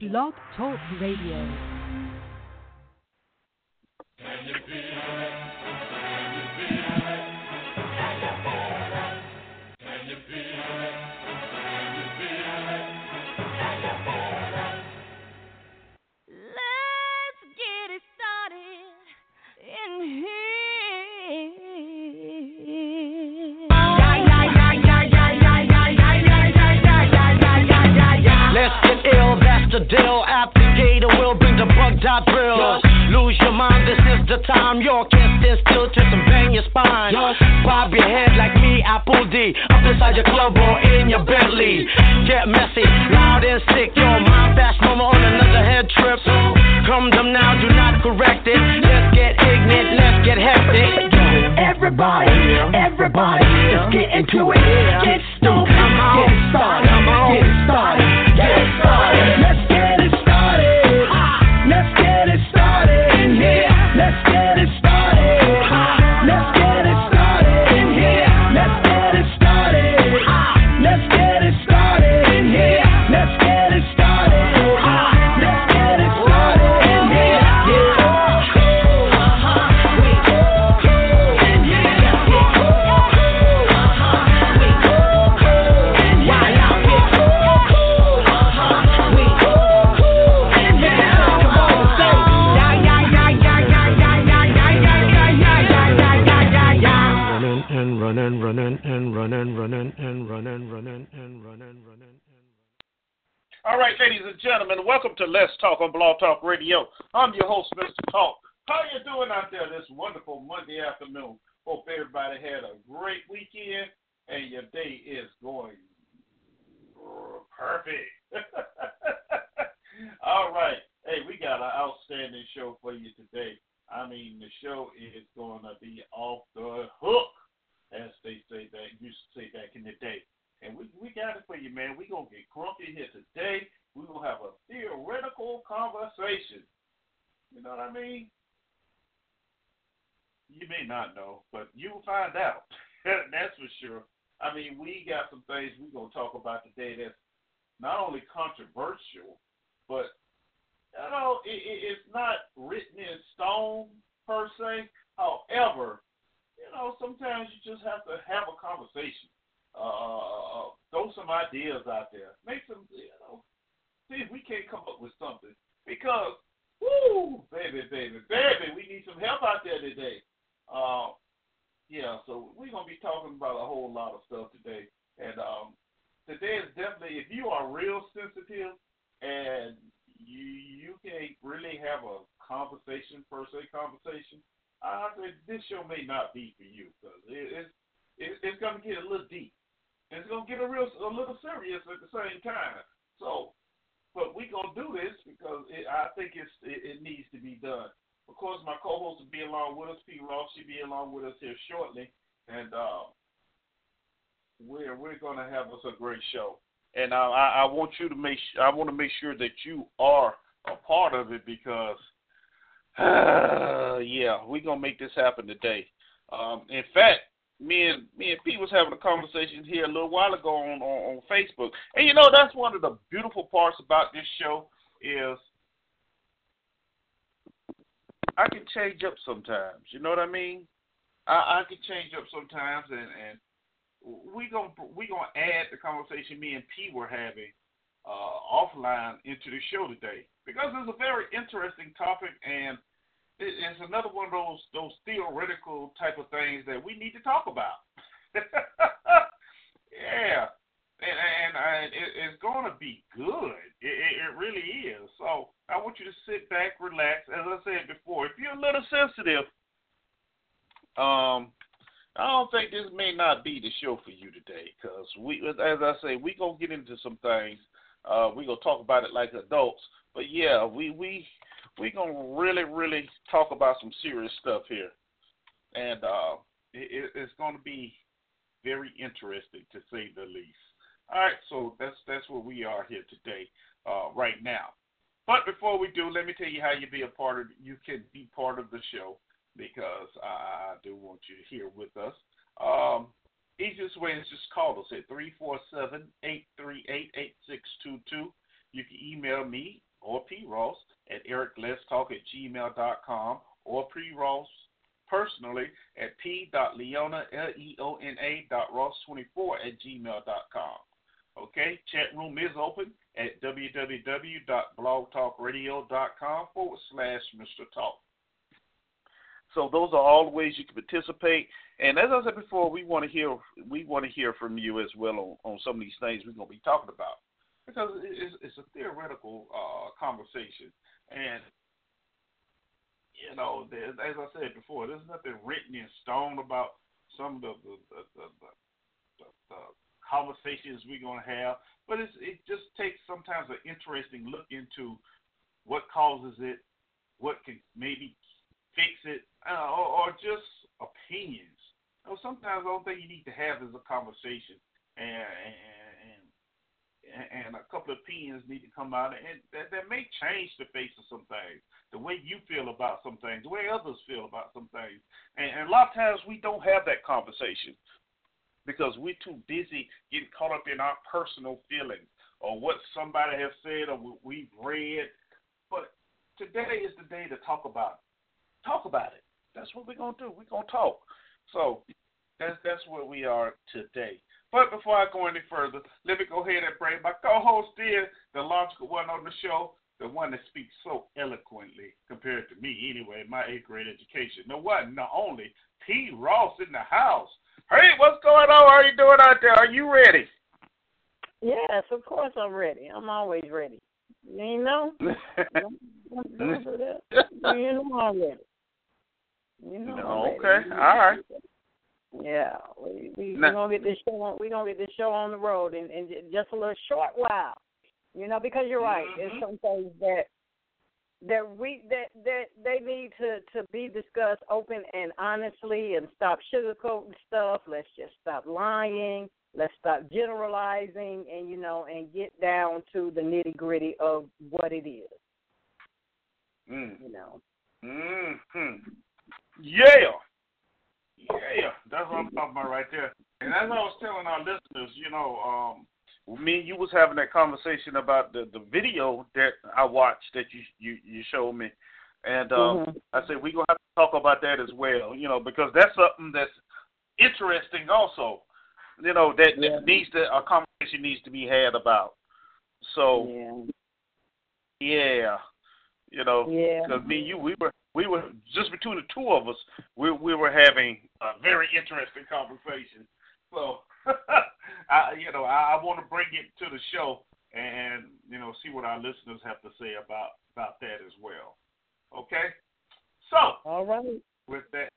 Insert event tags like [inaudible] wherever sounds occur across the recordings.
Blog Talk Radio. Drill. Lose your mind, this is the time. You can't stand still, twist and bang your spine. Bob your head like me, Apple D. Up inside your club or in your Bentley. Get messy, loud and sick. Your mind fast mama on another head trip. Come them now, do not correct it. Let's get ignorant, let's get hectic. Everybody, everybody, let's get into it. Let's Talk on Blog Talk Radio. I'm your host, Mr. Talk. How you doing out there this wonderful Monday afternoon? Hope everybody had a great weekend and your day is going perfect. All right. Hey, we got an outstanding show for you today. I mean, the show is going to be off the hook, as they say that used to say back in the day. And we we got it for you, man. We're gonna get grumpy here today. We're gonna have a theoretical conversation. You know what I mean? You may not know, but you'll find out. that's for sure. I mean, we got some things we're gonna talk about today that's not only controversial, but you know, it, it, it's not written in stone per se. However, you know, sometimes you just have to have a conversation. Uh, throw some ideas out there. Make some, you know, see if we can't come up with something. Because, woo, baby, baby, baby, we need some help out there today. Uh, yeah, so we're gonna be talking about a whole lot of stuff today. And um, today is definitely, if you are real sensitive and you you can't really have a conversation per se conversation, I think this show may not be for you because it, it's it, it's gonna get a little deep. And it's gonna get a real a little serious at the same time. So, but we gonna do this because it, I think it's it, it needs to be done. Of course, my co-host will be along with us. P. Ross should be along with us here shortly, and uh, we're we're gonna have us a great show. And uh, I, I want you to make I want to make sure that you are a part of it because, uh, [sighs] yeah, we're gonna make this happen today. Um, in fact, me and me and Pete was having a conversation here a little while ago on, on on Facebook, and you know that's one of the beautiful parts about this show is I can change up sometimes. You know what I mean? I, I can change up sometimes, and and we gonna we gonna add the conversation me and P were having offline into the show today because it's a very interesting topic and it's another one of those those theoretical type of things that we need to talk about. [laughs] yeah, and and, it, it's gonna be good. It, it, it really is. So I want you to sit back, relax. As I said before, if you're a little sensitive, um, I don't think this may not be the show for you today because we, as I say, we gonna get into some things. Uh, we gonna talk about it like adults, but yeah, we we we gonna really really talk about some serious stuff here, and uh, it, it's gonna be very interesting to say the least. All right, so that's that's where we are here today, uh, right now. But before we do, let me tell you how you be a part of. You can be part of the show because I, do want you here with us. Um, easiest way is just call us at 347-838-8622. you can email me or P. Ross at ericletstalk at gmail.com or P. Ross personally at p.leona, L-E-O-N-A dot ross24 at gmail.com. Okay, chat room is open at www.blogtalkradio.com forward slash Mr. Talk. So those are all the ways you can participate. And as I said before, we want to hear we want to hear from you as well on, on some of these things we're going to be talking about. Because it's, it's a theoretical uh, conversation, and you know, as I said before, there's nothing written in stone about some of the the, the, the, the, the conversations we're going to have, but it's, it just takes sometimes an interesting look into what causes it, what can maybe fix it, uh, or, or just opinions. You know, sometimes the only thing you need to have is a conversation, and, and and a couple of opinions need to come out, and that, that may change the face of some things, the way you feel about some things, the way others feel about some things, and, and a lot of times we don't have that conversation because we're too busy getting caught up in our personal feelings or what somebody has said or what we've read. But today is the day to talk about. Talk about it. That's what we're gonna do. We're gonna talk. So that's that's where we are today. But before I go any further, let me go ahead and bring my co-host in, the logical one on the show, the one that speaks so eloquently compared to me anyway, my eighth grade education. The one, the only, P. Ross in the house. Hey, what's going on? How are you doing out there? Are you ready? Yes, of course I'm ready. I'm always ready. You know? [laughs] don't, do that. You know I'm ready. You know no, okay, all right. Yeah, we we we gonna get this show on. We gonna get this show on the road in, in just a little short while. You know, because you're right. Mm-hmm. There's some things that that we that that they need to to be discussed open and honestly, and stop sugarcoating stuff. Let's just stop lying. Let's stop generalizing, and you know, and get down to the nitty gritty of what it is. Mm. You know. Hmm. Yeah. Yeah, that's what I'm talking about right there. And as I was telling our listeners, you know, um, me and you was having that conversation about the the video that I watched that you you you showed me, and um, mm-hmm. I said we gonna have to talk about that as well, you know, because that's something that's interesting also, you know, that, yeah. that needs to a conversation needs to be had about. So yeah, yeah you know, yeah, because me and you we were we were just between the two of us, we we were having a very interesting conversation. So, [laughs] I you know I, I want to bring it to the show and you know see what our listeners have to say about about that as well. Okay, so all right. With that,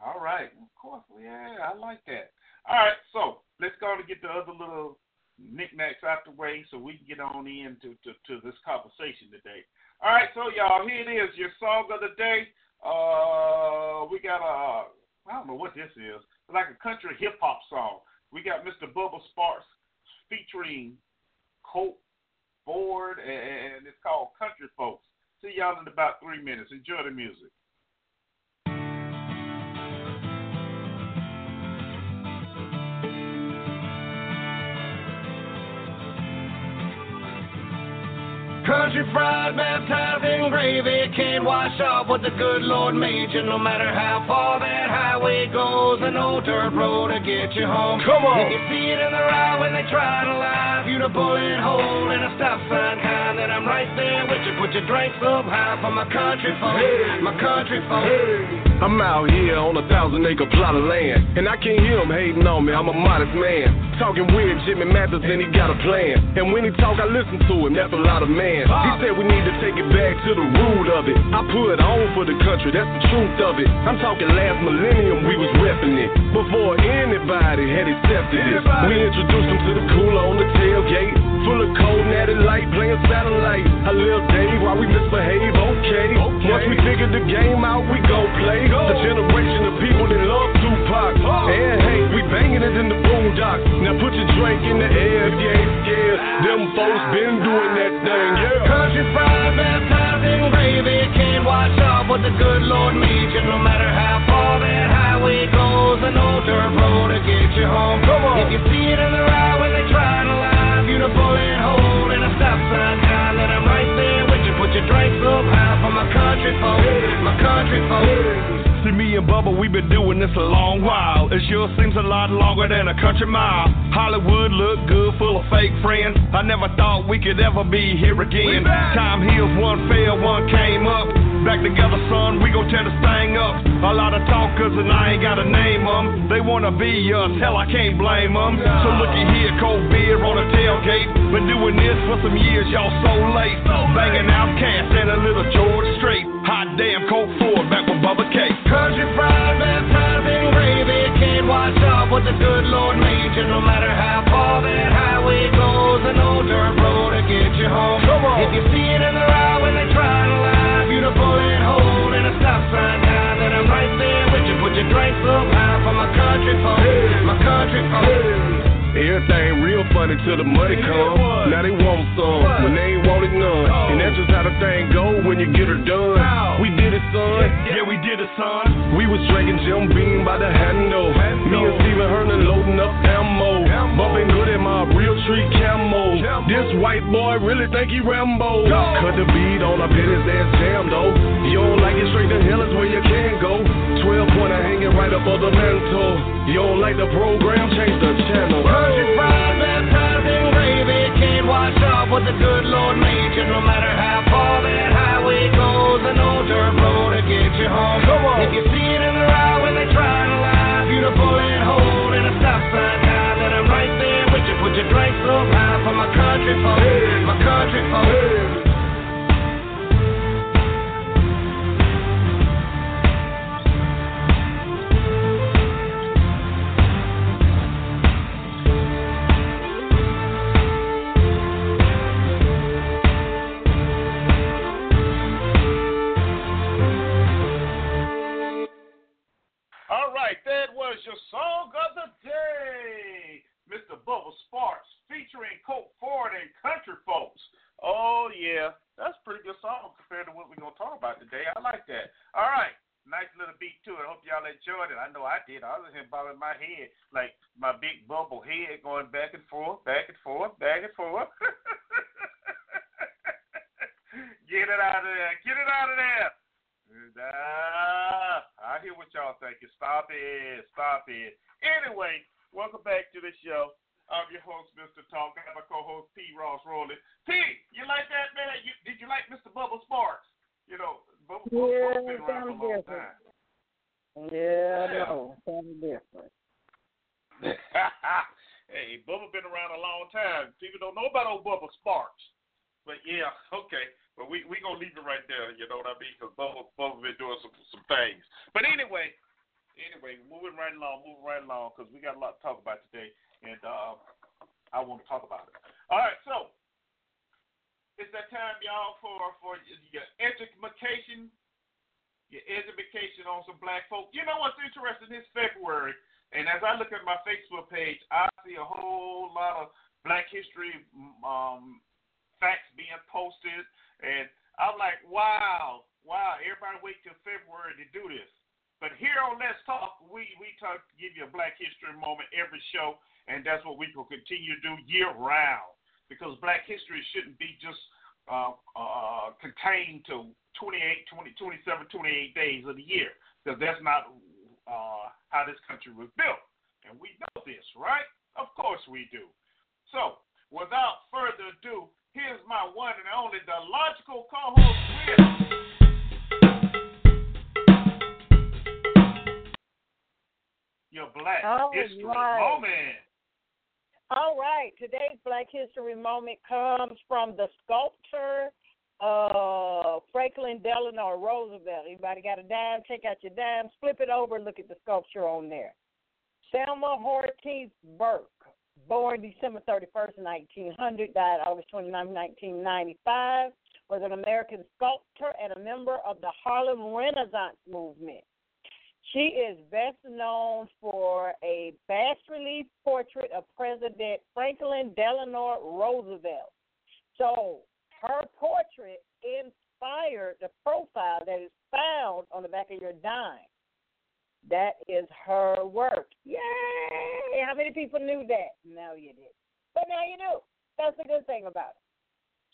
all right, of course, yeah, I like that. All right, so let's go and get the other little knickknacks out the way so we can get on into to, to this conversation today. All right, so y'all, here it is, your song of the day. Uh, we got a, I don't know what this is, like a country hip hop song. We got Mr. Bubba Sparxxx featuring Colt Ford, and it's called Country Folks. See y'all in about three minutes. Enjoy the music. Country fried, baptized in gravy, can't wash off what the good Lord made you. No matter how far that highway goes, an old dirt road to get you home. Come on. If you see it in the route when they try to lie, you the bullet hole in a stop sign kind, then I'm right there with you. Put your drinks up high for my country folks, hey. my country folks. Hey. I'm out here on a thousand acre plot of land, and I can't hear him hating on me. I'm a modest man. Talking weird, Jimmy Mathers, and he got a plan. And when he talk, I listen to him. That's a lot of man. He said we need to take it back to the root of it. I put on for the country, that's the truth of it. I'm talking last millennium, we was repping it. Before anybody had accepted it. We introduced them to the cooler on the tailgate. Full of cold natty light, playing satellite. A little day while we misbehave, okay. okay. Once we figured the game out, we go play. Go. A generation of people that love Tupac. Oh. And hey, we banging it in the boondocks. Now put your drink in the air if you ain't scared. Them folks been doing that thing, yeah. Country fried, baptized in gravy. Can't watch off what the good Lord made you. No matter how far that highway goes, an old dirt road to get you home. Come on. If you see it in the route when they try to lie, you the bullet hole in a stop sign. Drinks up high for my country folks, my country folks. See, me and Bubba, we've been doing this a long while. It sure seems a lot longer than a country mile. Hollywood look good, full of fake friends. I never thought we could ever be here again. Time heals, one fell, one came up. Back together, son, we gon' tear this thing up. A lot of talkers, and I ain't gotta name them. They wanna be us, hell, I can't blame them. So looky here, cold beer on a tailgate. Been doing this for some years, y'all so late. Banging out cash and a little George Strait. Hot damn, Colt Ford, back with Bubba K. Country fried, baptized in gravy. Can't watch out what the good Lord made you. No matter how far that highway goes, an old dirt road to get you home. If you see it in the route folks. Everything real funny till the money come. Now they want some, when they ain't wanted none. And that's just how the thing go when you get her done. We did it, son. Yeah, we did it, son. We was drinking Jim Beam by the handle. Me and Steven Hernan loading up ammo. Bumping good in my real street camo. This white boy really think he Rambo. Cut the beat on, I bet his ass jam though. You don't like it straight to hell is where you can go. 12 pointer hanging right above the mantle. You don't like the program, change the channel. Country fried, baptized in gravy. Can't watch out what the good Lord made you. No matter how far that highway goes, an old dirt road to get you home. If you see it in the route when they try to lie, beautiful and hold in a stop sign now, then I'm right there with you. Put your drinks up high for my country folks, my country. Was your song of the day, Mr. Bubba Sparxxx, featuring Colt Ford and Country Folks. Oh yeah, that's a pretty good song compared to what we're gonna talk about today. I like that. All right, nice little beat to it. I hope y'all enjoyed it. I know I did. I was here bobbing my head like my big bubble head going back and forth, back and forth, back and forth. [laughs] Get it out of there. Get it out of there. Ah, I hear what y'all thinking. Stop it. Stop it. Anyway, welcome back to the show. I'm your host, Mr. Talk. I have my co-host P. Ross Rowley. P, you like that man? You, did you like Mr. Bubble Sparxxx? You know, Bubble Yeah, Sparxxx been around for a long different. time. Yeah, Yeah. no, something different. [laughs] hey, Bubba been around a long time. People don't know about old Bubba Sparxxx. But yeah, [laughs] okay. But we we gonna leave it right there. You know what I mean? Because Bubba Bubba been doing some some things. But anyway, anyway, moving right along, moving right along, because we got a lot to talk about today, and uh, I want to talk about it. All right, so it's that time, y'all, for for your education, your education on some black folk. You know what's interesting? This February, and as I look at my Facebook page, I see a whole lot of Black History um, facts being posted, and I'm like, wow, wow. Everybody wait till February to do this. But here on Let's Talk, we we talk give you a Black History moment every show, and that's what we will continue to do year round. Because Black History shouldn't be just uh, uh, contained to 28, 20, 27, 28 days of the year, because that's not uh, how this country was built, and we know this, right? Of course we do. So, without further ado, my one and only, the logical co-host with your Black All History right. moment. All right, today's Black History moment comes from the sculptor uh, Franklin Delano Roosevelt. Anybody got a dime? Take out your dime, flip it over, look at the sculpture on there. Selma Hortense Burke, born December 31st, 1900, died August 29, 1995, was an American sculptor and a member of the Harlem Renaissance movement. She is best known for a bas relief portrait of President Franklin Delano Roosevelt. So her portrait inspired the profile that is found on the back of your dime. That is her work. Yay! How many people knew that? No, you didn't. But now you do. That's the good thing about it.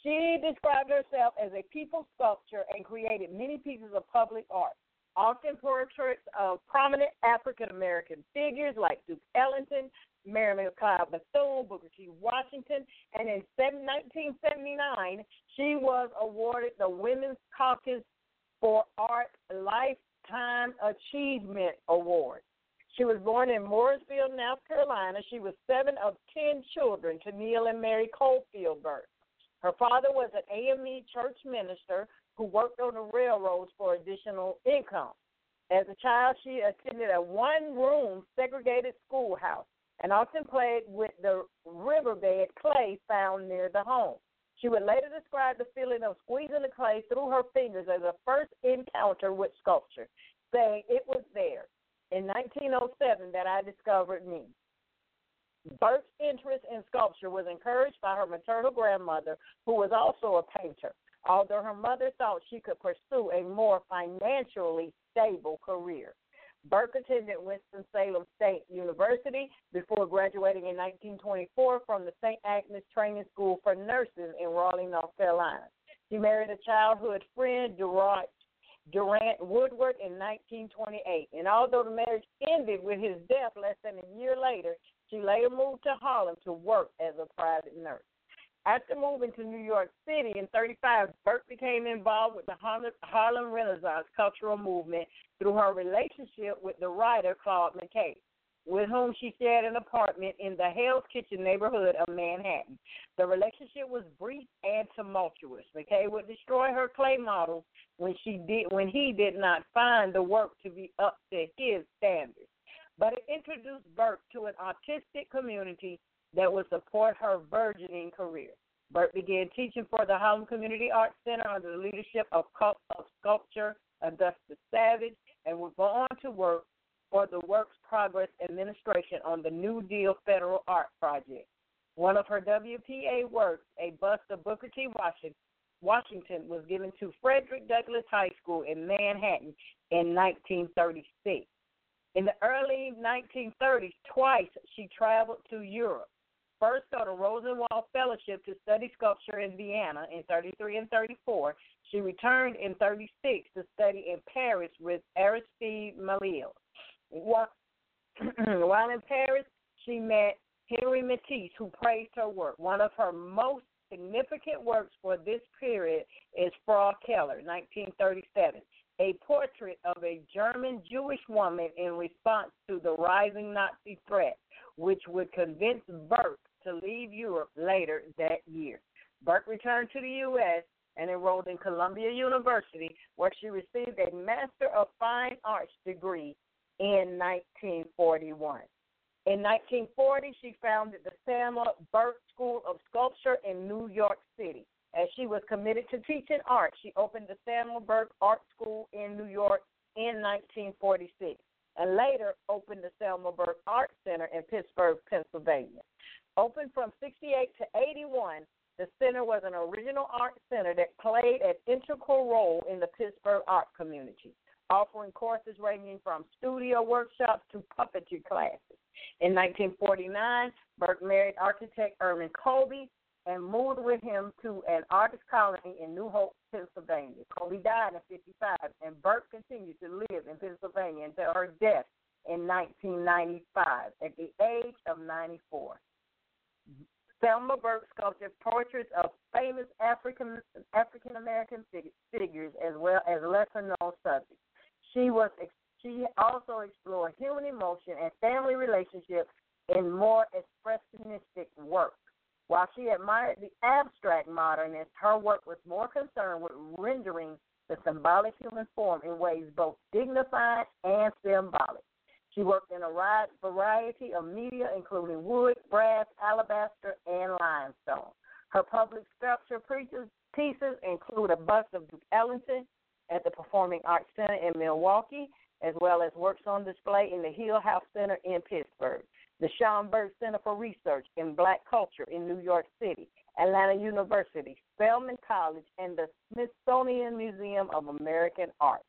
She described herself as a people sculptor and created many pieces of public art, often portraits of prominent African American figures like Duke Ellington, Mary McLeod Bethune, Booker T. Washington, and in 1979, she was awarded the Women's Caucus for Art Lifetime Achievement Award. She was born in Mooresville, North Carolina. She was seven of ten children to Neil and Mary Cofield Burke. Her father was an AME church minister who worked on the railroads for additional income. As a child, she attended a one room segregated schoolhouse and often played with the riverbed clay found near the home. She would later describe the feeling of squeezing the clay through her fingers as a first encounter with sculpture, saying it was there in 1907 that I discovered me. Burke's interest in sculpture was encouraged by her maternal grandmother, who was also a painter, although her mother thought she could pursue a more financially stable career. Burke attended Winston-Salem State University before graduating in 1924 from the St. Agnes Training School for Nurses in Raleigh, North Carolina. She married a childhood friend, Durant, Durant Woodward, in 1928. And although the marriage ended with his death less than a year later, she later moved to Harlem to work as a private nurse. After moving to New York City in 35, Burke became involved with the Harlem Renaissance cultural movement through her relationship with the writer Claude McKay, with whom she shared an apartment in the Hell's Kitchen neighborhood of Manhattan. The relationship was brief and tumultuous. McKay would destroy her clay models when she did when he did not find the work to be up to his standards. But it introduced Burke to an artistic community that would support her burgeoning career. Burke began teaching for the Harlem Community Arts Center under the leadership of, of sculptor Augusta Savage and would go on to work for the Works Progress Administration on the New Deal Federal Art Project. One of her WPA works, a bust of Booker T. Washington was given to Frederick Douglass High School in Manhattan in 1936. In the early 1930s, twice she traveled to Europe first on a Rosenwald Fellowship to study sculpture in Vienna in 33 and 34. She returned in 36 to study in Paris with Aristide Maillol. [clears throat] While in Paris, she met Henri Matisse, who praised her work. One of her most significant works for this period is Frau Keller, 1937, a portrait of a German Jewish woman in response to the rising Nazi threat, which would convince Burke to leave Europe later that year. Burke returned to the U.S. and enrolled in Columbia University, where she received a Master of Fine Arts degree in 1941. In 1940, she founded the Selma Burke School of Sculpture in New York City. As she was committed to teaching art, she opened the Selma Burke Art School in New York in 1946 and later opened the Selma Burke Art Center in Pittsburgh, Pennsylvania. Opened from 68 to 81, the center was an original art center that played an integral role in the Pittsburgh art community, offering courses ranging from studio workshops to puppetry classes. In 1949, Burke married architect Irving Colby and moved with him to an artist colony in New Hope, Pennsylvania. Colby died in 55, and Burke continued to live in Pennsylvania until her death in 1995 at the age of 94. Selma Burke sculpted portraits of famous African African American figures as well as lesser known subjects. She was she also explored human emotion and family relationships in more expressionistic work. While she admired the abstract modernist, her work was more concerned with rendering the symbolic human form in ways both dignified and symbolic. She worked in a wide variety of media, including wood, brass, alabaster, and limestone. Her public sculpture pieces include a bust of Duke Ellington at the Performing Arts Center in Milwaukee, as well as works on display in the Hill House Center in Pittsburgh, the Schomburg Center for Research in Black Culture in New York City, Atlanta University, Spelman College, and the Smithsonian Museum of American Art.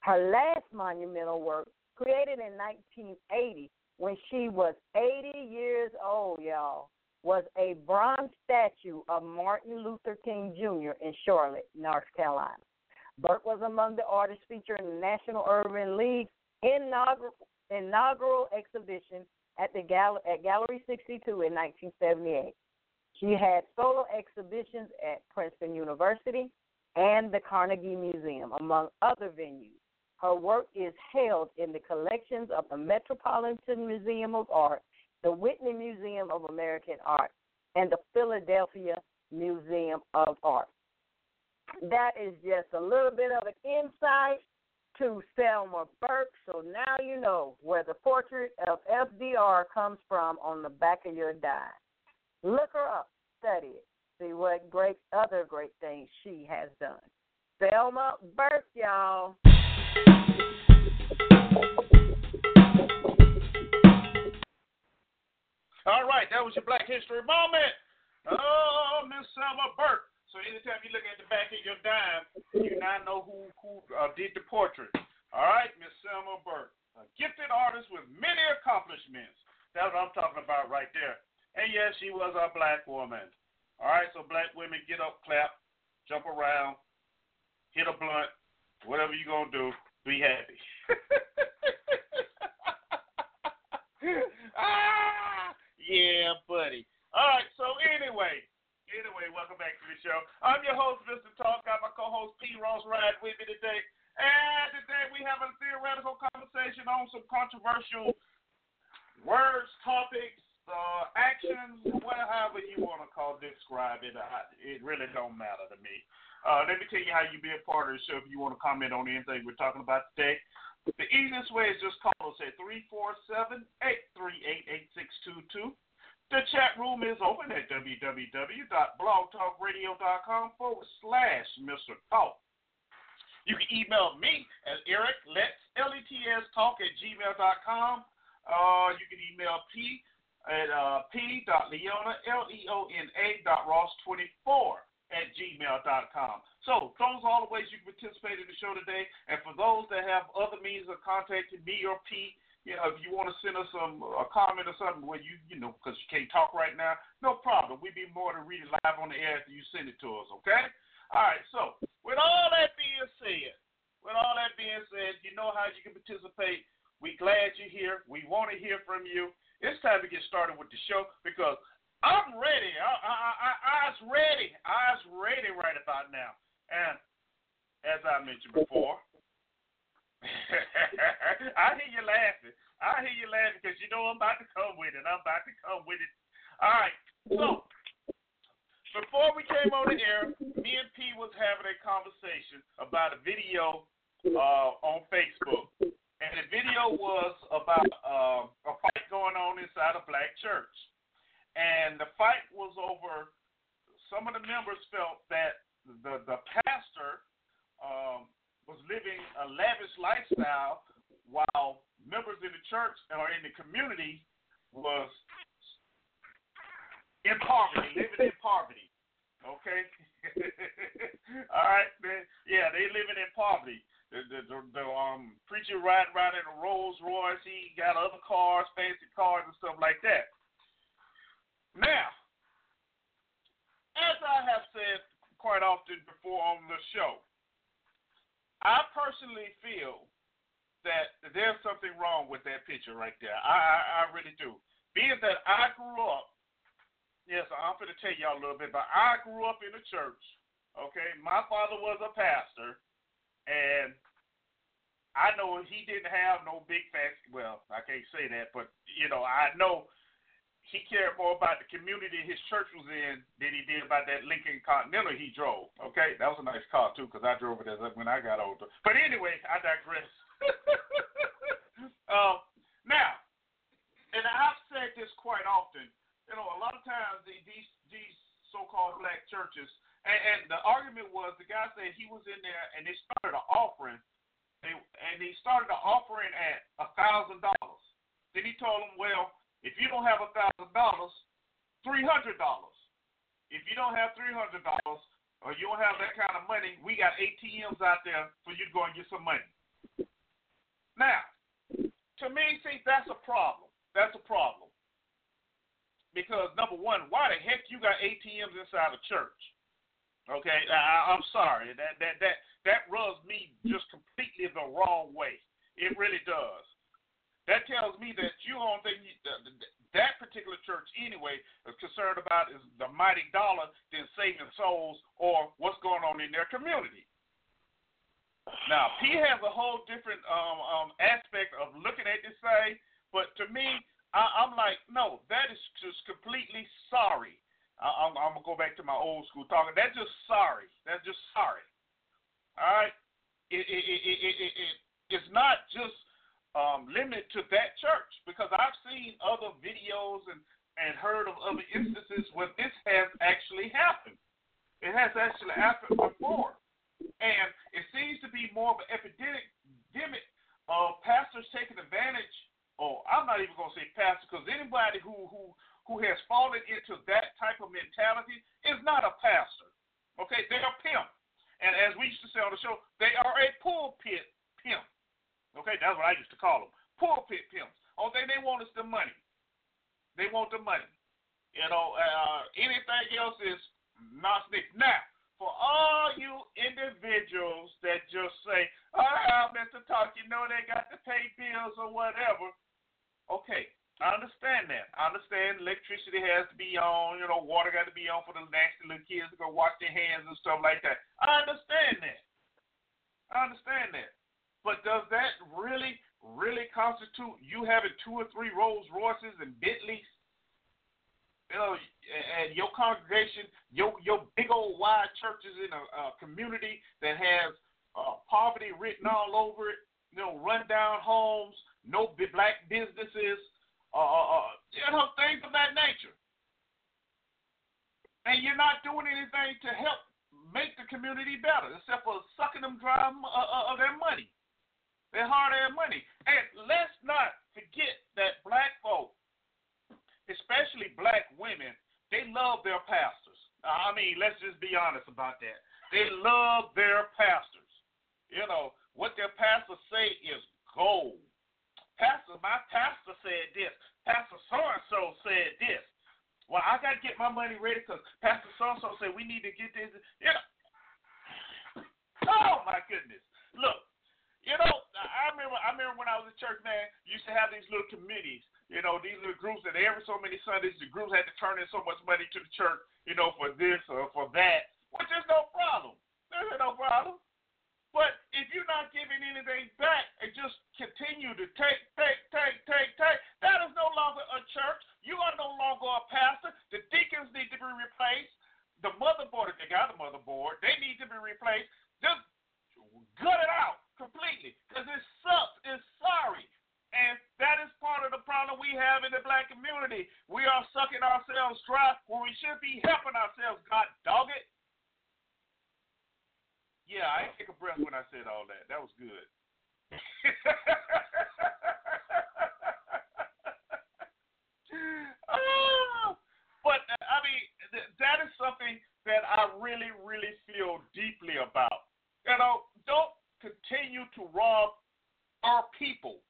Her last monumental work created in 1980 when she was 80 years old, y'all. was a bronze statue of Martin Luther King Jr. in Charlotte, North Carolina. Burke was among the artists featured in the National Urban League inaugural, inaugural exhibition at the Gal- at Gallery 62 in 1978. She had solo exhibitions at Princeton University and the Carnegie Museum, among other venues. Her work is held in the collections of the Metropolitan Museum of Art, the Whitney Museum of American Art, and the Philadelphia Museum of Art. That is just a little bit of an insight to Selma Burke. So now you know where the portrait of FDR comes from on the back of your dime. Look her up, study it, see what great other great things she has done. Selma Burke, y'all. All right, that was your Black History moment. Oh, Miss Selma Burke. So anytime you look at the back of your dime, you now know who who uh, did the portrait. All right, Miss Selma Burke, a gifted artist with many accomplishments. That's what I'm talking about right there. And yes, she was a black woman. All right, so black women get up, clap, jump around, hit a blunt, whatever you're gonna do, be happy. [laughs] ah, yeah, buddy. All right, so anyway, anyway, welcome back to the show. I'm your host, Mr. Talk. Got my co-host P. Ross Ride with me today, and today we have a theoretical conversation on some controversial words, topics, uh, actions, whatever you want to call, describe it. I, it really don't matter to me. Uh, let me tell you how you be a part of the show if you want to comment on anything we're talking about today. The easiest way is just call us at 347 838 8622. The chat room is open at www.blogtalkradio.com forward slash Mr. Talk. You can email me at Eric Let's L-E-T-S Talk at gmail.com. Uh, you can email P at uh, p.leona, L-E-O-N-A dot Ross24 at gmail.com. So those are all the ways you can participate in the show today. And for those that have other means of contacting me or P, you know, if you want to send us some a comment or something where you, you know, because you can't talk right now, no problem. We'd be more than read it live on the air after you send it to us, okay? All right, so with all that being said, with all that being said, you know how you can participate. We glad you're here. We want to hear from you. It's time to get started with the show because I'm ready. I, I, I, I was ready. I was ready right about now. And as I mentioned before, [laughs] I hear you laughing. I hear you laughing because you know I'm about to come with it. I'm about to come with it. All right. So before we came on the air, me and P was having a conversation about a video uh, on Facebook, and the video was about uh, a fight going on inside a black church and the fight was over. Some of the members felt that the the pastor um, was living a lavish lifestyle, while members in the church or in the community was in poverty, living in poverty. Okay. [laughs] All right, man. Yeah, they living in poverty. The, the, the, the um preacher riding around in a Rolls Royce. He got other cars, fancy cars, and stuff like that. Now, as I have said quite often before on the show, I personally feel that there's something wrong with that picture right there. I, I, I really do. Being that I grew up, yes, I'm going to tell y'all a little bit about. I grew up in a church. Okay, my father was a pastor, and I know he didn't have no big fat. Well, I can't say that, but you know, I know he cared more about the community his church was in than he did about that Lincoln Continental he drove. Okay, that was a nice car too because I drove it as when I got older. But anyway, I digress. [laughs] um, now, and I've said this quite often. You know, a lot of times these these so-called black churches, and, and the argument was the guy said he was in there and they started an offering, they, and he started an offering at a thousand dollars. Then he told them, well if you don't have a thousand dollars, three hundred dollars. If you don't have three hundred dollars or you don't have that kind of money, we got ATMs out there for you to go and get some money. Now, to me, see, that's a problem. That's a problem. because number one, why the heck you got ATMs inside a church? Okay, I, I'm sorry. That that that that rubs me just completely the wrong way. It really does. That tells me that you don't think you, that particular church anyway is concerned about is the mighty dollar than saving souls or what's going on in their community. Now, P has a whole different um, um, aspect of looking at this thing, but to me, I, I'm like, no, that is just completely sorry. I, I'm, I'm gonna go back to my old school talking. That's just sorry. That's just sorry. All right. It it it it, it, it it's not just um, limited to that church because I've seen other videos and and heard of other instances where this has actually happened. It has actually happened before, and it seems to be more of an epidemic of pastors taking advantage. Or I'm not even gonna say pastor because anybody who who who has fallen into that type of mentality is not a pastor. Okay, they're a pimp. And as we used to say on the show, they are a pulpit pimp. Okay, that's what I used to call them. Pulpit pimps. Only thing they want is the money. They want the money. You know, uh, anything else is nonsense. Now, for all you individuals that just say, oh, Mr. Talk, you know they got to pay bills or whatever. Okay, I understand that. I understand electricity has to be on, you know, water got to be on for the nasty little kids to go wash their hands and stuff like that. I understand that. I understand that. But does that really, really constitute you having two or three Rolls Royces and Bentleys? You know, and your congregation, your your big old wide churches in a, a community that has uh, poverty written all over it, you know, rundown homes, no black businesses, uh, uh, uh, you know, things of that nature. And you're not doing anything to help make the community better, except for sucking them dry uh, of their money, their hard-earned money. And let's not forget that black folk, especially black women, they love their pastors. I mean, let's just be honest about that. They love their pastors. You know, what their pastors say is gold. Pastor, my pastor said this. Pastor so and so said this. Well, I got to get my money ready because Pastor so and so said we need to get this. Know. Oh my goodness! Look, you know, I remember. I remember when I was in church, man. Used to have these little committees. You know, these little groups that every so many Sundays the groups had to turn in so much money to the church. You know, for this or for that, which is no problem. There's no problem. But if you're not giving anything back and just continue to take, take, take, take, take, that is no longer a church. You are no longer a pastor. The deacons need to be replaced. The motherboard, if they got a motherboard, they need to be replaced. Just gut it out completely because it sucks. It's sorry. And that is part of the problem we have in the black community. We are sucking ourselves dry when we should be helping ourselves. God dog it. Yeah, I take a breath when I said all that. That was good. oh, but I mean, th- that is something that I really, really feel deeply about. You know, don't continue to rob our people.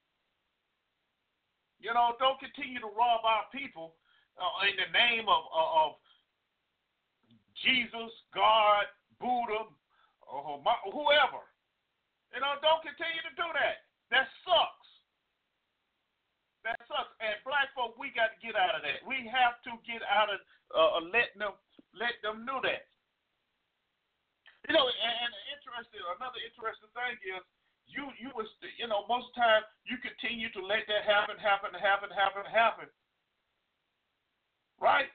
You know, don't continue to rob our people uh, in the name of, of, of Jesus, God, Buddha, or whoever. You know, don't continue to do that. That sucks. That sucks. And black folk, we got to get out of that. We have to get out of uh, letting them let them know that. You know, and, and interesting. Another interesting thing is you you was you know most of the time you continue to let that happen, happen, happen, happen, happen. Right?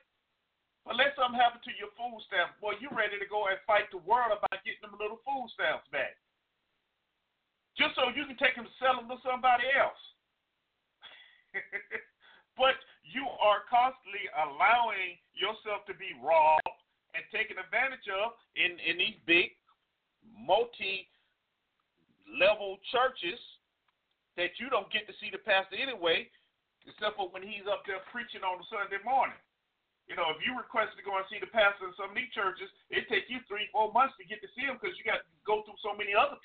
Unless something happened to your food stamps, boy, you ready to go and fight the world about getting them little food stamps back. Just so you can take them and sell them to somebody else. but you are constantly allowing yourself to be robbed and taken advantage of in, in these big multi level churches that you don't get to see the pastor anyway, except for when he's up there preaching on Sunday morning. You know, if you request to go and see the pastor in some of these churches, it takes you three, four months to get to see him because you got to go through so many other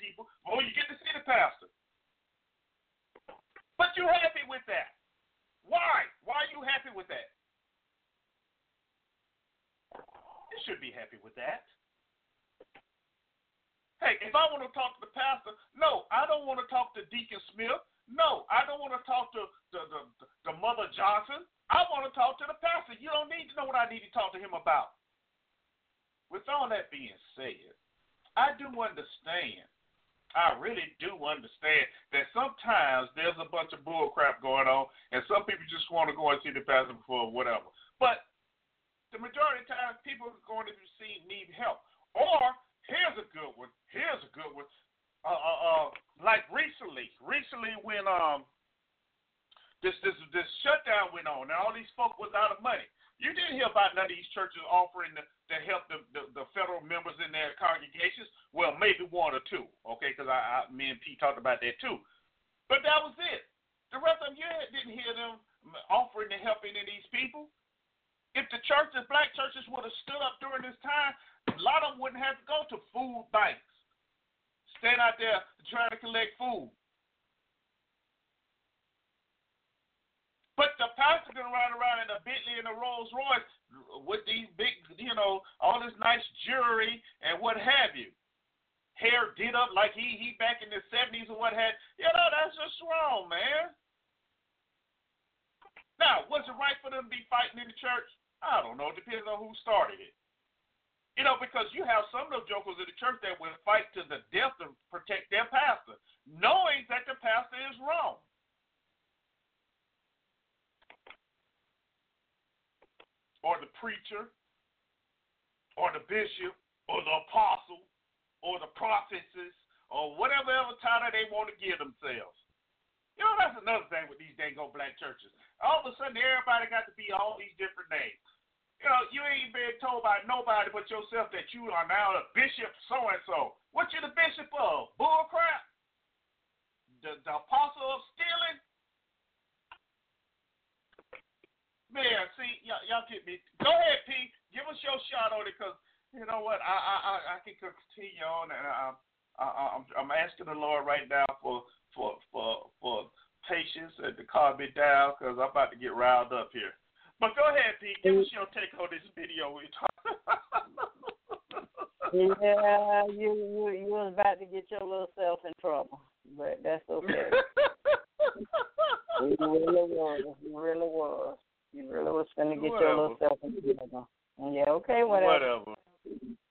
really was. You really was. You really was going to get whatever. your little self in trouble. Yeah, okay, whatever. Whatever.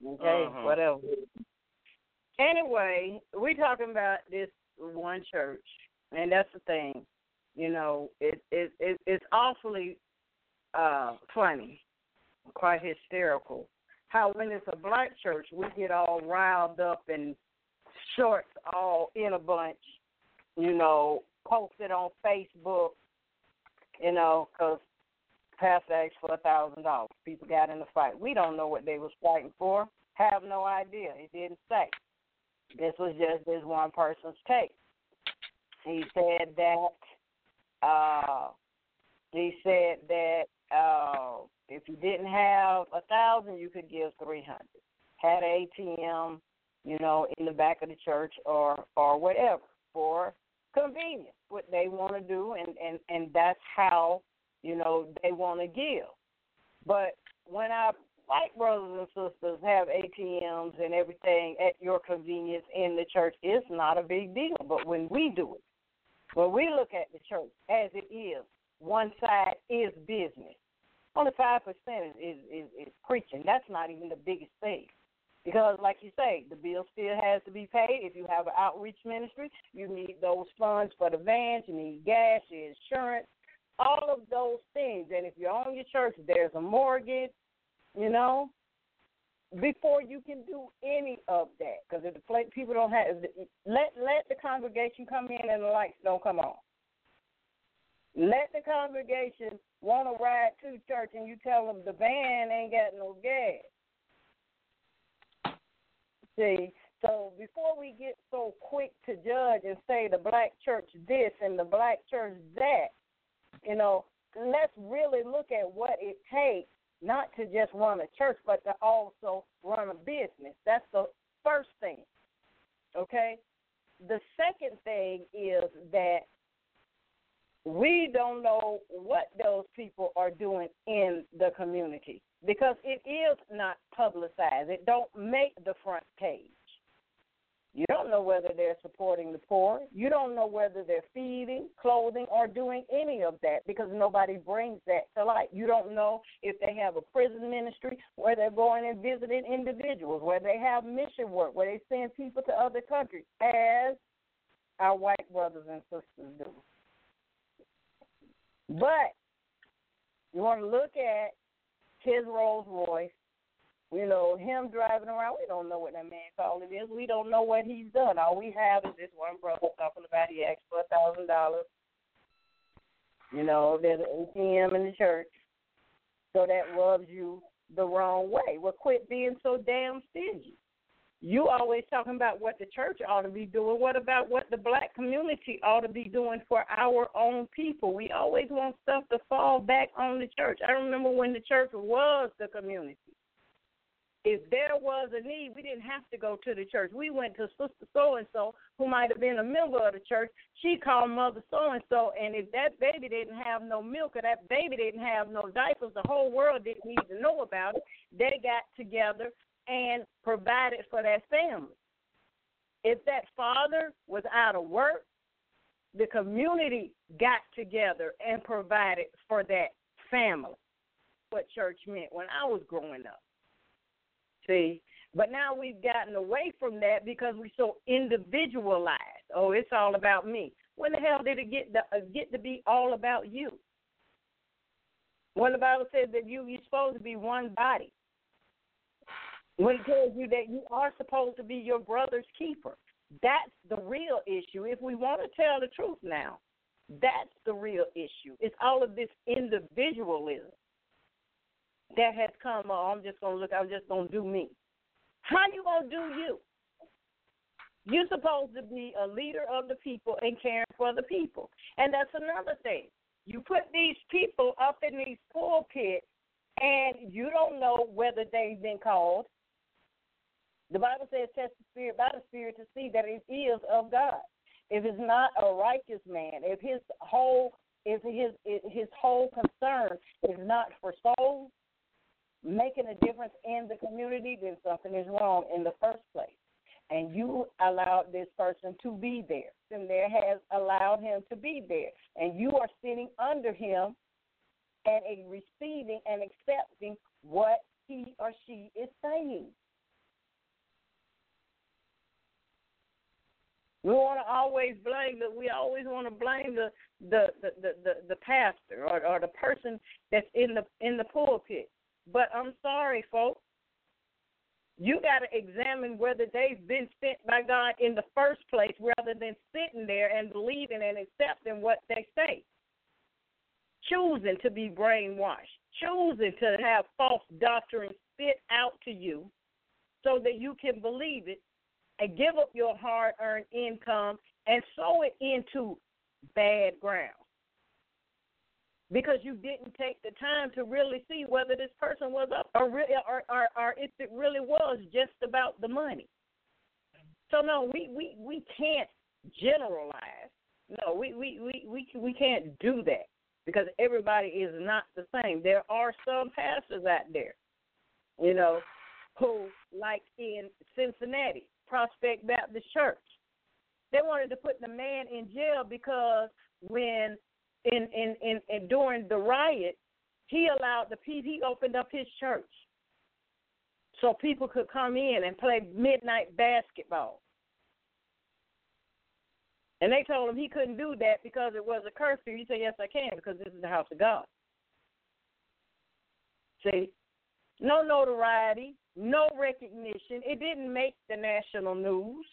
Okay, uh-huh. whatever. Anyway, we talking about this one church, and that's the thing. You know, it it, it it's awfully uh funny, quite hysterical. How when it's a black church, we get all riled up and shorts all in a bunch. You know, posted on Facebook. You know, because pastor asked for a thousand dollars. People got in a fight. We don't know what they was fighting for. Have no idea. It didn't say. This was just this one person's take. He said that uh he said that uh if you didn't have a thousand you could give three hundred. Had an ATM, you know, in the back of the church or or whatever for convenience, what they want to do and, and, and that's how you know, they want to give. But when our white brothers and sisters have ATMs and everything at your convenience in the church, it's not a big deal. But when we do it, when we look at the church as it is, one side is business. Only five percent is, is is preaching. That's not even the biggest thing. Because, like you say, the bill still has to be paid. If you have an outreach ministry, you need those funds for the vans, you need gas, your insurance, all of those things. And if you own your church, there's a mortgage, you know, before you can do any of that. Because if the people don't have, let let the congregation come in and the lights don't come on. Let the congregation want to ride to church and you tell them the van ain't got no gas. See, so before we get so quick to judge and say the black church this and the black church that, you know, let's really look at what it takes not to just run a church, but to also run a business. That's the first thing. Okay? The second thing is that we don't know what those people are doing in the community because it is not publicized. It don't make the front page. You don't know whether they're supporting the poor. You don't know whether they're feeding, clothing, or doing any of that because nobody brings that to light. You don't know if they have a prison ministry where they're going and visiting individuals, where they have mission work, where they send people to other countries, as our white brothers and sisters do. But you want to look at his Rolls Royce you know, him driving around, we don't know what that man called it is. We don't know what he's done. All we have is this one brother talking about he asked for a thousand dollars. You know, there's an ATM in the church. So that rubs you the wrong way. Well quit being so damn stingy. You always talking about what the church ought to be doing. What about what the black community ought to be doing for our own people? We always want stuff to fall back on the church. I remember when the church was the community if there was a need, we didn't have to go to the church. We went to Sister So and so, who might have been a member of the church. She called Mother So and so, and if that baby didn't have no milk or that baby didn't have no diapers, the whole world didn't need to know about it. They got together and provided for that family. If that father was out of work, the community got together and provided for that family. What church meant when I was growing up. See, but now we've gotten away from that because we're so individualized. Oh, it's all about me. When the hell did it get to, uh, get to be all about you? When the Bible says that you you're supposed to be one body. When it tells you that you are supposed to be your brother's keeper. That's the real issue. If we want to tell the truth now, that's the real issue. It's all of this individualism that has come. Oh, I'm just gonna look. I'm just gonna do me. How you gonna do you? You're supposed to be a leader of the people and caring for the people, and that's another thing. You put these people up in these pulpits, and you don't know whether they've been called. The Bible says, "Test the spirit by the spirit to see that it is of God." If it's not a righteous man, if his whole if his his whole concern is not for souls, making a difference in the community, then something is wrong in the first place. And you allowed this person to be there. And there has allowed him to be there. And you are sitting under him and receiving and accepting what he or she is saying. We want to always blame the we always want to blame the the the the, the, the pastor or, or the person that's in the in the pulpit. But I'm sorry, folks. You got to examine whether they've been sent by God in the first place rather than sitting there and believing and accepting what they say. Choosing to be brainwashed, choosing to have false doctrine spit out to you so that you can believe it and give up your hard earned income and sow it into bad ground because you didn't take the time to really see whether this person was up or, really, or, or, or if it really was just about the money. So no, we, we, we can't generalize. No, we, we, we, we, we can't do that because everybody is not the same. There are some pastors out there, you know, who, like in Cincinnati, Prospect Baptist Church, they wanted to put the man in jail because when in in in, in during the riot, he allowed the people. He opened up his church so people could come in and play midnight basketball. And they told him he couldn't do that because it was a curfew. He said, Yes, I can, because this is the house of God. See? No notoriety, no recognition. It didn't make the national news.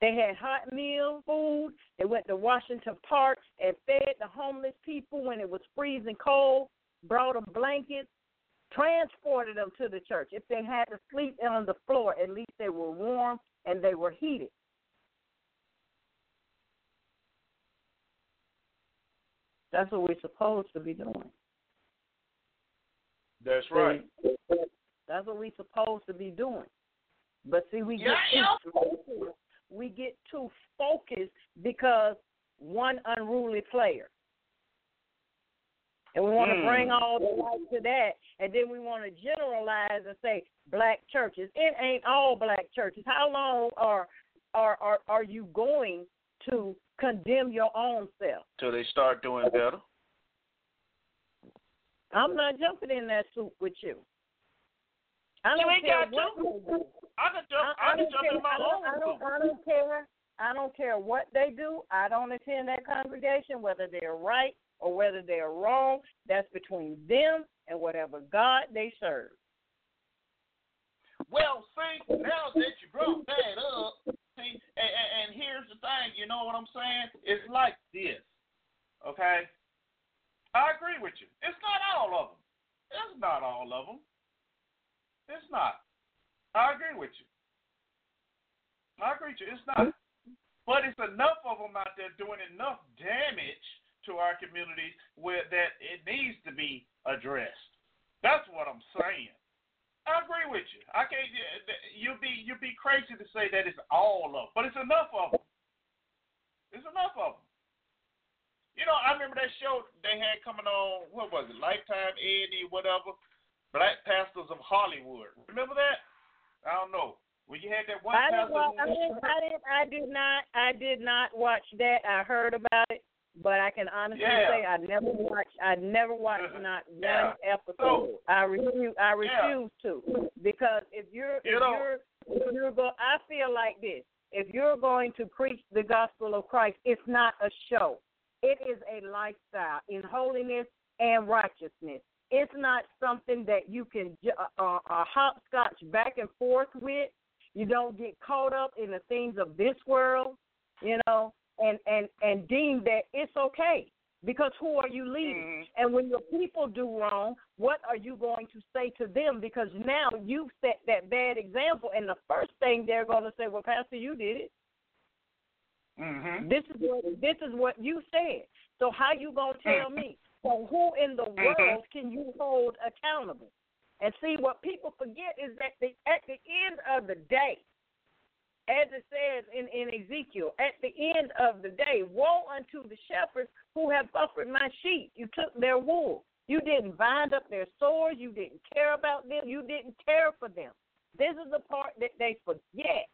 They had hot meal food. They went to Washington Park and fed the homeless people when it was freezing cold, brought them blankets, transported them to the church. If they had to sleep on the floor, at least they were warm and they were heated. That's what we're supposed to be doing. That's right. That's what we're supposed to be doing. But see, we get yeah, too we get too focused because one unruly player. And we want to Hmm. bring all the light to that, and then we want to generalize and say black churches. It ain't all black churches. How long are are are, are you going to condemn your own self? Till they start doing better. I'm not jumping in that soup with you. I don't ain't care got what they do. I can jump. I, I, I can jump care. in my I don't, own. I don't. I don't care. I don't care what they do. I don't attend that congregation, whether they're right or whether they're wrong. That's between them and whatever God they serve. Well, see, now that you brought that up, see, and, and, and here's the thing, you know what I'm saying? It's like this, okay? I agree with you. It's not all of them. It's not all of them. It's not. I agree with you. I agree with you. It's not. But it's enough of them out there doing enough damage to our communities where that it needs to be addressed. That's what I'm saying. I agree with you. I can't. You'd be you'd be crazy to say that it's all of, them, but it's enough of them. It's enough of them. You know, I remember that show they had coming on. What was it? Lifetime, Eddie, whatever. Black Pastors of Hollywood. Remember that? I don't know. When you had that one I didn't. Watch, I didn't. I didn't. I did not. I did not watch that. I heard about it, but I can honestly Yeah. say I never watched. I never watched uh-huh. not Yeah. one episode. I refuse. I Yeah. refuse to because if you're You if know- you're if you're go, I feel like this. If you're going to preach the gospel of Christ, it's not a show. It is a lifestyle in holiness and righteousness. It's not something that you can uh, uh, uh, hopscotch back and forth with. You don't get caught up in the things of this world, you know, and and and deem that it's okay. Because who are you leading? Mhm. And when your people do wrong, what are you going to say to them? Because now you've set that bad example, and the first thing they're going to say, "Well, Pastor, you did it. Mhm. This is what this is what you said. So how you gonna tell me? So who in the Mhm. world can you hold accountable? And see what people forget is that the, at the end of the day, as it says in, in Ezekiel, at the end of the day, woe unto the shepherds who have buffeted my sheep. You took their wool. You didn't bind up their sores. You didn't care about them. You didn't care for them. This is the part that they forget.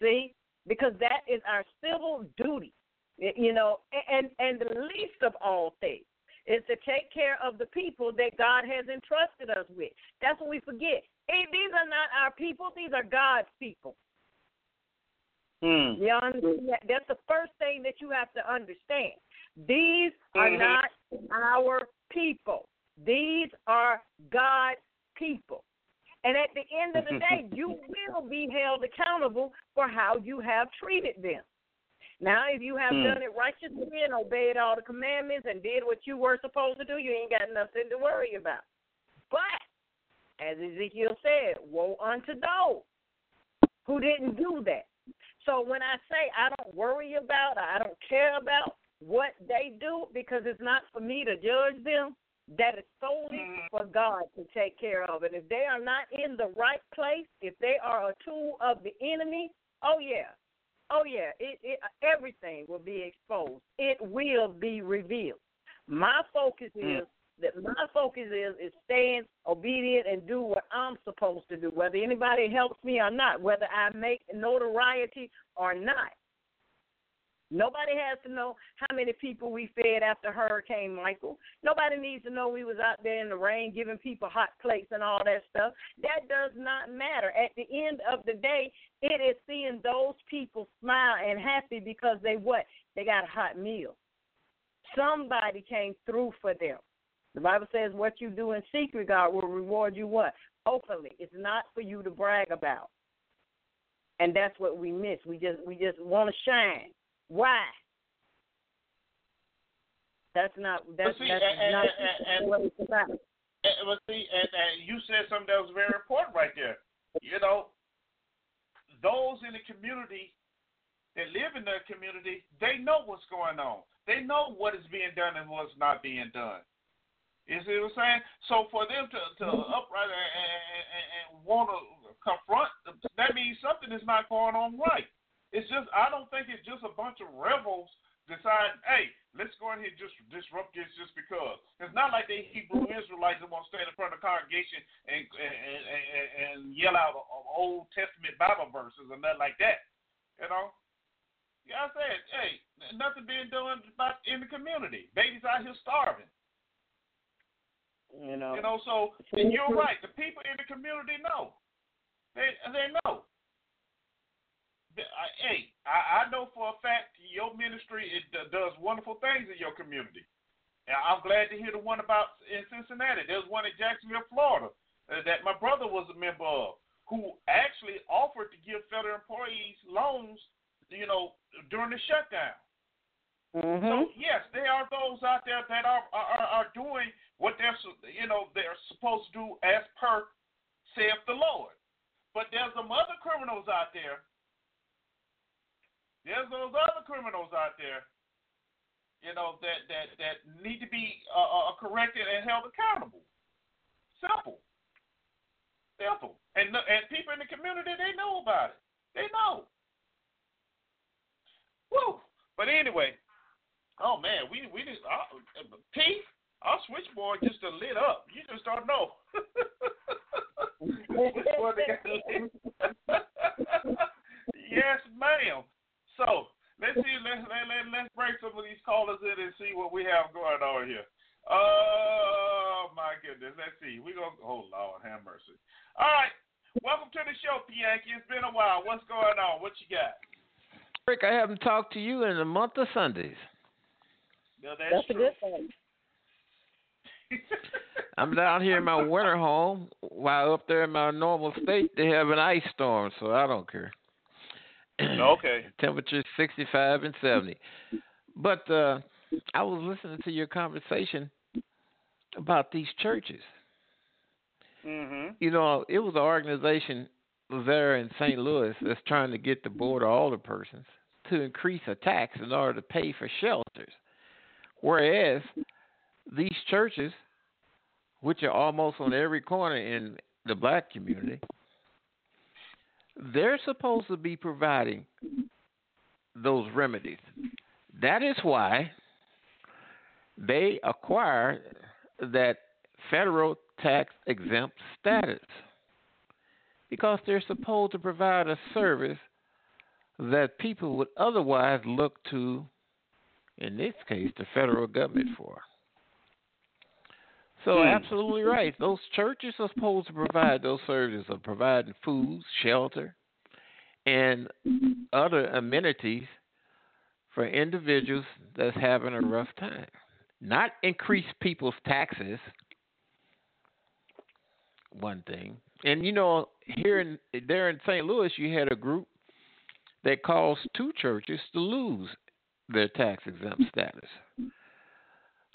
See, because that is our civil duty. You know, and and the least of all things is to take care of the people that God has entrusted us with. That's what we forget. Hey, these are not our people; these are God's people. Mm. You understand? That's the first thing that you have to understand. These are Mhm. not our people. These are God's people. And at the end of the [laughs] day, you will be held accountable for how you have treated them. Now, if you have Hmm. done it righteously and obeyed all the commandments and did what you were supposed to do, you ain't got nothing to worry about. But, as Ezekiel said, woe unto those who didn't do that. So when I say I don't worry about, I don't care about what they do because it's not for me to judge them, that is solely Mhm. for God to take care of. And if they are not in the right place, if they are a tool of the enemy, oh yeah, oh yeah, it, it everything will be exposed. It will be revealed. My focus Mm. is that my focus is is staying obedient and do what I'm supposed to do, whether anybody helps me or not, whether I make notoriety or not. Nobody has to know how many people we fed after Hurricane Michael. Nobody needs to know we was out there in the rain giving people hot plates and all that stuff. That does not matter. At the end of the day, it is seeing those people smile and happy because they what? They got a hot meal. Somebody came through for them. The Bible says what you do in secret, God will reward you what? Openly. It's not for you to brag about. And that's what we miss. We just we just want to shine. Why? That's not that's, see, that's and- not and- what it's about. And, but see, and, and you said something that was very important right there. You know, those in the community that live in the community, they know what's going on. They know what is being done and what's not being done. You see what I'm saying? So for them to, to mm-hmm. upright and, and, and, and want to confront, that means something is not going on right. It's just I don't think it's just a bunch of rebels decide, hey, let's go in here and just disrupt this just because. It's not like they Hebrew Israelites that want to stand in front of the congregation and and, and, and yell out Old Testament Bible verses or nothing like that. You know. Yeah, I said, hey, nothing being done about in the community. Babies out here starving. You know. You know, so and you're right. The people in the community know. They they know. Hey, I, I know for a fact your ministry it does wonderful things in your community. And I'm glad to hear the one about in Cincinnati. There's one in Jacksonville, Florida, uh, that my brother was a member of, who actually offered to give federal employees loans, you know, during the shutdown. Mm-hmm. So yes, there are those out there that are, are are doing what they're you know they're supposed to do as per saith the Lord. But there's some other criminals out there there's those other criminals out there, you know, that that that need to be uh, uh, corrected and held accountable. Simple. Simple. And and people in the community they know about it. They know. Woo. But anyway, oh man, we we just uh, T our switchboard just lit up. You just don't know. [laughs] [laughs] yes, ma'am. So let's see. Let's let, let, let's break some of these callers in and see what we have going on here. Oh my goodness. Let's see. We gonna. Oh Lord, have mercy. All right. Welcome to the show, Yankee. It's been a while. What's going on? What you got? Rick, I haven't talked to you in a month of Sundays. No, that's, that's true. a good thing. [laughs] I'm down here in my winter home, while up there in my normal state they have an ice storm, so I don't care. Okay. [clears throat] Temperature 65 and 70. But uh, I was listening to your conversation about these churches. Mm-hmm. You know, it was an organization there in St. Louis that's trying to get the board of alder persons to increase a tax in order to pay for shelters. Whereas these churches, which are almost on every corner in the black community, they're supposed to be providing those remedies. That is why they acquire that federal tax exempt status because they're supposed to provide a service that people would otherwise look to, in this case, the federal government for. So, Hmm. absolutely right. Those churches are supposed to provide those services of providing food, shelter, and other amenities for individuals that's having a rough time. Not increase people's taxes. One thing, and you know, here in there in St. Louis, you had a group that caused two churches to lose their tax exempt status.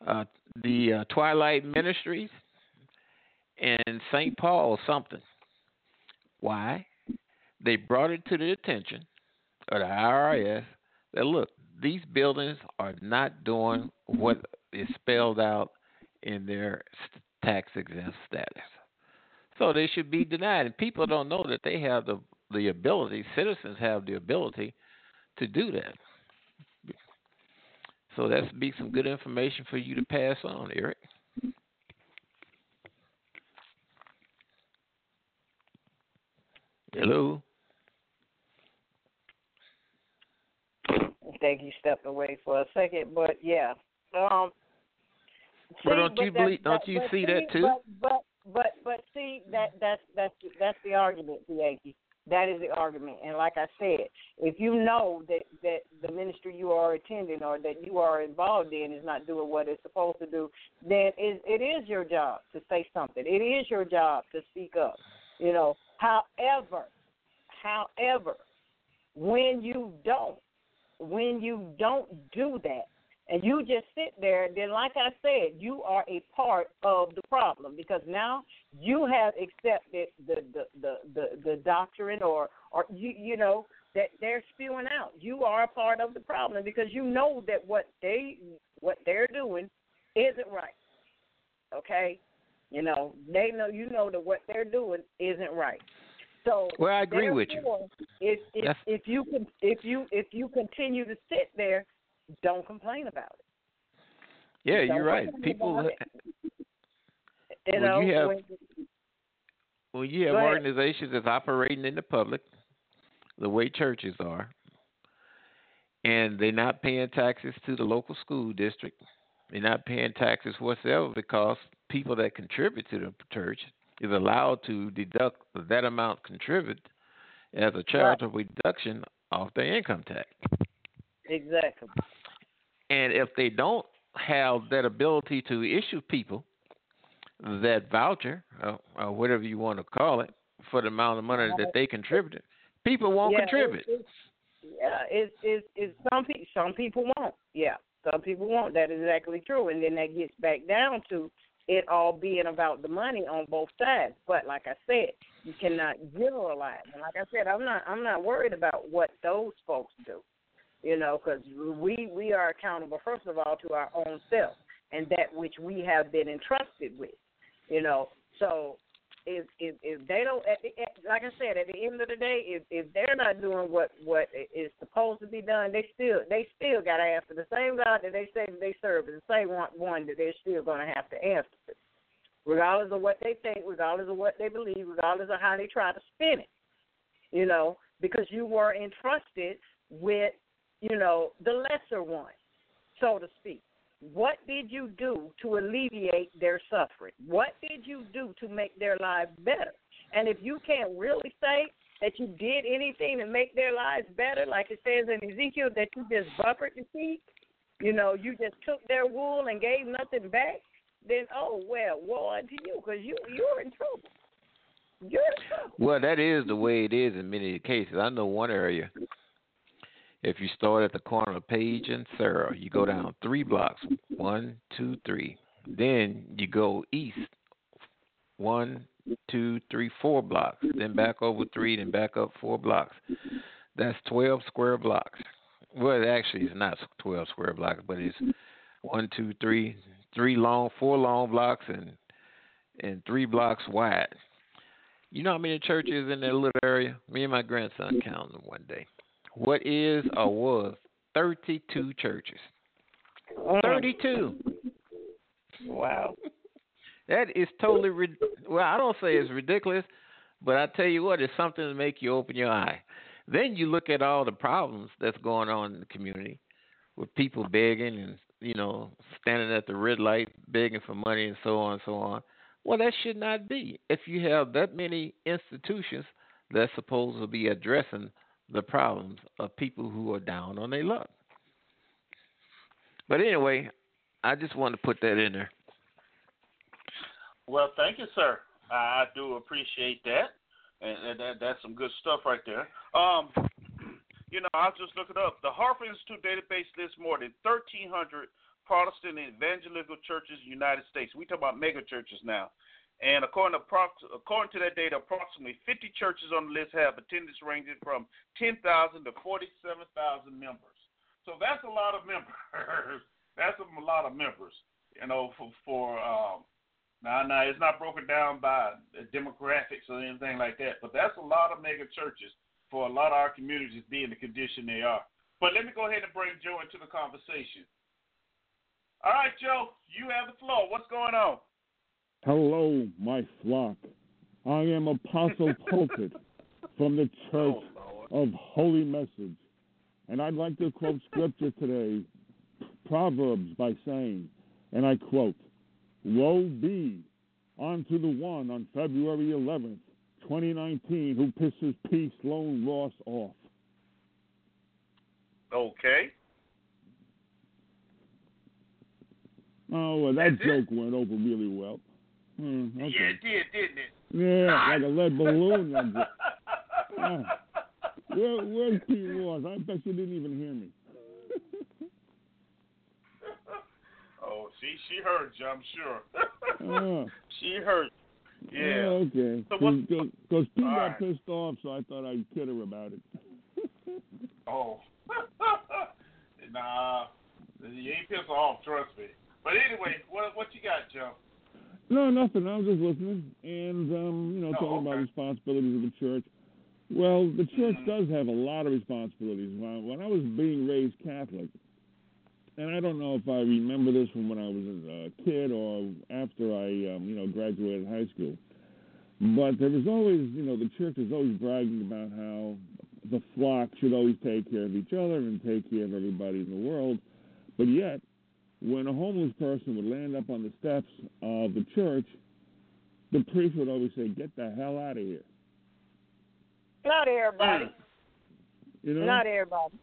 Uh, the uh, Twilight Ministries and St. Paul something. Why? They brought it to the attention of the IRS that look, these buildings are not doing what is spelled out in their tax exempt status. So they should be denied. And people don't know that they have the the ability, citizens have the ability to do that. So that's be some good information for you to pass on, Eric. Hello. I think you stepped away for a second, but yeah. Um, see, don't but you that- believe- don't that- you but see that too? But but but but see that that's that's that's the argument, Yankee. That is the argument. And like I said, if you know that that the ministry you are attending or that you are involved in is not doing what it's supposed to do, then it, it is your job to say something. It is your job to speak up. You know. However, however, when you don't, when you don't do that, and you just sit there, then like I said, you are a part of the problem because now you have accepted the the the the, the doctrine or or you you know that they're spewing out. You are a part of the problem because you know that what they what they're doing isn't right. Okay? You know, they know you know that what they're doing isn't right. So Well, I agree with you. If if if you can if you if you continue to sit there don't complain about it. Yeah, Don't you're right. People, [laughs] You When know, you have- when- when you have organizations that's operating in the public, the way churches are, and they're not paying taxes to the local school district, they're not paying taxes whatsoever because people that contribute to the church is allowed to deduct that amount contributed as a charitable deduction off their income tax. exactly. And if they don't have that ability to issue people that voucher or, or whatever you want to call it for the amount of money that they contributed, people won't yeah, contribute. It's, it's, yeah, it's it's it's some people some people won't. Yeah, some people won't. That is exactly true. And then that gets back down to it all being about the money on both sides. But like I said, you cannot generalize. And like I said, I'm not I'm not worried about what those folks do. You know, because we we are accountable first of all to our own self and that which we have been entrusted with. You know, so if if if they don't, at the, at, like I said, at the end of the day, if if they're not doing what what is supposed to be done, they still they still got to answer the same God that they say that they serve is the same one, one that they're still going to have to answer, to, regardless of what they think, regardless of what they believe, regardless of how they try to spin it. You know, because you were entrusted with you know the lesser one, so to speak. What did you do to alleviate their suffering? What did you do to make their lives better? And if you can't really say that you did anything to make their lives better, like it says in Ezekiel, that you just buffered the sheep, you know, you just took their wool and gave nothing back, then oh well, woe unto you, because you you're in trouble. You're in trouble. Well, that is the way it is in many cases. I know one area. If you start at the corner of Page and Sarah, you go down three blocks, one, two, three. Then you go east, one, two, three, four blocks. Then back over three, then back up four blocks. That's twelve square blocks. Well, actually, it's not twelve square blocks, but it's one, two, three, three long, four long blocks, and and three blocks wide. You know how many churches in that little area? Me and my grandson counted them one day. What is or was 32 churches? Mm. 32. Wow. That is totally rid- well. I don't say it's ridiculous, but I tell you what, it's something to make you open your eye. Then you look at all the problems that's going on in the community, with people begging and you know standing at the red light begging for money and so on and so on. Well, that should not be. If you have that many institutions that's supposed to be addressing the problems of people who are down on their luck. But anyway, I just wanted to put that in there. Well, thank you, sir. I do appreciate that, and, that, that's some good stuff right there. Um, you know, I was just looking up the Harvard Institute database lists more than 1,300 Protestant and evangelical churches in the United States. We talk about mega churches now. And according to, according to that data, approximately 50 churches on the list have attendance ranging from 10,000 to 47,000 members. So that's a lot of members. [laughs] that's a lot of members, you know, for, for um, now, now it's not broken down by demographics or anything like that, but that's a lot of mega churches for a lot of our communities being the condition they are. But let me go ahead and bring Joe into the conversation. All right, Joe, you have the floor. What's going on? Hello, my flock. I am Apostle Pulpit from the Church Oh, of Holy Message. And I'd like to quote scripture today, Proverbs, by saying, and I quote, Woe be unto the one on February 11th, 2019, who pisses Pete Sloan Ross off. Okay. Oh, well, that That's it? joke went over really well. Hmm, Yeah, it did, didn't it? Yeah, like a lead balloon. that jo- Ah. Where, where's Pete Ross? I bet you didn't even hear me. [laughs] oh, she she heard you, I'm sure. Ah. [laughs] she heard. Yeah. Oh, okay. So what- Because Pete got right. pissed off, so I thought I'd kid her about it. [laughs] Oh. nah, you ain't pissed off, trust me. But anyway, what what you got, Joe? No, nothing. I was just listening and, um, you know, Oh, talking about responsibilities of the church. Well, the church Mhm. does have a lot of responsibilities. When when I was being raised Catholic, and I don't know if I remember this from when I was a kid or after I, um, you know, graduated high school. But there was always, you know, the church was always bragging about how the flock should always take care of each other and take care of everybody in the world. But yet, when a homeless person would land up on the steps of the church, the priest would always say, "Get the hell out of here." Not everybody. You know. Not everybody.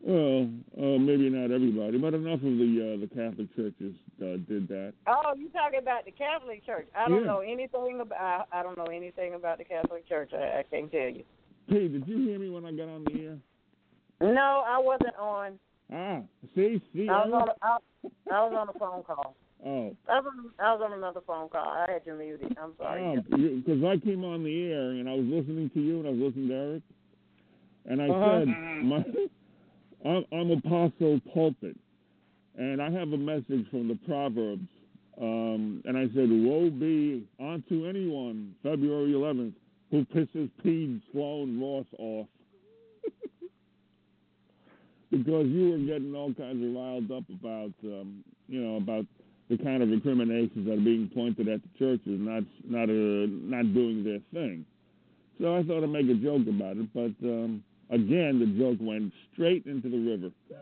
Well, uh, maybe not everybody, but enough of the uh, the Catholic churches uh, did that. Oh, you talking about the Catholic Church? I don't Yeah. know anything about. I, I don't know anything about the Catholic Church. I, I can't tell you. Hey, did you hear me when I got on the air? No, I wasn't on. Ah, see, see. I was on. A, I, I was on a phone call. oh, I was on, I was on another phone call. I had you muted. I'm sorry. because I came on the air and I was listening to you and I was listening to Eric, and I Uh-huh. said, my, I'm, I'm Apostle Pulpit, and I have a message from the Proverbs, um, and I said, "Woe be unto anyone, February 11th, who pisses Pete Sloan Ross off." Because you were getting all kinds of riled up about, um, you know, about the kind of recriminations that are being pointed at the churches not not uh, not doing their thing. So I thought I'd make a joke about it, but um, again, the joke went straight into the river, [laughs]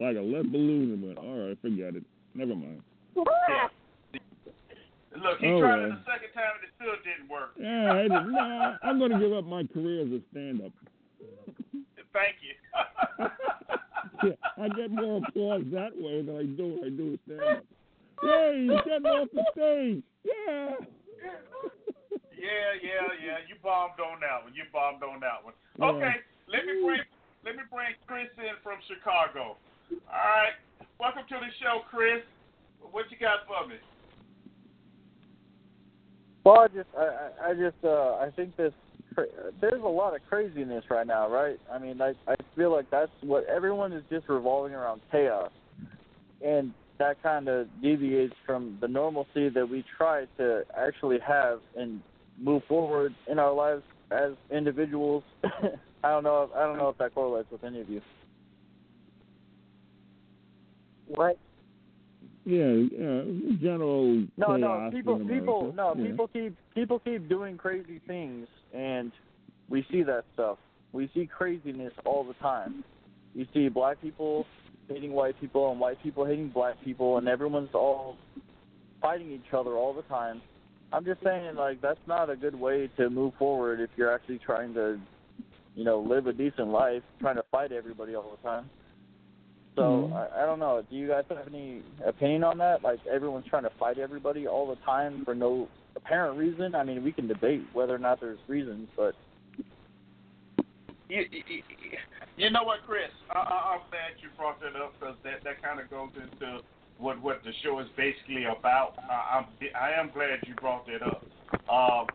like a lead balloon, and went, "All right, forget it. Never mind." Look, he Oh, tried it the second time and it still didn't work. Yeah, I didn't, no, I'm going to give up my career as a stand-up. [laughs] Thank you. Yeah, I get more applause that way than I do when I do a stand-up. Yay, you're getting off the stage. Yeah. yeah, yeah, yeah. You bombed on that one. You bombed on that one. Yeah. Okay, let me bring let me bring Chris in from Chicago. All right, welcome to the show, Chris. What you got for me? Well, I just, I, I I just, uh, I think this, cra- there's a lot of craziness right now, right? I mean, I, I feel like that's what everyone is just revolving around chaos, and that kind of deviates from the normalcy that we try to actually have and move forward in our lives as individuals. [laughs] I don't know, if, I don't know if that correlates with any of you. What? Yeah, yeah, general No, no, people, people, no, Yeah. people keep people keep doing crazy things, and we see that stuff. We see craziness all the time. You see black people hating white people, and white people hating black people, and everyone's all fighting each other all the time. I'm just saying, like, that's not a good way to move forward if you're actually trying to, you know, live a decent life, trying to fight everybody all the time. So Mhm. I, I don't know. Do you guys have any opinion on that? Like everyone's trying to fight everybody all the time for no apparent reason. I mean, we can debate whether or not there's reasons, but You, you, you know what, Chris? I, I, I'm glad you brought that up because that, that kind of goes into what what the show is basically about. I, I'm I am glad you brought that up. Um,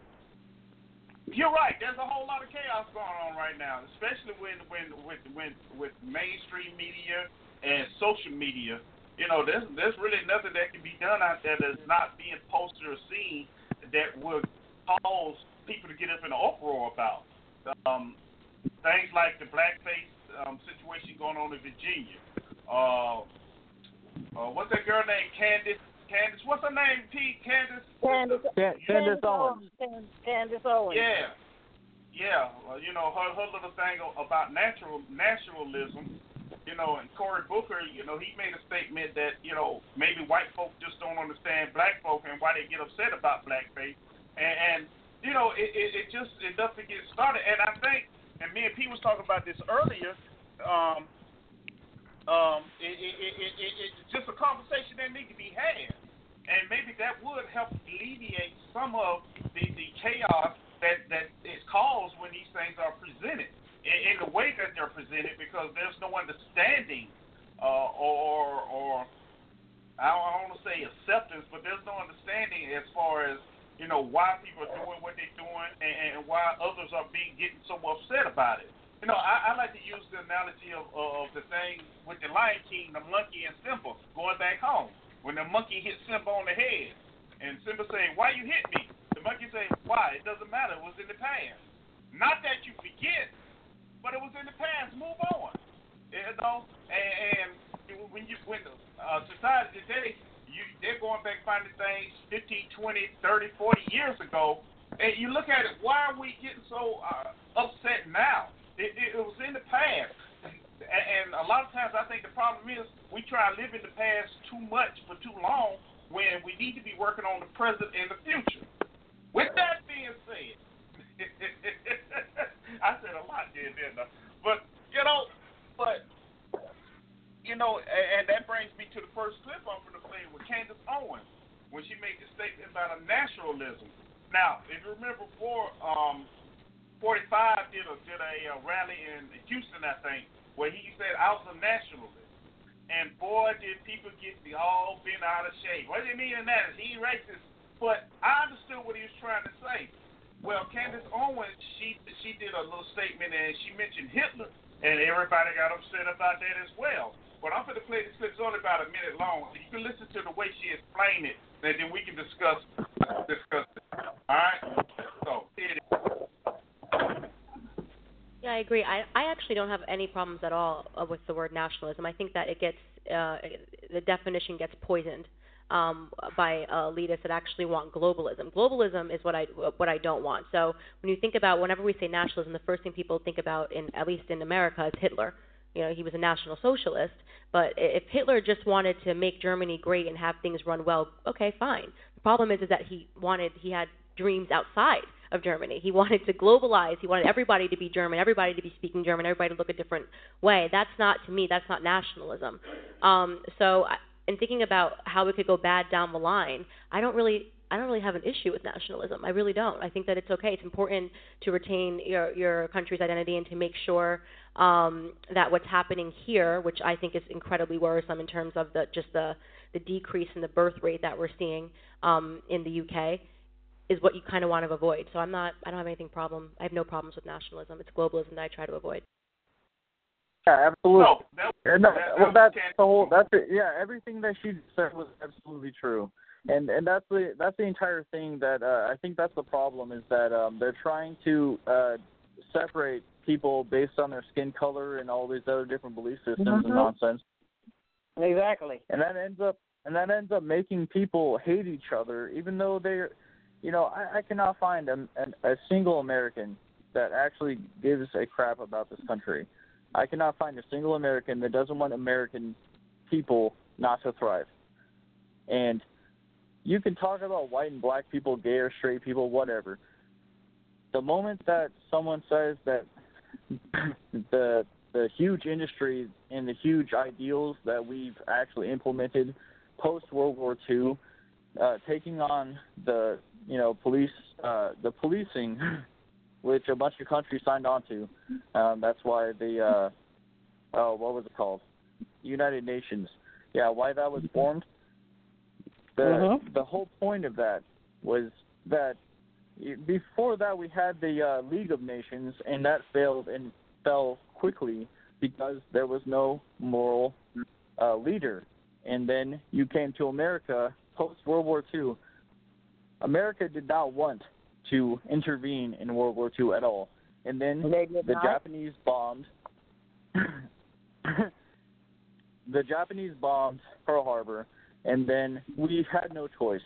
you're right. There's a whole lot of chaos going on right now, especially when when with when with mainstream media and social media. You know, there's there's really nothing that can be done out there that's not being posted or seen that would cause people to get up in an uproar about. Um, things like the blackface um, situation going on in Virginia. Uh, uh, what's that girl named Candace? Candace, what's her name? Pete Candace. Candace, Can- Candace Owens. Can- Candace Owens. Yeah, yeah. Well, you know her her little thing about natural naturalism. You know, and Cory Booker, you know, he made a statement that you know maybe white folk just don't understand black folk and why they get upset about blackface, and, and you know it, it, it just enough to get started. And I think, and me and Pete was talking about this earlier. Um, um, it, it, it, it, it, it's just a conversation that needs to be had, and maybe that would help alleviate some of the, the chaos that that is caused when these things are presented in, in the way that they're presented, because there's no understanding uh, or or I don't, want to say acceptance, but there's no understanding as far as you know why people are doing what they're doing and, and why others are being getting so upset about it. You know, I, I like to use the analogy of, of the thing with the Lion King, the monkey and Simba going back home. When the monkey hit Simba on the head, and Simba say, "Why you hit me?" The monkey say, "Why? It doesn't matter. It was in the past. Not that you forget, but it was in the past. Move on." You know, and, and when you when the, uh, society today, you they're going back finding things 15, 20, 30, 40 years ago, and you look at it. Why are we getting so uh, upset now? It, it, it was in the past, and, and a lot of times I think the problem is we try to live in the past too much for too long when we need to be working on the present and the future. With that being said, [laughs] I said a lot there, didn't I? But you know, but you know, and, and that brings me to the first clip I'm going to play with Candace Owens when she made this statement about a nationalism. Now, if you remember, before um, 45 did a did a uh, rally in Houston, I think, where he said I was a nationalist. And boy, did people get the all bent out of shape. What did he mean in that? Is he racist? But I understood what he was trying to say. Well, Candace Owens, she she did a little statement and she mentioned Hitler, and everybody got upset about that as well. But I'm going to play this clip. It's only about a minute long, you can listen to the way she explained it, and then we can discuss discuss it. All right. So here it is. Yeah, I agree. I I actually don't have any problems at all uh, with the word nationalism. I think that it gets uh, the definition gets poisoned um, by uh, elitists that actually want globalism. Globalism is what I what I don't want. So when you think about whenever we say nationalism, the first thing people think about in at least in America is Hitler. You know, he was a national socialist, but if Hitler just wanted to make Germany great and have things run well, okay, fine. The problem is is that he wanted he had dreams outside of Germany. He wanted to globalize. He wanted everybody to be German, everybody to be speaking German, everybody to look a different way. That's not to me. That's not nationalism. Um, so in thinking about how it could go bad down the line, I don't really I don't really have an issue with nationalism. I really don't. I think that it's okay. It's important to retain your your country's identity and to make sure um, that what's happening here, which I think is incredibly worrisome in terms of the just the the decrease in the birth rate that we're seeing um, in the UK, is what you kind of want to avoid. So I'm not. I don't have anything problem. I have no problems with nationalism. It's globalism that I try to avoid. Yeah, absolutely. No, that, Yeah, no, that- well, that was that's the whole. That's it. Yeah, everything that she said was absolutely true, and and that's the that's the entire thing that uh, I think that's the problem is that um, they're trying to uh, separate people based on their skin color and all these other different belief systems Mhm. and nonsense, Exactly. and that ends up and that ends up making people hate each other, even though they're, you know, I, I cannot find a, a, a single American that actually gives a crap about this country. I cannot find a single American that doesn't want American people not to thrive. And you can talk about white and black people, gay or straight people, whatever. The moment that someone says that [laughs] the the huge industry and the huge ideals that we've actually implemented post World War II, uh, taking on the you know police uh, the policing, which a bunch of countries signed on to. Um, that's why the uh, oh what was it called? United Nations. Yeah, why that was formed. The Mhm. the whole point of that was that before that we had the uh, League of Nations and that failed and fell quickly because there was no moral uh, leader. And then you came to America post World War II. America did not want to intervene in World War II at all. And then the not? Japanese bombed. [coughs] the Japanese bombed Pearl Harbor, and then we had no choice.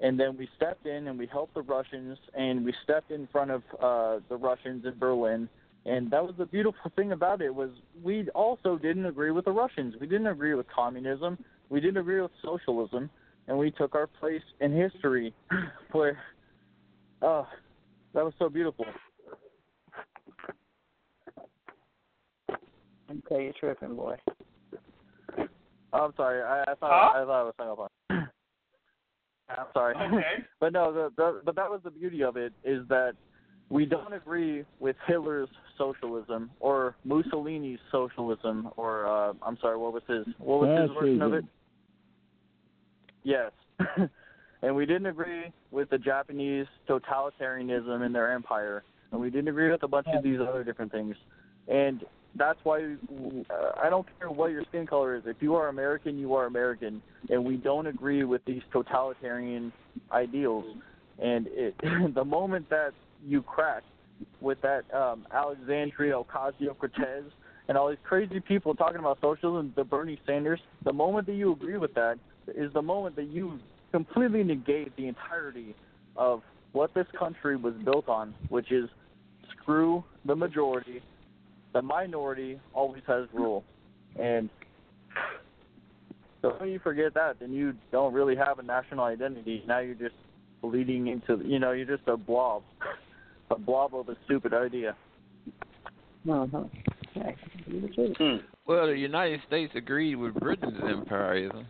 And then we stepped in and we helped the Russians, and we stepped in front of uh, the Russians in Berlin. And that was the beautiful thing about it was we also didn't agree with the Russians. We didn't agree with communism. We didn't agree with socialism, and we took our place in history. [laughs] Where, oh, that was so beautiful. Okay, you're tripping, boy. Oh, I'm sorry. I, I thought Huh? I thought I was hung up on. I'm sorry. Okay. [laughs] but no, the, the but that was the beauty of it is that we don't agree with Hitler's socialism or Mussolini's socialism or uh I'm sorry, what was his what was his version of it? Yes. [laughs] and we didn't agree with the Japanese totalitarianism in their empire, and we didn't agree with a bunch of these other different things. And that's why uh, I don't care what your skin color is. If you are American, you are American, and we don't agree with these totalitarian ideals. And it, [laughs] the moment that you crack with that um, Alexandria Ocasio Cortez and all these crazy people talking about socialism, the Bernie Sanders. The moment that you agree with that is the moment that you completely negate the entirety of what this country was built on, which is screw the majority. The minority always has rule, and so when you forget that, then you don't really have a national identity. Now you're just bleeding into, you know, you're just a blob, a blob of a stupid idea. Uh-huh. Hmm. Well, the United States agreed with Britain's imperialism.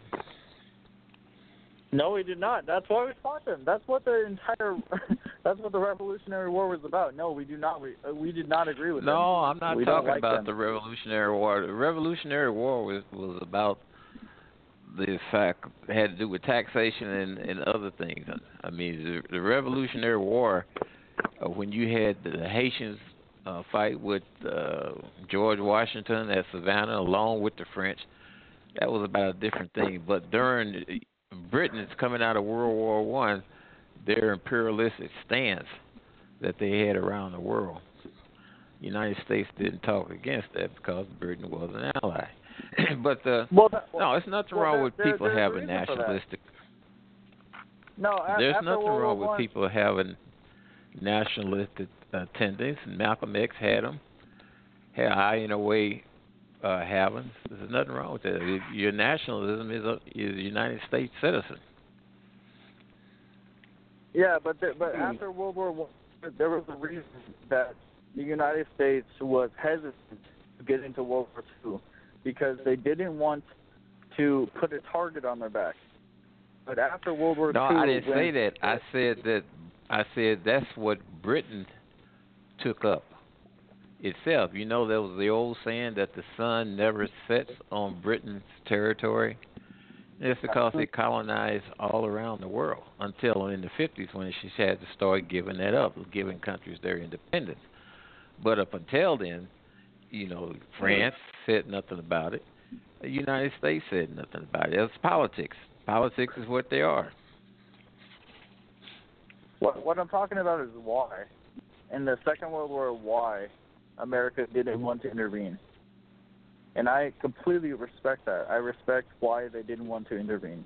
No, we did not. That's why we fought them. That's what the entire, [laughs] that's what the Revolutionary War was about. No, we do not. We we did not agree with them. No, I'm not We talking like about them. the Revolutionary War. The Revolutionary War was was about the fact had to do with taxation and, and other things. I mean, the, the Revolutionary War, uh, when you had the Haitians uh, fight with uh, George Washington at Savannah along with the French, that was about a different thing. But during Britain's coming out of World War One, their imperialistic stance that they had around the world. United States didn't talk against that because Britain was an ally. [clears throat] but uh, Well, that, no, it's nothing well, wrong there- with there- people having reason for that. nationalistic. no. There's nothing wrong with people having nationalistic uh, tendencies. Malcolm X had them. Hell, I in a way uh. There's nothing wrong with that. Your nationalism is a is a United States citizen. Yeah, but the, but Hmm. after World War One, there was a reason that the United States was hesitant to get into World War Two because they didn't want to put a target on their back. But after World War No, Two, I didn't say that. I said that. I said that's what Britain took up itself. You know, there was the old saying that the sun never sets on Britain's territory. It's because they colonized all around the world until in the 50s when she had to start giving that up, giving countries their independence. But up until then, you know, France said nothing about it. The United States said nothing about it. It's politics. Politics is what they are. What what I'm talking about is why. In the Second World War, why America didn't want to intervene. And I completely respect that. I respect why they didn't want to intervene.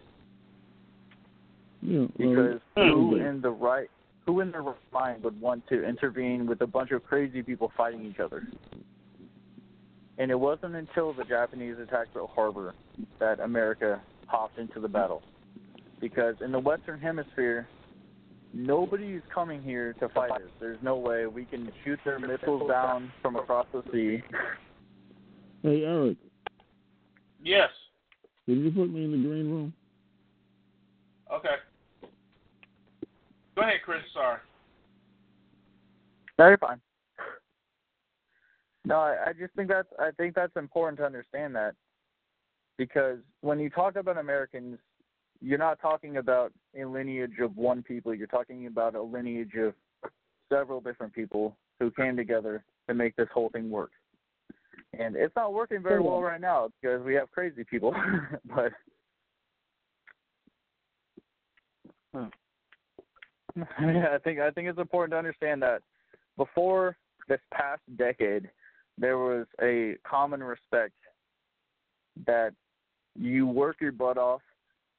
Yeah, Because who in the right who in their right mind would want to intervene with a bunch of crazy people fighting each other? And it wasn't until the Japanese attacked Pearl Harbor that America hopped into the battle. Because in the Western Hemisphere, nobody's coming here to fight us. There's no way we can shoot their missiles down from across the sea. Hey, Eric, Yes. did you put me in the green room? Okay. Go ahead, Chris. Sorry. No, you're fine. No, I, I just think that's I think that's important to understand that because when you talk about Americans, you're not talking about a lineage of one people. You're talking about a lineage of several different people who came together to make this whole thing work. And it's not working very well right now because we have crazy people. [laughs] but hmm. yeah, I think I think it's important to understand that before this past decade, there was a common respect that you work your butt off,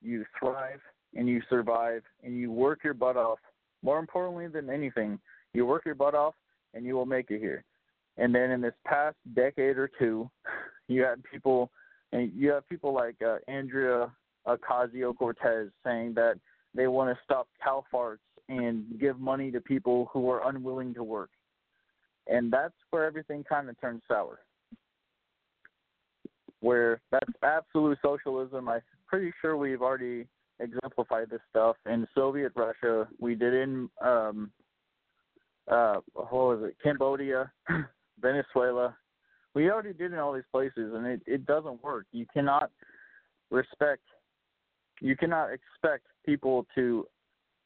you thrive, and you survive, and you work your butt off. More importantly than anything, you work your butt off, and you will make it here. And then in this past decade or two, [laughs] you had people, and you have people like uh, Andrea Ocasio Cortez saying that they want to stop cow farts and give money to people who are unwilling to work. And that's where everything kind of turns sour. Where that's absolute socialism. I'm pretty sure we've already exemplified this stuff in Soviet Russia. We did in um uh what was it, Cambodia, [clears throat] Venezuela. We already did in all these places and it, it doesn't work. You cannot respect you cannot expect people to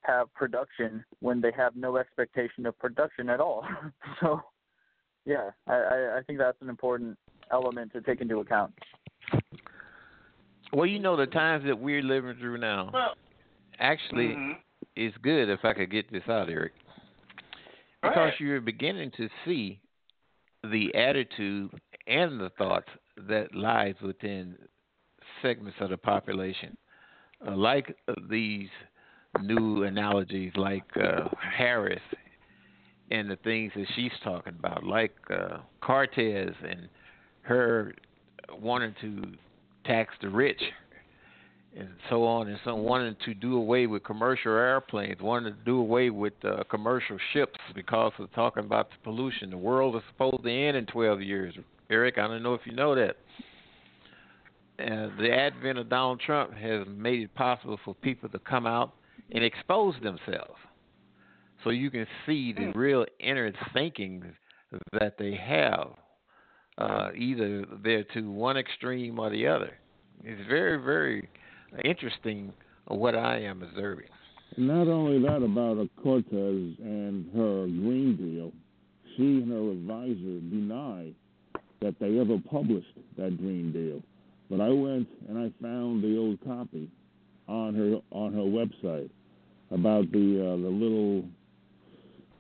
have production when they have no expectation of production at all. [laughs] so, yeah, I, I, I think that's an important element to take into account. Well, you know the times that we're living through now. Well, Actually, mhm. it's good if I could get this out, Eric, because ahead. you're beginning to see the attitude and the thoughts that lies within segments of the population, uh, like uh, these new analogies, like uh, Harris and the things that she's talking about, like uh, Cortez and her wanting to tax the rich and so on and so on, wanting to do away with commercial airplanes, wanting to do away with uh, commercial ships because of talking about the pollution. The world is supposed to end in 12 years. Eric, I don't know if you know that. And the advent of Donald Trump has made it possible for people to come out and expose themselves. So you can see the real inner thinking that they have. Uh, either they're to one extreme or the other. It's very, very interesting what I am observing. Not only that about Cortez and her Green Deal, she and her advisor deny that they ever published that Green Deal. But I went and I found the old copy on her on her website about the uh, the little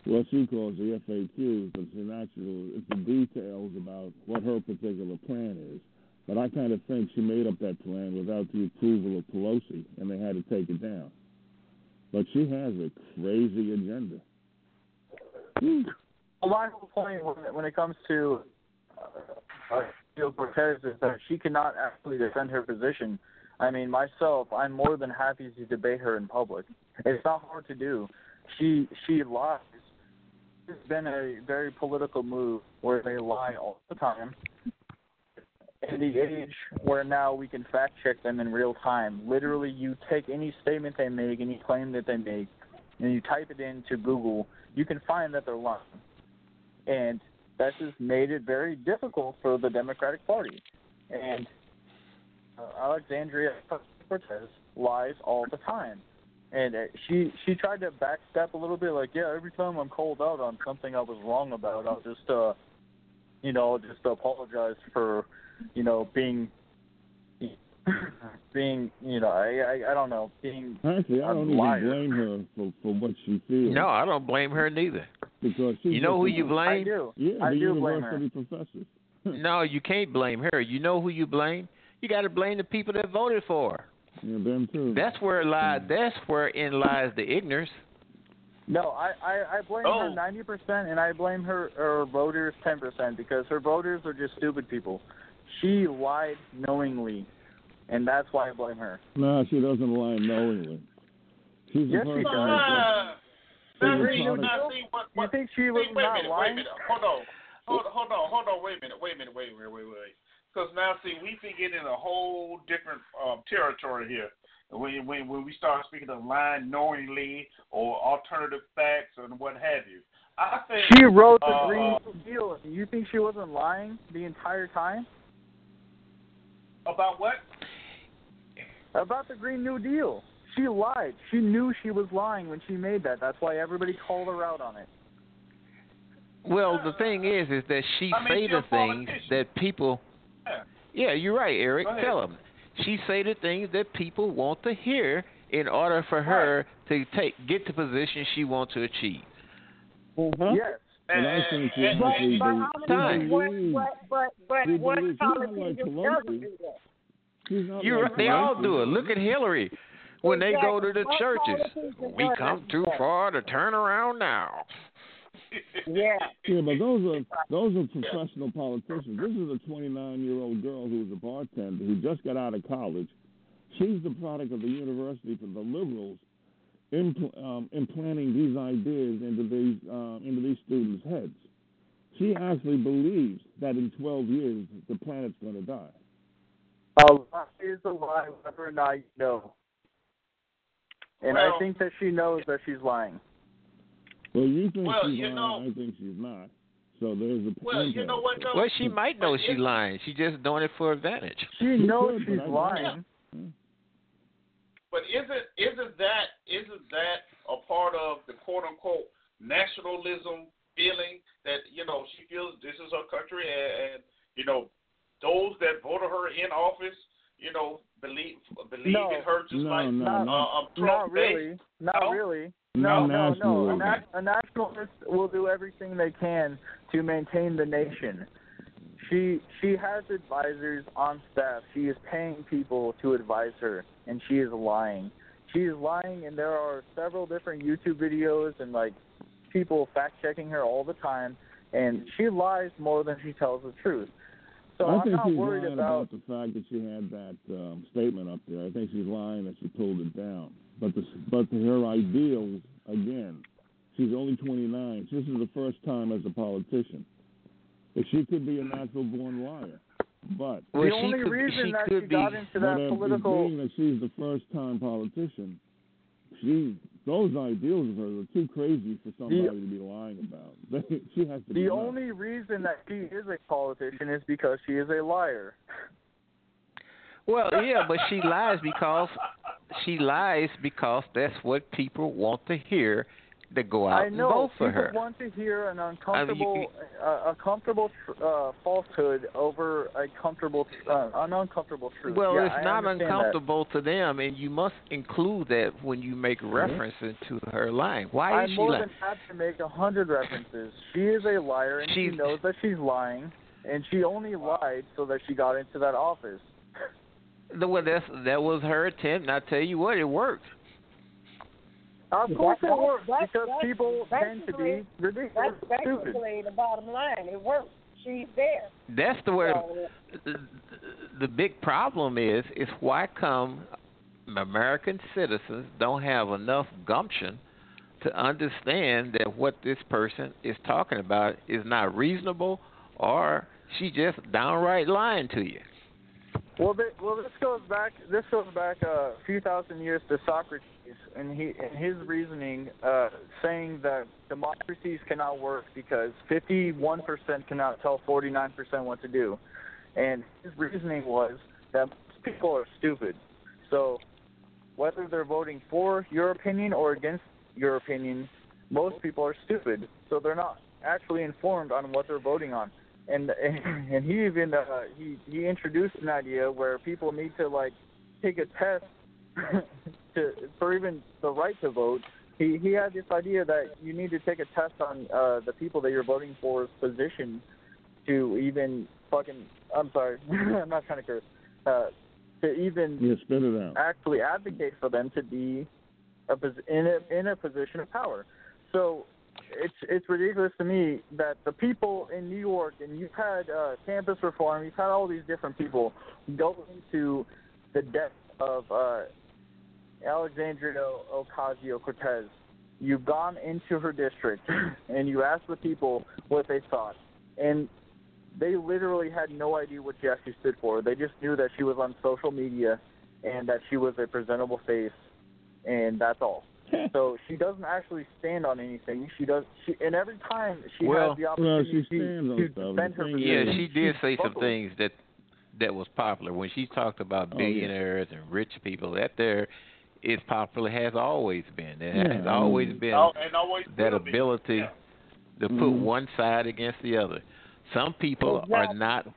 what she calls the FAQs, the actual it's the details about what her particular plan is. But I kind of think she made up that plan without the approval of Pelosi, and they had to take it down. But she has a crazy agenda. Well, my whole point when it, comes to uh, Gil Cortez is that she cannot actually defend her position. I mean, myself, I'm more than happy to debate her in public. It's not hard to do. She she lies. It's been a very political move where they lie all the time in the age where now we can fact check them in real time. Literally, you take any statement they make, any claim that they make, and you type it into Google, you can find that they're lying. And that just made it very difficult for the Democratic Party. And uh, Alexandria Cortez lies all the time. And uh, she she tried to backstep a little bit, like, yeah, every time I'm called out on something I was wrong about, I'll just, uh, you know, just apologize for you know, being [laughs] being, you know, I, I I don't know, being Actually, I don't even liar. blame her for, for what she feels. No, I don't blame her neither. Because she's You know who you blame? I do. Yeah, I the do blame her. university professors. [laughs] No, you can't blame her. You know who you blame? You got to blame the people that voted for her. Yeah, them too. That's where it lies. That's where in lies the ignorance. No, I I, I blame her Oh. ninety percent, and I blame her her voters ten percent because her voters are just stupid people. She lied knowingly, and that's why I blame her. No, she doesn't lie knowingly. She's Yes, she does. Uh, now, She was see, trying to- now, see, what, You think she was wait a not minute, wait a lying? minute, hold on, hold, hold on, hold on, wait a minute, wait a minute, wait a minute, wait, wait, wait. Because now, see, we be getting in a whole different um, territory here. When, when when we start speaking of lying knowingly or alternative facts and what have you, I think She wrote the uh, Green New Deal. You think she wasn't lying the entire time about what? about the Green New Deal? She lied. She knew she was lying when she made that. That's why everybody called her out on it. Well, the thing is, is that she I mean, say the things that people. Yeah. Yeah, you're right, Eric. Go. Tell them. She say the things that people want to hear in order for her to take get the position she wants to achieve. Mm-hmm. Yes. And I think she and- But, actually but how be- many? Time. What, what, but, but what believes- she's not like politician doesn't do that? You're right. They all do it. Look at Hillary. When they go to the Exactly. churches, we come too far to turn around now. Yeah. Yeah, but those are those are professional politicians. This is a 29 year old girl who's a bartender who just got out of college. She's the product of the university for the liberals impl- um, implanting these ideas into these uh, into these students' heads. She actually believes that in 12 years the planet's going to die. A lie is a lie, whether or not you know. And I think that she knows that she's lying. Well, you think Well, she's you lying, know- I think she's not. So there's a Well, you know what, though? Well, she might know she's lying. She's just doing it for advantage. She She knows could, she's I don't. lying. But isn't isn't that isn't that a part of the quote unquote nationalism feeling that you know she feels this is her country and, and you know those that voted her in office you know believe believe No. in her just No, like no, uh, no. um, Trump Not really. Not No? really. No No, no, no. A, nationalism. na- a nationalist will do everything they can to maintain the nation. She she has advisors on staff. She is paying people to advise her, and she is lying. She is lying, and there are several different YouTube videos and like people fact checking her all the time, and she lies more than she tells the truth. So I am think not she's worried lying about. the fact that she had that um, statement up there. I think she's lying that she pulled it down. But the, but her ideals, again, she's only 29. This is the first time as a politician. If she could be a natural born liar. But Well, the only could- reason she that could she got be- into that political being that she's the first time politician, she those ideals of hers are too crazy for somebody to be lying about. [laughs] she has to The nuts. only reason that she is a politician is because she is a liar. Well, yeah, but she lies because she lies because that's what people want to hear to go out I know and vote for people her. want to hear an uncomfortable, uh, a comfortable uh, falsehood over a comfortable, uh, an uncomfortable truth. Well, Yeah, it's I not understand that. uncomfortable to them, and you must include that when you make reference to her lying. Why I'm is she more than happy to make a hundred references. She is a liar, and she She's- knows that she's lying, and she only lied so that she got into that office. The- Well, that's that was her attempt, and I tell you what, it worked. Of course, it That's- works that's- because that's people tend to be ridiculous, That's stupid. basically the bottom line. It works. She's there. That's the way. So, The, the big problem is is why come American citizens don't have enough gumption to understand that what this person is talking about is not reasonable, or she just downright lying to you. Well, th well, this goes back. This goes back uh, a few thousand years to Socrates, and he and his reasoning, uh, saying that democracies cannot work because 51% cannot tell 49% what to do, and his reasoning was that people are stupid. So, whether they're voting for your opinion or against your opinion, most people are stupid. So they're not actually informed on what they're voting on and [laughs] and he even uh, he he introduced an idea where people need to like take a test [laughs] to for even the right to vote. He he had this idea that you need to take a test on uh, the people that you're voting for's position to even fucking I'm sorry [laughs] I'm not trying to curse uh, to even Yeah, spit it out. actually advocate for them to be a, in a in a position of power. So it's it's ridiculous to me that the people in New York and you've had uh, campus reform, you've had all these different people go into the depth of uh, Alexandria Ocasio Cortez. You've gone into her district [clears throat] and you asked the people what they thought, and they literally had no idea what she actually stood for. They just knew that she was on social media and that she was a presentable face, and that's all. [laughs] so she doesn't actually stand on anything. She does. She and every time she Well- has the Well, opportunity she stands on to stuff. defend her The thing Yeah, she did say some things that that was popular when she talked about Oh, yeah. billionaires and rich people. That there is popular has always been. There Yeah, has always been Oh, and always that will be. ability Yeah. to put Mhm. one side against the other. Some people are not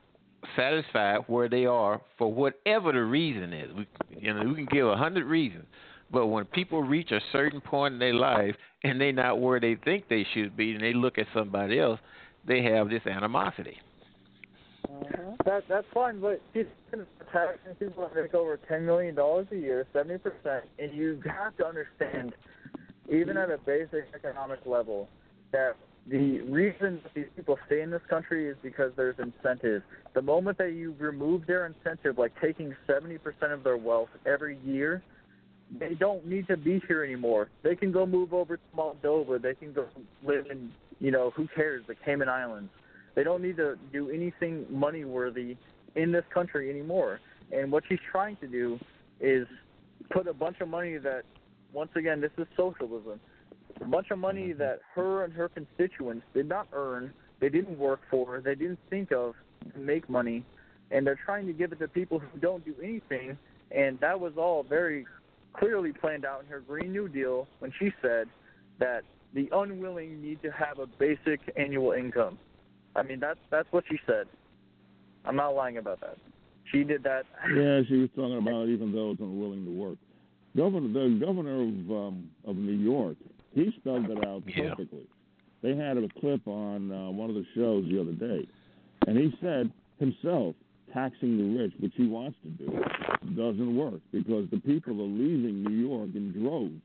satisfied where they are for whatever the reason is. We, you know, we can give a hundred reasons, but when people reach a certain point in their life and they're not where they think they should be, and they look at somebody else, they have this animosity. That that's fine, but she's taxing people that make over ten million dollars a year, seventy percent, and you have to understand, even at a basic economic level, that the reason that these people stay in this country is because there's incentive. The moment that you remove their incentive, like taking seventy percent of their wealth every year, they don't need to be here anymore. They can go move over to Moldova. They can go live in, you know, who cares, the Cayman Islands. They don't need to do anything money worthy in this country anymore. And what she's trying to do is put a bunch of money that, once again, this is socialism. A bunch of money mm-hmm. that her and her constituents did not earn, they didn't work for, they didn't think of to make money, and they're trying to give it to people who don't do anything. And that was all very clearly planned out in her Green New Deal when she said that the unwilling need to have a basic annual income. I mean, that's that's what she said. I'm not lying about that. She did that. Yeah, she was talking about even those unwilling to work. Governor, the governor of um, of New York, he spelled it out Yeah. perfectly. they had a clip on uh, one of the shows the other day, and he said himself taxing the rich, which he wants to do, doesn't work because the people are leaving New York in droves.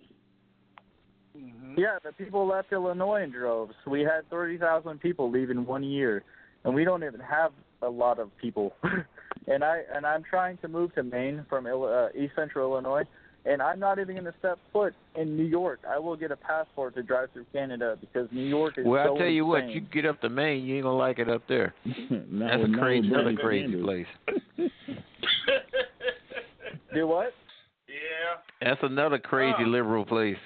Yeah, the people left Illinois in droves. We had 30,000 people leave in one year, and we don't even have a lot of people. [laughs] and I and I'm trying to move to Maine from Ill- uh, East Central Illinois, and I'm not even going to step foot in New York. I will get a passport to drive through Canada because New York is Well, so I tell you what, you get up to Maine, you ain't gonna like it up there. [laughs] now, That's a now crazy, Bernie another crazy place. [laughs] Do what? Yeah. That's another crazy Uh. liberal place.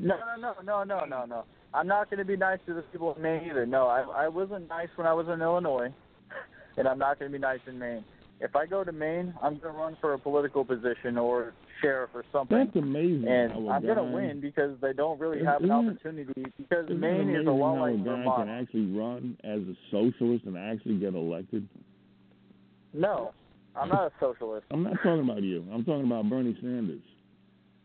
No, no, no, no, no, no, no. I'm not going to be nice to the people in Maine either. No, I I wasn't nice when I was in Illinois, [laughs] and I'm not going to be nice in Maine. If I go to Maine, I'm going to run for a political position or sheriff or something. That's amazing. and how a I'm going to win because they don't really have an isn't it- opportunity. Because Maine is a lot like Vermont. can actually run as a socialist and actually get elected? No, I'm not a socialist. I'm not talking about you. I'm talking about Bernie Sanders.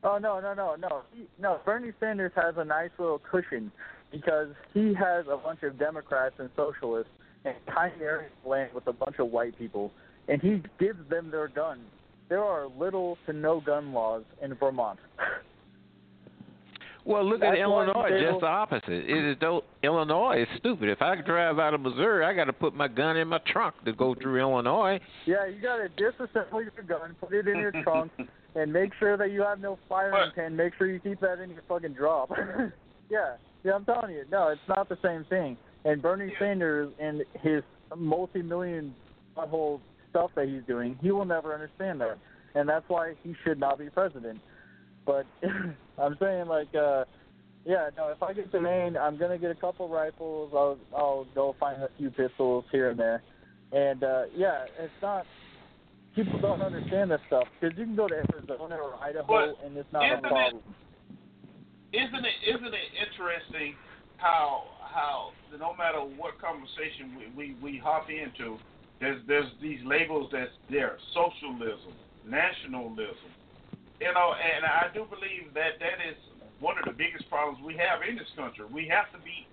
Oh no, no, no, no, he, no. Bernie Sanders has a nice little cushion because he has a bunch of Democrats and socialists and tiny areas of land with a bunch of white people, and he gives them their guns. There are little to no gun laws in Vermont. [laughs] Well, look That's at Illinois, just the opposite. It is though Illinois is stupid. If I drive out of Missouri, I got to put my gun in my trunk to go through Illinois. Yeah, you gotta disassemble your gun, put it in your trunk, [laughs] and make sure that you have no firing pin. Make sure you keep that in your fucking drop. [laughs] yeah, yeah, I'm telling you, no, it's not the same thing. And Bernie Sanders and his multi-million butthole stuff that he's doing, he will never understand that, and that's why he should not be president. But [laughs] I'm saying like, uh yeah, no, if I get to Maine, I'm gonna get a couple rifles. I'll I'll go find a few pistols here and there, and uh yeah, it's not. People don't understand this stuff because you can go to Arizona or Idaho But and it's not a problem. isn't it isn't it interesting how how no matter what conversation we, we, we hop into, there's there's these labels that's there socialism, nationalism, you know, and I do believe that that is one of the biggest problems we have in this country. We have to be,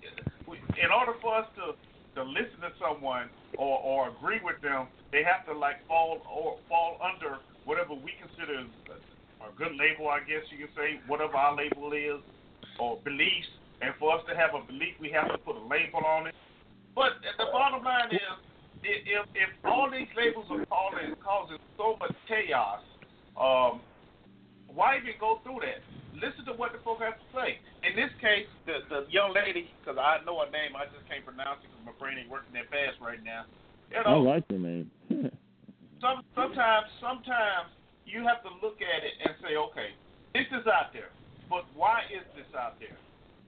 in order for us to to listen to someone or or agree with them, they have to like fall or fall under whatever we consider a good label, I guess you can say, whatever our label is, or beliefs. And for us to have a belief, we have to put a label on it. But the bottom line is, if if all these labels are causing causing so much chaos, um, why even go through that? Listen to what the folk have to say. In this case, the the young lady, because I know her name, I just can't pronounce it because my brain ain't working that fast right now. You I like the name. [laughs] some sometimes sometimes you have to look at it and say, okay, this is out there, but why is this out there?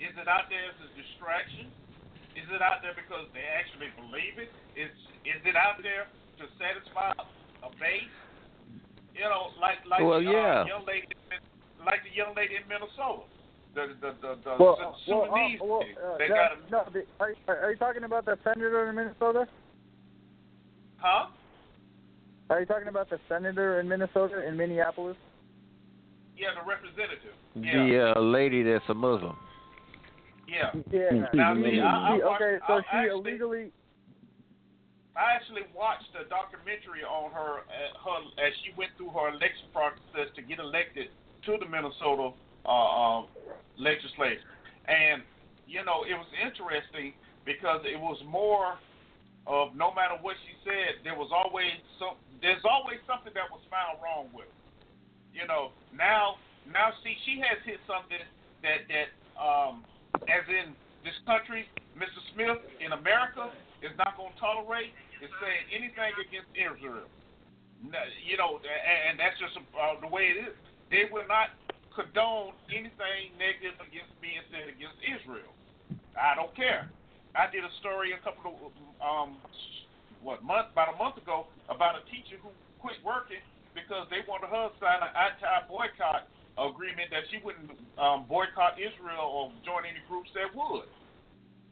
Is it out there as a distraction? Is it out there because they actually believe it? Is is it out there to satisfy a base? You know, like like Well, uh, yeah. young lady, like the young lady in Minnesota, the the the, the Well, Su- well, uh, Sudanese. well, uh, they no, got a no, the, are, are you talking about the senator in Minnesota? huh? Are you talking about the senator in Minnesota in Minneapolis? Yeah, the representative. Yeah, The uh, lady that's a Muslim. yeah. Yeah. Now, see, I- I she- watched- okay, so I she actually- illegally. I actually watched a documentary on her, uh, her as she went through her election process to get elected to the Minnesota uh, um, legislature, and you know it was interesting because it was more of no matter what she said, there was always some. There's always something that was found wrong with. Her. You know, now now see she has hit something that that um, as in this country, Mr. Smith in America is not going to tolerate is saying anything against Israel. You know, and, that's just uh, the way it is. They will not condone anything negative against being said against Israel. I don't care. I did a story a couple of um, what month about a month ago about a teacher who quit working because they wanted her to sign an anti-boycott agreement that she wouldn't um, boycott Israel or join any groups that would.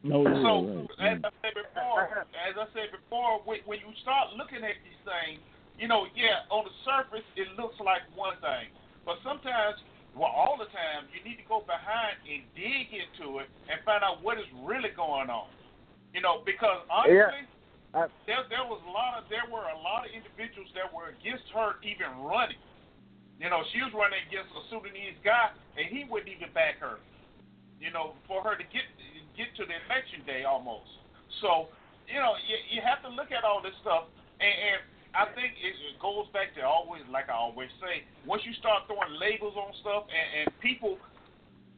No, yeah, So, right. as I said before, as I said before, when, when you start looking at these things, you know, yeah, on the surface it looks like one thing, but sometimes well, all the time, you need to go behind and dig into it and find out what is really going on. You know, because honestly, yeah. there there was a lot of there were a lot of individuals that were against her even running. You know, she was running against a Sudanese guy, and he wouldn't even back her. You know, for her to get get to the election day almost. So, you know, you, you have to look at all this stuff, and, and I think it, goes back to always, like I always say, once you start throwing labels on stuff, and, and people,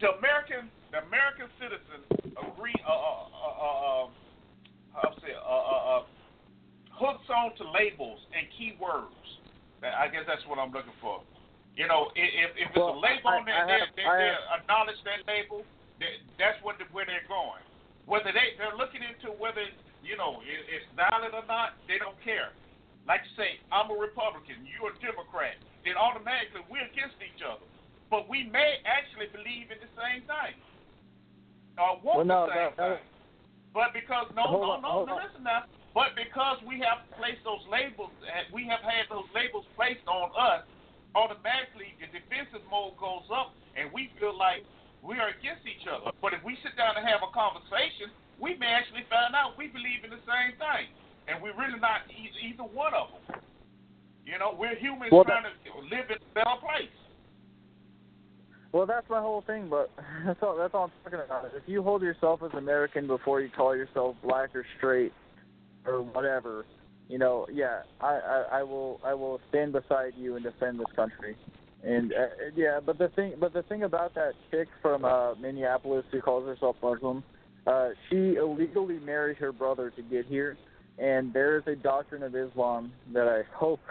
the American, the American citizen agree, uh, uh, uh, uh, how say, uh, uh, uh, hooks on to labels and keywords. I guess that's what I'm looking for. You know, if if it's well, a label I, on there, they, they, they acknowledge that label. They, that's what the, where they're going. Whether they they're looking into whether you know it, it's valid or not, they don't care. Like you say, I'm a Republican, you're a Democrat, then automatically we're against each other. But we may actually believe in the same thing, or want well, no, the same no, thing. But because no, hold no, on, no, hold no, on. listen now. But because we have placed those labels, eh, we have had those labels placed on us, automatically the defensive mode goes up, and we feel like we are against each other. But if we sit down and have a conversation, we may actually find out we believe in the same thing, and we're really not either one of them. You know, we're humans Well, trying to live in a better place. Well, that's my whole thing, but [laughs] that's all. That's all I'm talking about. If you hold yourself as American before you call yourself black or straight or whatever, you know, yeah, I, I, I will, I will stand beside you and defend this country. And uh, yeah, but the thing, but the thing about that chick from uh, Minneapolis who calls herself Muslim, uh, she illegally married her brother to get here, and there is a doctrine of Islam that I hope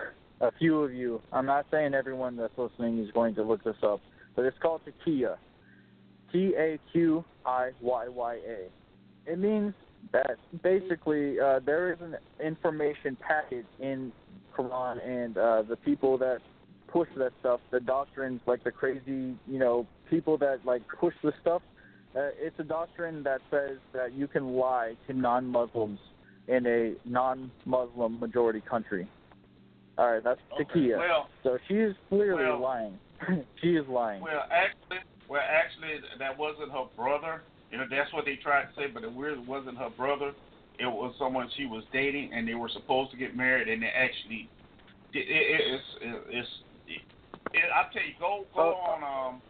a few of you. I'm not saying everyone that's listening is going to look this up but it's called Taqiyya. T A Q I Y Y A. It means that basically uh, there is an information package in Quran and uh, the people that push that stuff, the doctrines, like the crazy, you know, people that like push the stuff. Uh, it's a doctrine that says that you can lie to non-Muslims in a non-Muslim majority country. All right, that's Okay, well- so she's clearly well- lying. [laughs] she is lying. Well, actually, well, actually, that wasn't her brother. You know, that's what they tried to say, but it really wasn't her brother. It was someone she was dating, and they were supposed to get married, and they actually. It, it, it's it's. It, I tell you, go go Oh. on um,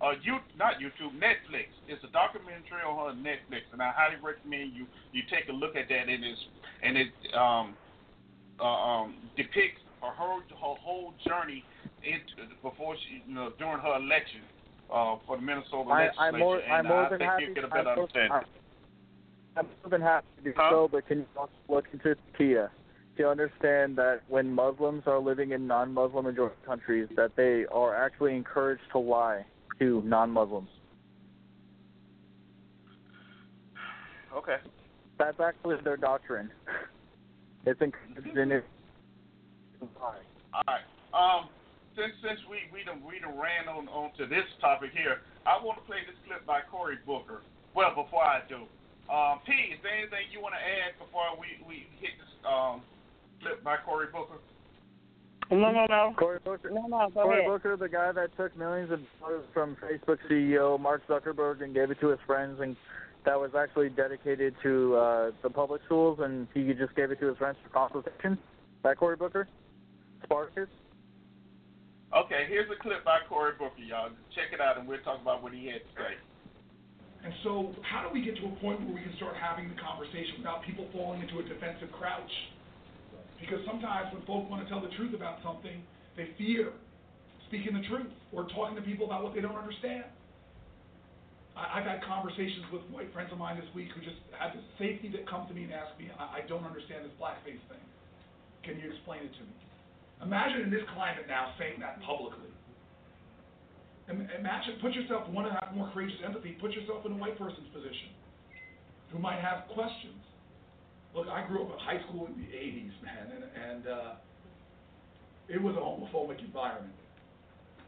uh, you not YouTube, Netflix. It's a documentary on her Netflix, and I highly recommend you you take a look at that. And it's and it um, uh, um depicts her whole her whole journey into before she you know during her election uh, for the Minnesota I, legislature, I'm more, and I'm more I than think happy. you get a I'm better more- understanding. I'm- I'm more than happy to do Huh? so, but can you also look into Taqiyya to understand that when Muslims are living in non-Muslim majority countries, that they are actually encouraged to lie to non-Muslims. Okay. That's actually their doctrine. [laughs] It's encouraged in it. All right. Um, since since we we done we done ran on onto this topic here, I want to play this clip by Cory Booker. Well, before I do, um, P, is there anything you want to add before we we hit this um clip by Cory Booker? No, no, no. Cory Booker. No, no, go Cory ahead. Booker, the guy that took millions of dollars from Facebook CEO Mark Zuckerberg and gave it to his friends, and that was actually dedicated to uh, the public schools, and he just gave it to his friends for consultation. That Cory Booker, Spartacus. Okay, here's a clip by Cory Booker, y'all. Check it out, and we'll talk about what he had to say. And so, how do we get to a point where we can start having the conversation without people falling into a defensive crouch? Because sometimes when folk want to tell the truth about something, they fear speaking the truth or talking to people about what they don't understand. I, I've had conversations with white friends of mine this week who just had the safety that come to me and ask me, I, I don't understand this blackface thing. Can you explain it to me? Imagine in this climate now saying that publicly. Imagine, put yourself, want to have more courageous empathy, put yourself in a white person's position who might have questions. Look, I grew up in high school in the 80s, man, and, and uh, it was a homophobic environment.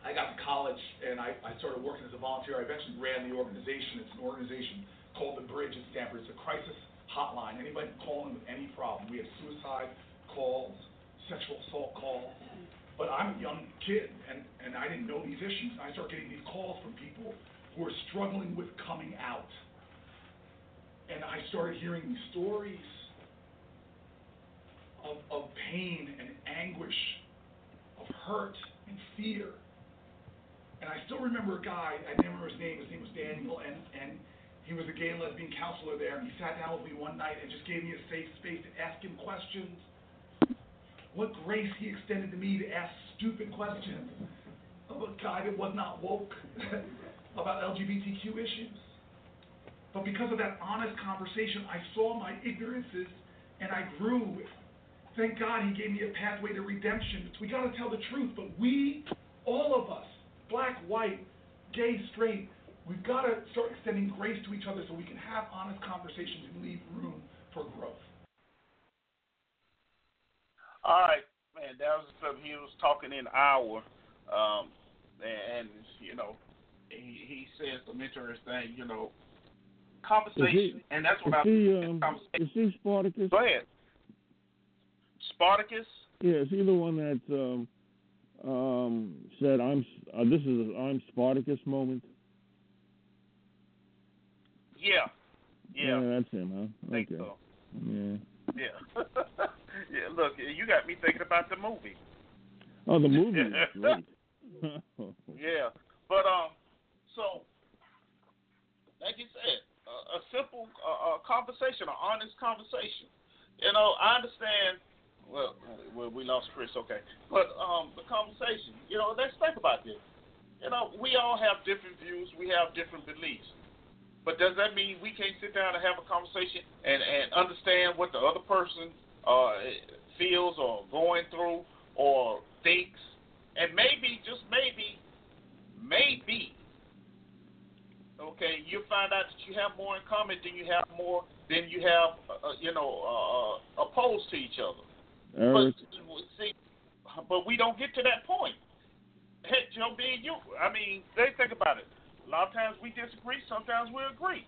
I got to college and I, I started working as a volunteer. I eventually ran the organization. It's an organization called The Bridge at Stanford. It's a crisis hotline. Anybody can call in with any problem. We have suicide calls, sexual assault calls. But I'm a young kid, and, and I didn't know these issues. I start getting these calls from people who are struggling with coming out. And I started hearing these stories of, of pain and anguish, of hurt and fear. And I still remember a guy, I didn't remember his name, his name was Daniel, and, and he was a gay and lesbian counselor there, and he sat down with me one night and just gave me a safe space to ask him questions. What grace he extended to me to ask stupid questions of a guy that was not woke [laughs] about LGBTQ issues. But because of that honest conversation, I saw my ignorances and I grew. Thank God he gave me a pathway to redemption. We got to tell the truth, but we, all of us, black, white, gay, straight, we've got to start extending grace to each other so we can have honest conversations and leave room for growth. All right, man. That was stuff he was talking in our, um, and, and you know, he he said some interesting things. You know, conversation, he, and that's what is I. He, um, is he Spartacus? Go ahead. Spartacus. Yeah, is he the one that um, um, said, "I'm uh, this is a I'm Spartacus moment"? Yeah. Yeah. Yeah, that's him, huh? Okay. so. Yeah. Yeah. [laughs] yeah. Look, you got me thinking about the movie. Oh, the movie [laughs] [laughs] yeah, but um, so like you said, a, a simple uh, a conversation, an honest conversation. You know, I understand. Well, well, we lost Chris. Okay, but um, the conversation. You know, let's think about this. You know, we all have different views. We have different beliefs. But does that mean we can't sit down and have a conversation and, and understand what the other person uh, feels or going through or thinks? And maybe, just maybe, maybe, okay, you'll find out that you have more in common than you have more than you have, uh, you know, uh, opposed to each other. But see, but we don't get to that point. Hey, Joe, being you, I mean, they think about it. A lot of times we disagree, sometimes we agree,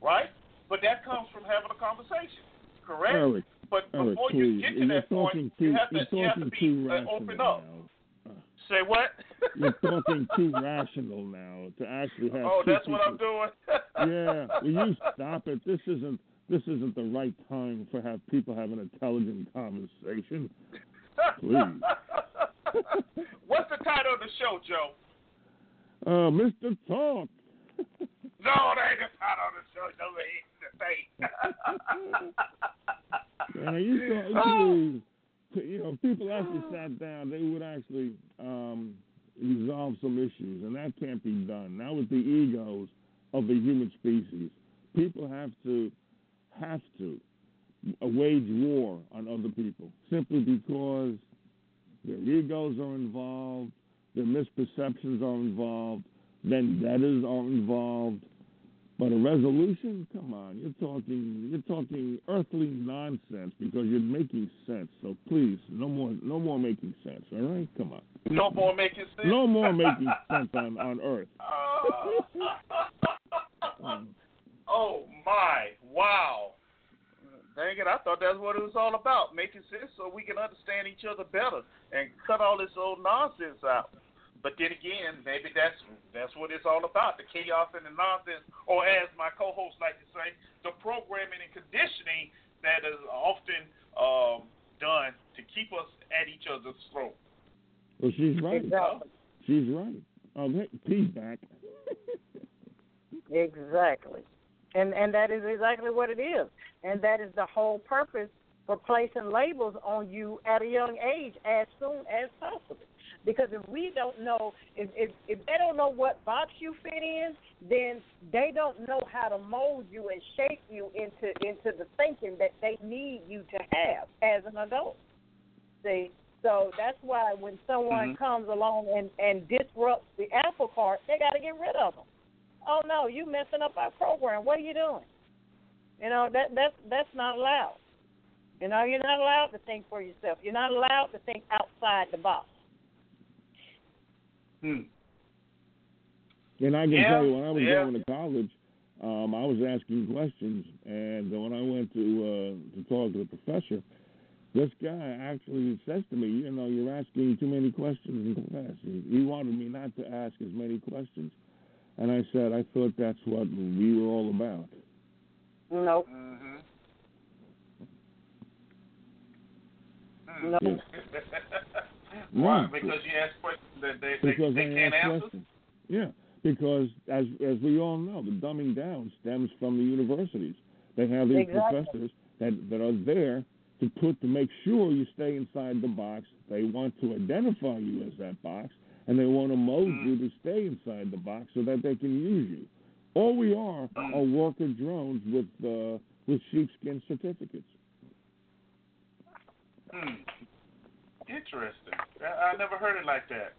right? But that comes from having a conversation, correct? Eric, but before you get to that point, talking you too- have to you're have to be uh, open up. now. Say what? [laughs] You're talking too [laughs] rational now to actually have. oh, that's what I'm doing. [laughs] yeah, will you stop it? This isn't this isn't the right time for have people have an intelligent conversation. [laughs] Please. What's the title of the show, Joe? Uh, Mr. Talk. [laughs] No, that ain't the title of the show. No, that ain't the thing. [laughs] And I used to, actually, you know, people actually sat down, they would actually um, resolve some issues, and that can't be done. Now with the egos of the human species, people have to have to wage war on other people simply because their egos are involved, their misperceptions are involved, vendettas are involved. But a resolution, come on, you're talking you're talking earthly nonsense because you're making sense. So please, no more no more making sense, all right? Come on. No more making sense. No more making sense on, on earth. Um, [laughs] oh my! Wow. Dang it! I thought that's what it was all about, making sense so we can understand each other better and cut all this old nonsense out. But then again, maybe that's that's what it's all about—the chaos and the nonsense, or as my co-hosts like to say, the programming and conditioning that is often um, done to keep us at each other's throat. Well, she's right. Exactly. She's right. Oh, hey, P's back. [laughs] Exactly. And and that is exactly what it is. And that is the whole purpose for placing labels on you at a young age as soon as possible. Because if we don't know if, if if they don't know what box you fit in, then they don't know how to mold you and shape you into into the thinking that they need you to have as an adult. See? So that's why when someone Mhm. comes along and, and disrupts the apple cart, they got to get rid of them. Oh no, you messing up our program. What are you doing? You know that that's that's not allowed. You know you're not allowed to think for yourself. You're not allowed to think outside the box. Hmm. And I can Yeah, tell you, when I was yeah. going to college, um, I was asking questions, and when I went to uh, to talk to the professor, This guy actually says to me, you know, you're asking too many questions in class. He he wanted me not to ask as many questions. And I said, I thought that's what we were all about. Nope. Mm-hmm. Nope. Yeah. [laughs] Why? Yeah. Because you ask questions that they, they, Because they I can't answer? questions. Yeah, because as as we all know, the dumbing down stems from the universities. They have these Exactly. professors that that are there to put to make sure you stay inside the box. They want to identify you as that box, and they want to mold you to stay inside the box so that they can use you. All we are are worker drones with uh, with sheepskin certificates. Hmm. Interesting. I, I never heard it like that.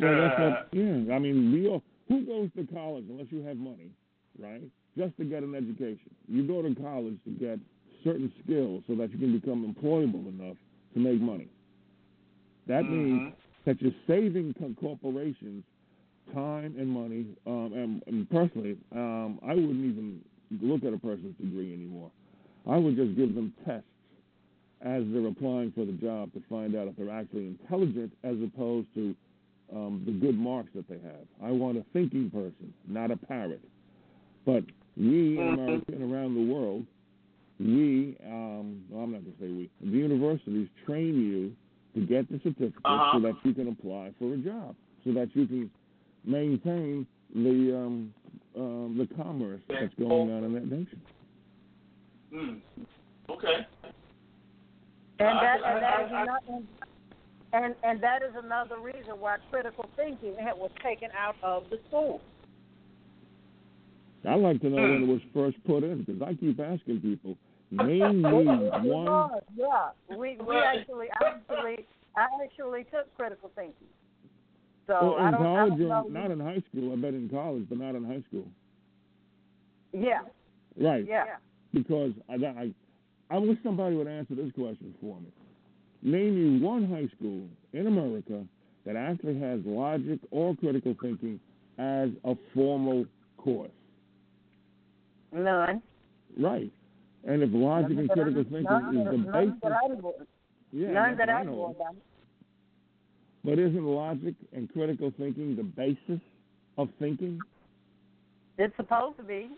So that's what, yeah, I mean, we all, who goes to college unless you have money, right? Just to get an education. You go to college to get certain skills so that you can become employable enough to make money. That means that you're saving corporations time and money. Um, and, and personally, um, I wouldn't even look at a person's degree anymore. I would just give them tests as they're applying for the job to find out if they're actually intelligent as opposed to um, the good marks that they have. I want a thinking person, not a parrot. But we in America and around the world, we, um, well, I'm not going to say we, the universities train you to get the certificate Uh-huh. so that you can apply for a job, so that you can maintain the um, um, the commerce that's going on in that nation. Hmm. Okay. And that, I- and that is I- I- another, and and that is another reason why critical thinking was taken out of the school. I'd like to know when it was first put in because I keep asking people, name me [laughs] one. yeah. We we actually actually I actually took critical thinking. So Well, I in don't, I college, don't or know. not in high school. I bet in college, but not in high school. yeah, Right. yeah. Because I, I, I wish somebody would answer this question for me. Name me one high school in America that actually has logic or critical thinking as a formal course. None. Right. And if logic None and critical thinking is the basis, that yeah, none that I know. about. But isn't logic and critical thinking the basis of thinking? It's supposed to be.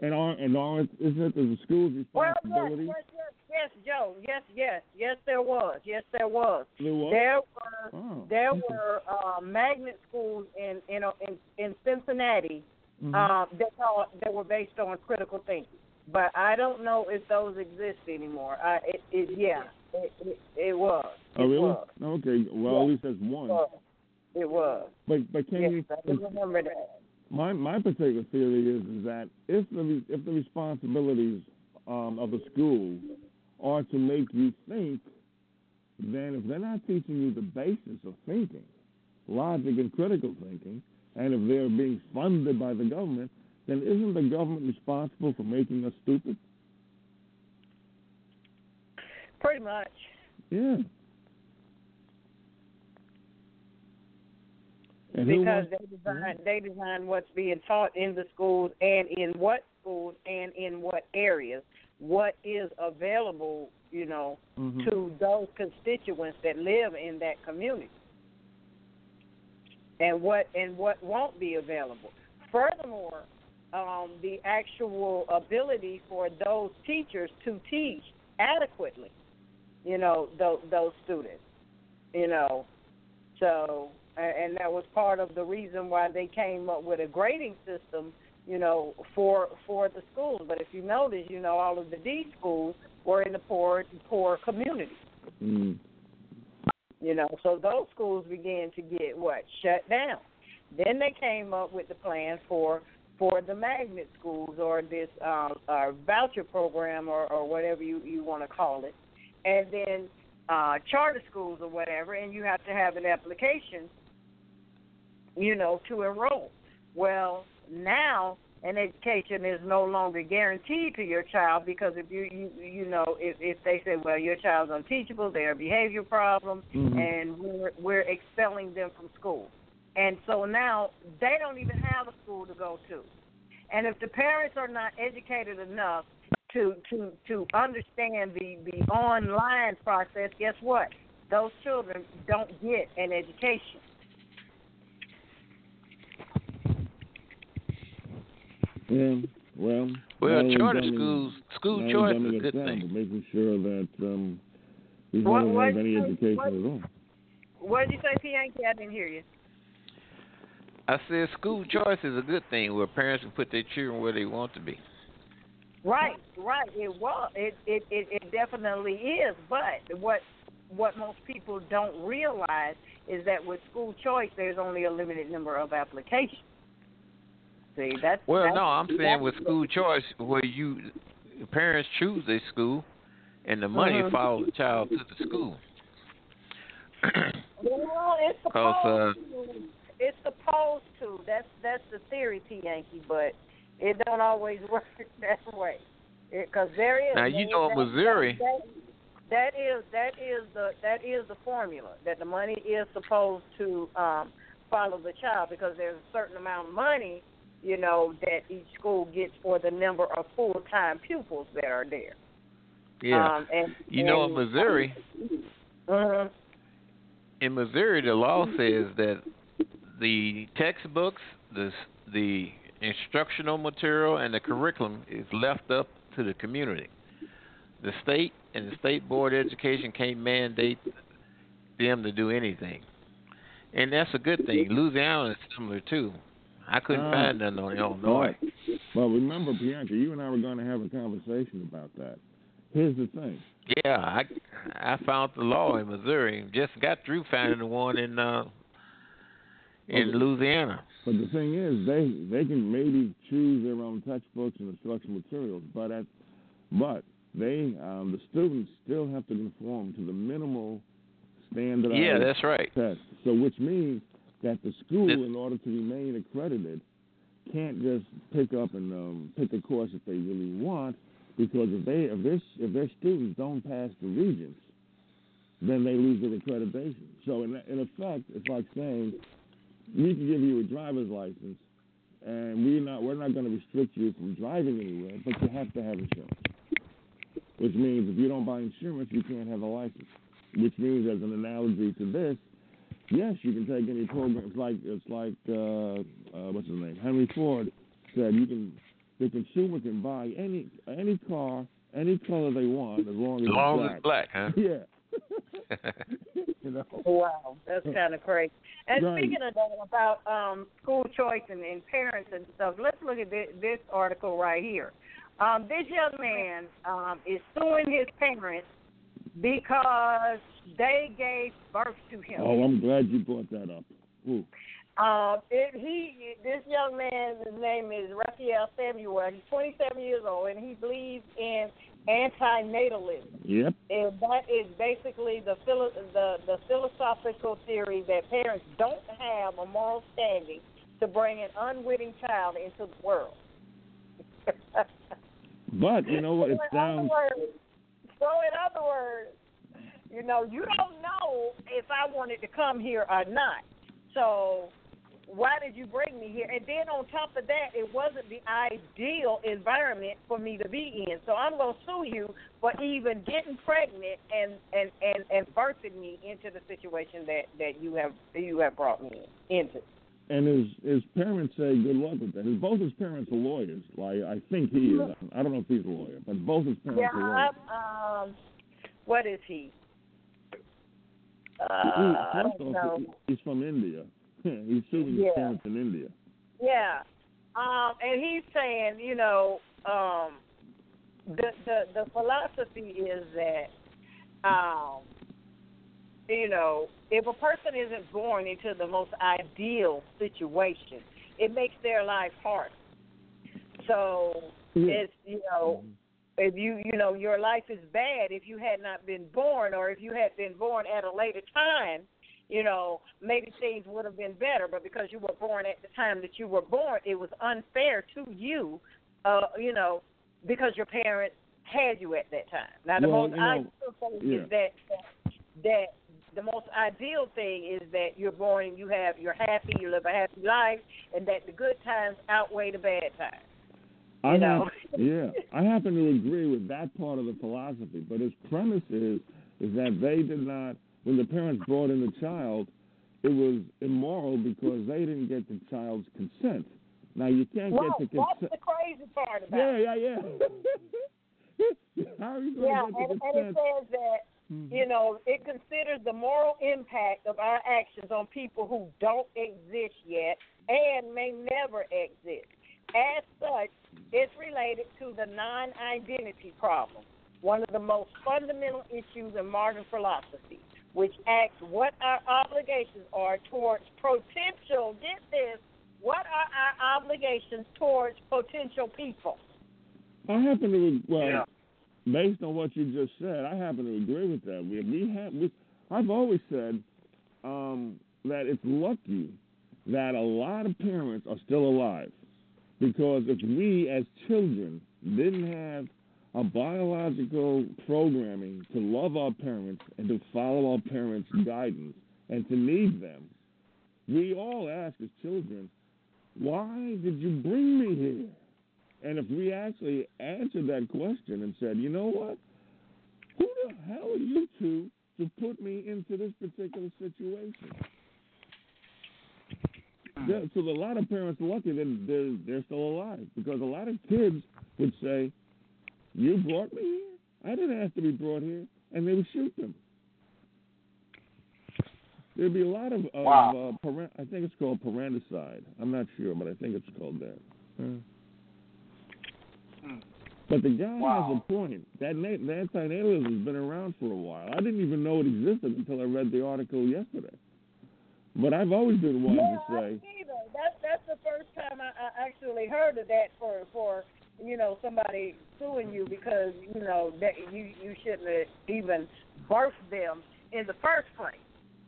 And aren't and aren't isn't it the school's Well, yes, responsibility? yes, yes, yes, Joe. Yes, yes, yes. There was. Yes, there was. There was? There were. Oh, There were uh, magnet schools in in in, in Cincinnati Mhm. uh, that taught, that were based on critical thinking. But I don't know if those exist anymore. I, it, it yeah, it, it, it was. Oh, It really? was. Okay. Well, Yeah. at least there's one. It was. But but can Yes, you? I do remember that. My my particular theory is is that if the if the responsibilities um, of the school are to make you think, then if they're not teaching you the basis of thinking, logic and critical thinking, and if they're being funded by the government, then isn't the government responsible for making us stupid? Pretty much. Yeah. And because they design they design what's being taught in the schools and in what schools and in what areas, what is available, you know, Mhm. to those constituents that live in that community. And what and what won't be available. Furthermore, um, the actual ability for those teachers to teach adequately, you know, those, those students, you know. So, and that was part of the reason why they came up with a grading system, you know, for for the schools. But if you notice, you know, all of the D schools were in the poor poor communities. Mm. You know, so those schools began to get what shut down. Then they came up with the plan for for the magnet schools or this uh, uh, voucher program or, or whatever you you want to call it, and then uh, charter schools or whatever, and you have to have an application, you know, to enroll. Well, now an education is no longer guaranteed to your child because if you you you know if if they say well your child's unteachable, they have behavior problems, Mhm. and we're we're expelling them from school, and so now they don't even have a school to go to, and if the parents are not educated enough to to to understand the the online process, guess what? Those children don't get an education. Yeah, well. Well, charter schools, school now choice is a good thing. Making sure that um, these What- don't have any education what- at all. What did you say, P. Yankee? I didn't hear you. I said school choice is a good thing where parents can put their children where they want to be. Right, right. It was. It it it, it definitely is. But what what most people don't realize is that with school choice, there's only a limited number of applications. See, that's Well, that's, no, I'm saying with school choice where you parents choose a school and the money Mhm. follows the child to the school. Well, it's [clears throat] uh, supposed. It's supposed to. That's that's the theory, P. Yankee, but it don't always [laughs] work that way. Because there is. Now, you know in that- Missouri- that- that is that is the that is the formula that the money is supposed to um, follow the child because there's a certain amount of money, you know, that each school gets for the number of full time pupils that are there. Yeah. Um, and you know in and- Missouri, Mhm. in Missouri the law says that the textbooks, the the instructional material and the curriculum is left up to the community. The state and the state board of education can't mandate them to do anything. And that's a good thing. Louisiana is similar too. I couldn't Ah. find none on Illinois. Well, remember, Bianca, you and I were going to have a conversation about that. Here's the thing. Yeah, I I found the law in Missouri. Just got through finding the one in uh in Okay. Louisiana. But the thing is, they they can maybe choose their own textbooks and instructional materials, but at but they um, the students still have to conform to the minimal standardized Yeah, that's right. test. So which means that the school, in order to remain accredited, can't just pick up and um, pick a course that they really want, because if they if their if their students don't pass the regents, then they lose their accreditation. So in in effect, it's like saying we can give you a driver's license, and we're not we're not going to restrict you from driving anywhere, but you have to have insurance. Which means if you don't buy insurance, you can't have a license. Which means, as an analogy to this, yes, you can take any program. It's like it's like uh, uh, what's his name? Henry Ford said you can the consumer can buy any any car, any color they want as long as As long as it's it's black, huh? [laughs] Yeah. [laughs] you know. Wow, that's kind of crazy. And Right. speaking of that, about um, school choice and, and parents and stuff, let's look at this, this article right here. Um, this young man um, is suing his parents because they gave birth to him. Oh, I'm glad you brought that up. Ooh. Um, it, he, this young man, his name is Raphael Samuel. He's 27 years old, and he believes in antinatalism. Yep. And that is basically the philo- the the philosophical theory that parents don't have a moral standing to bring an unwitting child into the world. [laughs] But you know what? It so sounds words, so in other words, you know, you don't know if I wanted to come here or not. So why did you bring me here? And then on top of that, it wasn't the ideal environment for me to be in. So I'm gonna sue you for even getting pregnant and and and and birthing me into the situation that that you have you have brought me in, into. and his his parents say good luck with that. His, both his parents are lawyers. Like I think he is. I don't know if he's a lawyer, but both his parents Yeah, are lawyers. Um, what is he? Uh, He- I don't know. he's from India. He's suing his Yeah. parents in India. Yeah. Um, and he's saying, you know, um, the the the philosophy is that, um, you know, if a person isn't born into the most ideal situation, it makes their life harder. So Yeah. it's you know, if you you know your life is bad if you had not been born, or if you had been born at a later time, you know, maybe things would have been better. But because you were born at the time that you were born, it was unfair to you, uh, you know, because your parents had you at that time. Now, the Well, most ideal thing yeah. is that, that the most ideal thing is that you're born and you have you're happy, you live a happy life, and that the good times outweigh the bad times. I know? hap- [laughs] yeah, I happen to agree with that part of the philosophy, but his premise is is that they did not, when the parents brought in the child, it was immoral because they didn't get the child's consent. Now you can't Well, get the that's consent. the crazy part about Yeah, it. yeah, yeah. [laughs] How are you going Yeah, to get and, the and it says that mm-hmm. you know it considers the moral impact of our actions on people who don't exist yet and may never exist. As such, it's related to the non-identity problem, one of the most fundamental issues in modern philosophy, which asks what our obligations are towards potential. Get this. What are our obligations towards potential people? I happen to well, Yeah. based on what you just said, I happen to agree with that. We we have we, I've always said um, that it's lucky that a lot of parents are still alive because if we as children didn't have a biological programming to love our parents and to follow our parents' guidance and to need them, we all ask as children, why did you bring me here? And if we actually answered that question and said, you know what? Who the hell are you two to put me into this particular situation? Hmm. Yeah, so a lot of parents are lucky that they're, they're still alive because a lot of kids would say, you brought me here? I didn't ask to be brought here. And they would shoot them. There'd be a lot of, of Wow. uh, parent, I think it's called parenticide. I'm not sure, but I think it's called that. Hmm. But the guy Wow. has a point. That na- that antinatalism has been around for a while. I didn't even know it existed until I read the article yesterday. But I've always been one yeah, to say, I either. That's that's the first time I, I actually heard of that for for you know somebody suing you because you know that you you shouldn't have even birthed them in the first place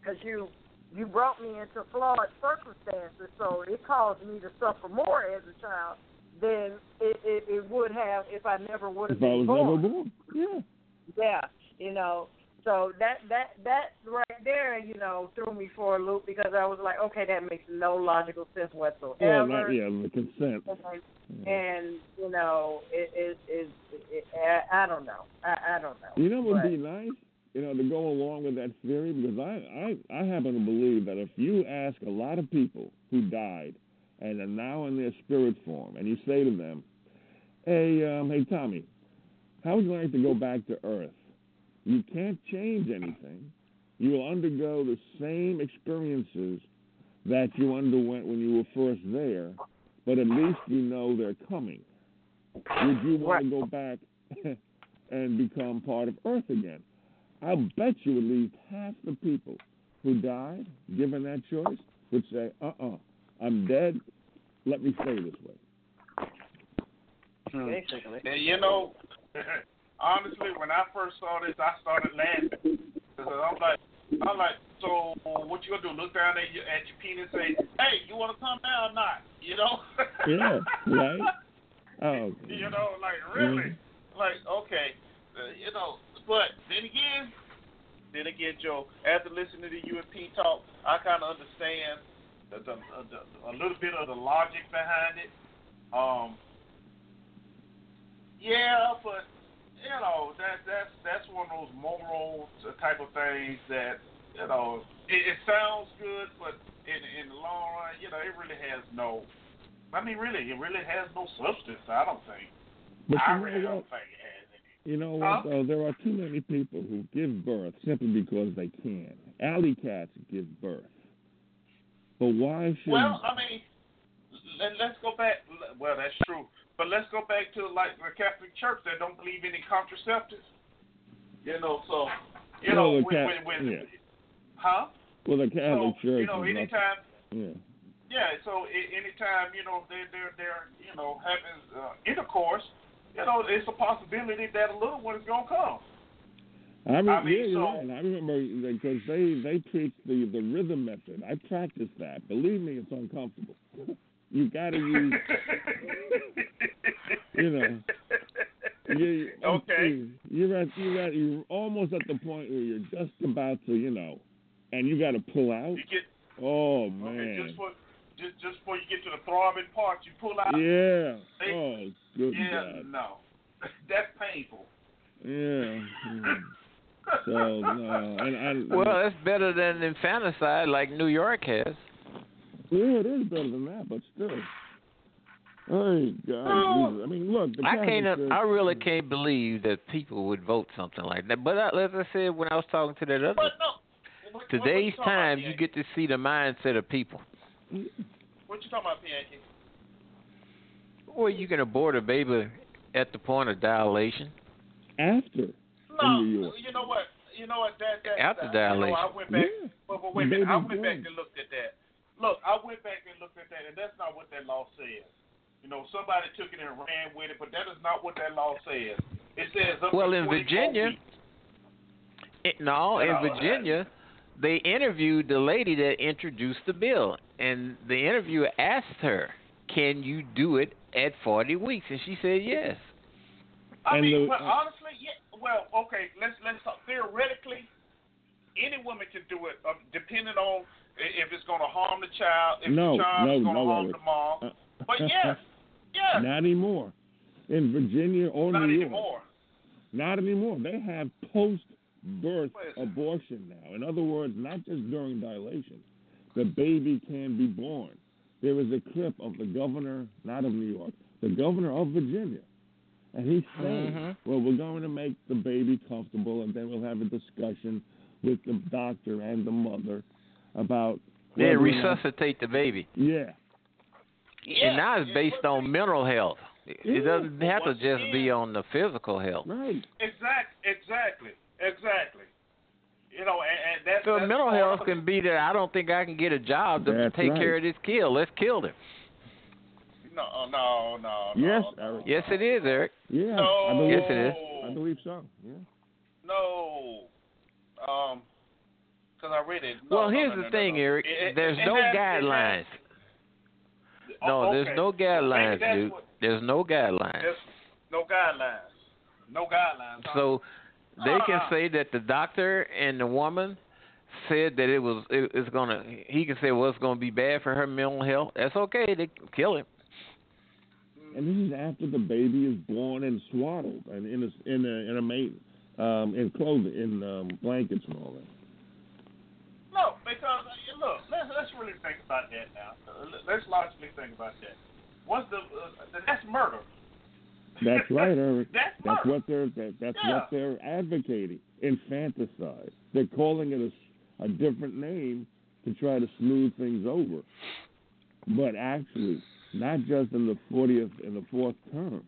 because you you brought me into flawed circumstances, so it caused me to suffer more as a child than it, it, it would have if I never would have been born. born. Yeah. Yeah, you know. So that that that right there, you know, threw me for a loop because I was like, okay, that makes no logical sense whatsoever. Well, not, yeah, the consent. And you know, it is it, it, it, I, I don't know. I, I don't know. You know what would be nice? You know, to go along with that theory, because I, I, I happen to believe that if you ask a lot of people who died and are now in their spirit form, and you say to them, "Hey, um, hey, Tommy, how would you like to go back to Earth? You can't change anything. You will undergo the same experiences that you underwent when you were first there, but at least you know they're coming. Would you want to go back [laughs] and become part of Earth again? I'll bet you at least half the people who died, given that choice, would say, uh uh-uh, uh, i am dead. Let me stay this way. Basically. And you know, [laughs] honestly, when I first saw this, I started laughing because I'm like, I'm like, so what you gonna do? Look down at your at your penis and say, hey, you want to come down or not? You know? [laughs] Yeah, right? Oh. [laughs] you know, like really, like okay, uh, you know. But then again, then again, Joe, after listening to you and P talk, I kind of understand the, the, the, a little bit of the logic behind it. Um, yeah, but you know that that's that's one of those moral type of things that you know it, it sounds good, but in in the long run, you know, it really has no. I mean, really, it really has no substance. I don't think. But I you know really don't think it has any. You know Huh? what, though? There are too many people who give birth simply because they can. Alley cats give birth. But why should. Well, I mean, let, let's go back. Well, that's true. But let's go back to like the Catholic Church that don't believe in any contraceptives. You know, so you Well, know when, Ca- when, when yeah. huh? well, the Catholic so, Church you know, anytime Yeah. Yeah, so anytime you know they're they're they're you know having uh, intercourse, you know it's a possibility that a little one is gonna come. I, re- I mean, yeah, so- right. I remember because they they preach the the rhythm method. I practiced that. Believe me, it's uncomfortable. [laughs] you got to use, you know. You, Okay. You're at you're at you're almost at the point where you're just about to you know, and you got to pull out. You get Oh okay man. just for just just before you get to the throbbing part, you pull out. Yeah. They- Oh, good yeah, God. no, [laughs] that's painful. Yeah. [laughs] So no, and I. Well, that's better than infanticide like New York has. Yeah, it is better than that, but still. Oh God! Jesus. I mean, look. The I can't. Church- I really can't believe that people would vote something like that. But I, as I said when I was talking to that other, But no. What, what- what today's you time, about, you get to see the mindset of people. What you talking about, PAK? Well, you can abort a baby at the point of dilation. after No, in New York. you know what? You know what? That that After that, you know, dilation. I went back. Yeah. But, but wait a minute. I Baby's went back born. and looked at that. Look, I went back and looked at that, and that's not what that law says. You know, somebody took it and ran with it, but that is not what that law says. It says up Well, to in Virginia, weeks. It, no, in Virginia, they interviewed the lady that introduced the bill, and the interviewer asked her, "Can you do it at 40 weeks?" And she said yes. I And mean, the- but honestly, yeah. Well, okay. Let's let's talk theoretically. Any woman can do it, um, depending on i- if it's going to harm the child, if No, the child no, is going to no, harm Eric. the mom. Uh, But [laughs] yes, yes, Not anymore. In Virginia or not New York. anymore. Not anymore. They have post birth What is it? abortion now. In other words, not just during dilation. The baby can be born. There is a clip of the governor, not of New York, the governor of Virginia. And he's saying, Mhm. well, we're going to make the baby comfortable and then we'll have a discussion with the doctor and the mother about. They whether or not- resuscitate the baby, Yeah. Yeah, and now it's based on mental health. It doesn't but have to once just be on the physical health. Right. Exactly. exactly, exactly. You know, and, and that's So that's mental part health can be that I don't think I can get a job to That's take right. care of this kid. Let's kill him. No, no, no. Yes, no, Eric. Yes, it is, Eric. Yeah. No. I believe, Yes, it is. I believe so. Yeah. No. Um, because I read it. No, well, here's no, the no, thing, no. Eric. It- it- There's it no has- guidelines. has- No, Oh, there's okay. no guidelines, dude. what- There's no guidelines. There's no guidelines. No guidelines. huh? So they can Uh-uh. say that the doctor and the woman said that it was it, it's gonna. He can say, well, it's gonna be bad for her mental health. That's okay. They can kill him. And this is after the baby is born and swaddled and in a in a in a mate um in clothing in um blankets and all that. Because look, let's let's really think about that now. Let- Let's logically think about that. What's the uh, that's murder. That's right, Eric. [laughs] That's That's what they're that, that's Yeah. what they're advocating. Infanticide. They're calling it a, a different name to try to smooth things over. But actually, not just in the 40th and the fourth term,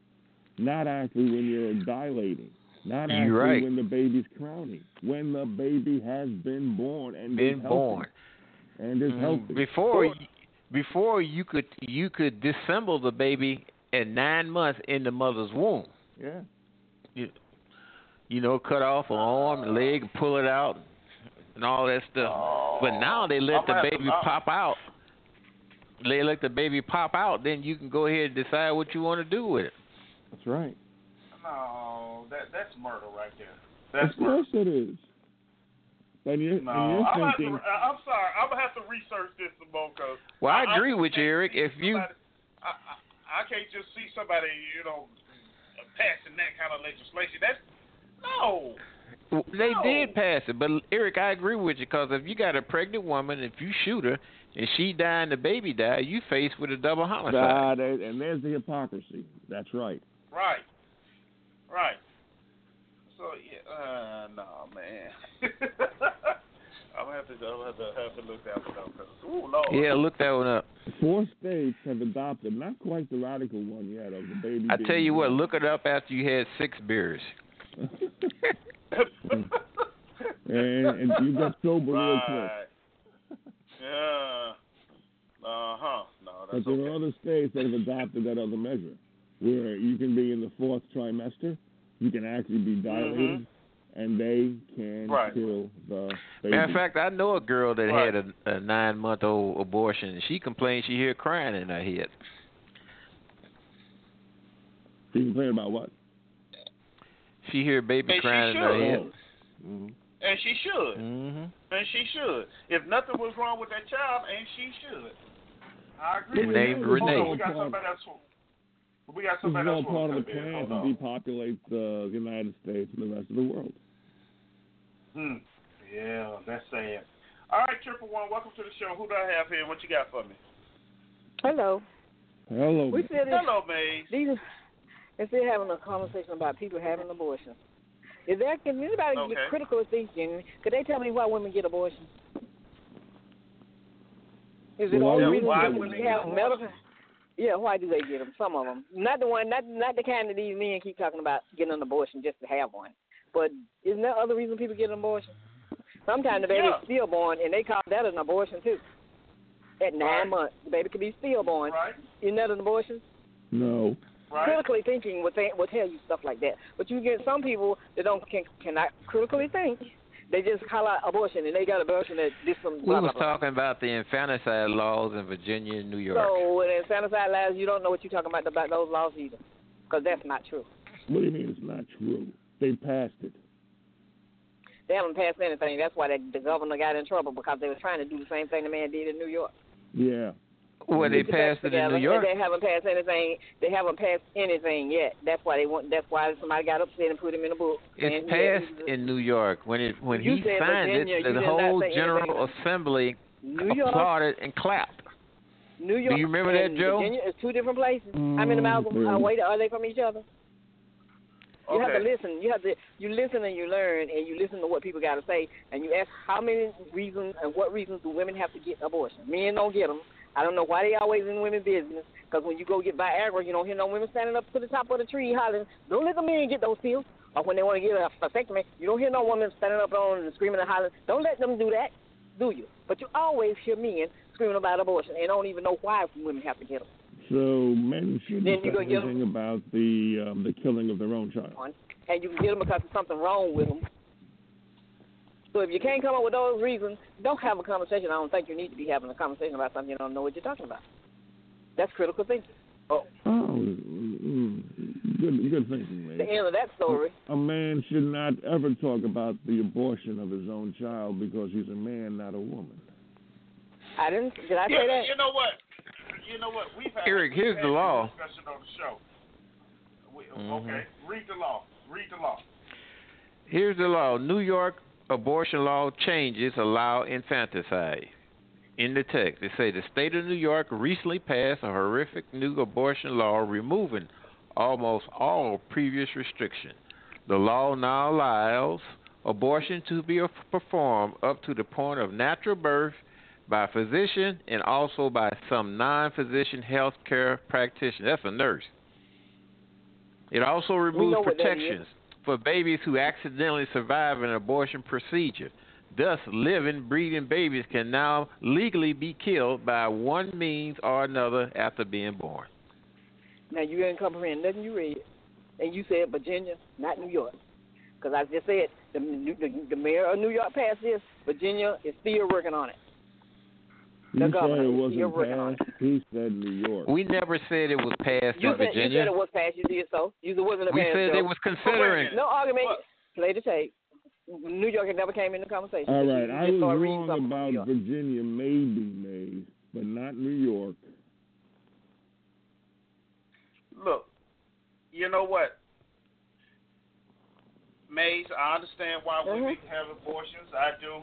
not actually when you're dilating, not You're right. when the baby's crowning, when the baby has been born and Been is healthy born and is Mhm. healthy. before y- before you could you could disassemble the baby at nine months in the mother's womb. Yeah. You you know, cut off an arm and leg pull it out and all that stuff. but now they let I'm the baby to- pop out. They let the baby pop out, then you can go ahead and decide what you want to do with it. That's right. No, that that's murder right there. That's of murder. course it is. And you're, No, and you're I'm, thinking, to, uh, I'm sorry. I'm gonna have to research this some more because. Well, I I- agree I with you, Eric. see If you somebody- I, I, I can't just see somebody, you know, passing that kind of legislation. That's no. They No. did pass it, but Eric, I agree with you because if you got a pregnant woman, if you shoot her and she die and the baby die, you faced with a double homicide. God, and there's the hypocrisy. That's right. Right. Right. So yeah, uh, no, man. [laughs] I'm gonna have to, I'm gonna have to, have to look that one up. 'cause, Ooh, Lord. Yeah, look that one up. Four states have adopted, not quite the radical one yet, of the baby. I being tell you what, look it up after you had six beers. [laughs] and, and you got sober real quick. Yeah. Uh huh. No, that's But that's there okay. are other states that have adopted that other measure, where you can be in the fourth trimester, you can actually be dilated, and they can Mm-hmm. Right. kill the baby. Matter of fact, I know a girl that Right. had a, a nine month old abortion. and She complained she hear crying in her head. you complain about what? She hear baby And she crying in her should. head. Mhm. And she should. hmm And she should. If nothing was wrong with that child, and she should. I agree They with named you. Renee. Hold on, we got somebody else. Who- We got This is somebody all else. who part of the to come plan to depopulate the United States and the rest of the world. Hmm. Yeah, that's sad. All right, triple one. Welcome to the show. Who do I have here? What you got for me? Hello. Hello. We said it. Hello, Maze. These, instead of having a conversation about people having abortions, is there can anybody Okay. get critical of things, Jenny? Could they tell me why women get abortions? Is it Why only women- reason why women women have get medical? Yeah, why do they get them? Some of them, not the one, not not the kind that these men keep talking about getting an abortion just to have one. But isn't there other reason people get an abortion? Sometimes the baby Yeah. is stillborn, and they call that an abortion too. At nine Right. months, the baby could be stillborn. Right. Isn't that an abortion? No. Right. critically thinking will, th- will tell you stuff like that. But you get some people that don't can cannot critically think. They just call out abortion and they got abortion that this some We blah blah was blah. talking about the infanticide laws in Virginia and New York. So when infanticide laws, you don't know what you're talking about about those laws either, because that's not true. What do you mean it's not true? They passed it. They haven't passed anything. That's why the, the governor got in trouble because they were trying to do the same thing the man did in New York. Yeah. Well, they Put the facts passed it in New York. They haven't passed anything. They haven't passed anything yet. That's why they want. That's why somebody got upset and put him in a book. It's And, yeah, passed in New York. When it when You he signed Virginia, it, the whole General anything. Assembly New York, applauded and clapped. New York. Do you remember that, and Joe? Virginia is two different places. How many miles Mm, away are they from each other? You have to listen. You have to you listen and you learn and you listen to what people got to say and you ask how many reasons and what reasons do women have to get abortion? Men don't get them. I don't know why they always in women's business. Because when you go get Viagra, you don't hear no women standing up to the top of the tree hollering, "Don't let the men get those pills." Or when they want to get a vasectomy, you don't hear no women standing up on and screaming and hollering, "Don't let them do that," do you? But you always hear men screaming about abortion and don't even know why women have to get them. So men shouldn't Then you say go get 'em. anything about the um, the killing of their own child. and you can get them because there's something wrong with them. So if you can't come up with those reasons, don't have a conversation. I don't think you need to be having a conversation about something you don't know what you're talking about. That's critical thinking. Oh, mm, good, good thinking, man. The end of that story. A man should not ever talk about the abortion of his own child because he's a man, not a woman. I didn't. Did I yeah, say that? You know what? You know what? We've had Eric, here's the law. Discussion on the show. We, Mhm. Okay, read the law. Read the law. Here's the law. New York abortion law changes allow infanticide. In the text, it say the state of New York recently passed a horrific new abortion law removing almost all previous restrictions. The law now allows abortion to be performed up to the point of natural birth by a physician and also by some non-physician health care practitioner. That's a nurse. It also removes know what that is. protections for babies who accidentally survive an abortion procedure. Thus, living, breathing babies can now legally be killed by one means or another after being born. Now you didn't comprehend nothing you read, and you said Virginia, not New York. Because I just said the, the the mayor of New York passed this. Virginia is still working on it. The You said governor it is still wasn't working on passed. He said New York. We never said it was passed You in said, you Virginia. said it was passed. You did so. You said it wasn't a we said bill. they was considering. No argument. Play the tape. New York had never came into conversation. All You right, I was wrong about Virginia maybe made, but not New York. Look, you know what? Maze, I understand why women mm-hmm. have abortions. I do.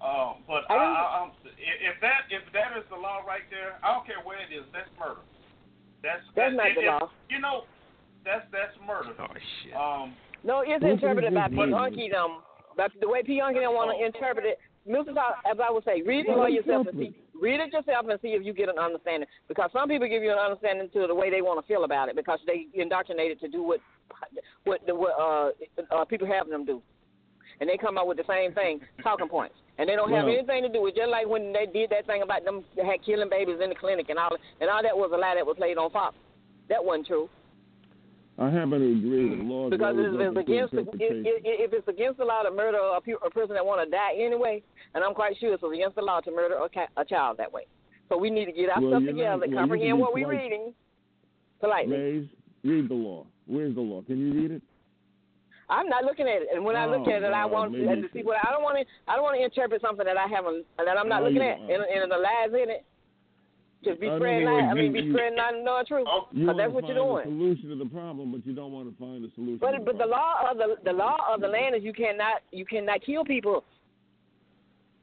Um, but I. I I, I'm, if that if that is the law right there, I don't care where it is. That's murder. That's That's not it- the it- law. You know, that's that's murder. Oh shit. Um, No, it's interpreted by this P. them. But the way P. Unky them want to interpret it, Milton, as I would say, read it for yourself and see. Read it yourself and see if you get an understanding. Because some people give you an understanding to the way they want to feel about it because they indoctrinated to do what what the what uh, uh people have them do, and they come up with the same thing, talking points. And they don't have Well- anything to do with just like when they did that thing about them had killing babies in the clinic and all and all that was a lie that was played on Fox. That wasn't true. I happen to agree with law. Because if it's against the, if, if- if it's against the law to murder a, pu- a person that want to die anyway, and I'm quite sure it's against the law to murder a, ca- a child that way. So we need to get our Well, stuff together, not- well, comprehend what we're reading politely. Mays, read the law. Where's the law? Can you read it? I'm not looking at it, and when I look Oh, at it, I want to see what I don't want to. I don't want to interpret something that I haven't that I'm not No, looking you at, and, and the lies in it. Just be I spreading know lies. I mean, you- be you- spreading lies and knowing truth. You Because that's want what to you're find doing. a solution to the problem, but you don't want to find a solution. to But the but the law of the the law of the land is you cannot you cannot kill people.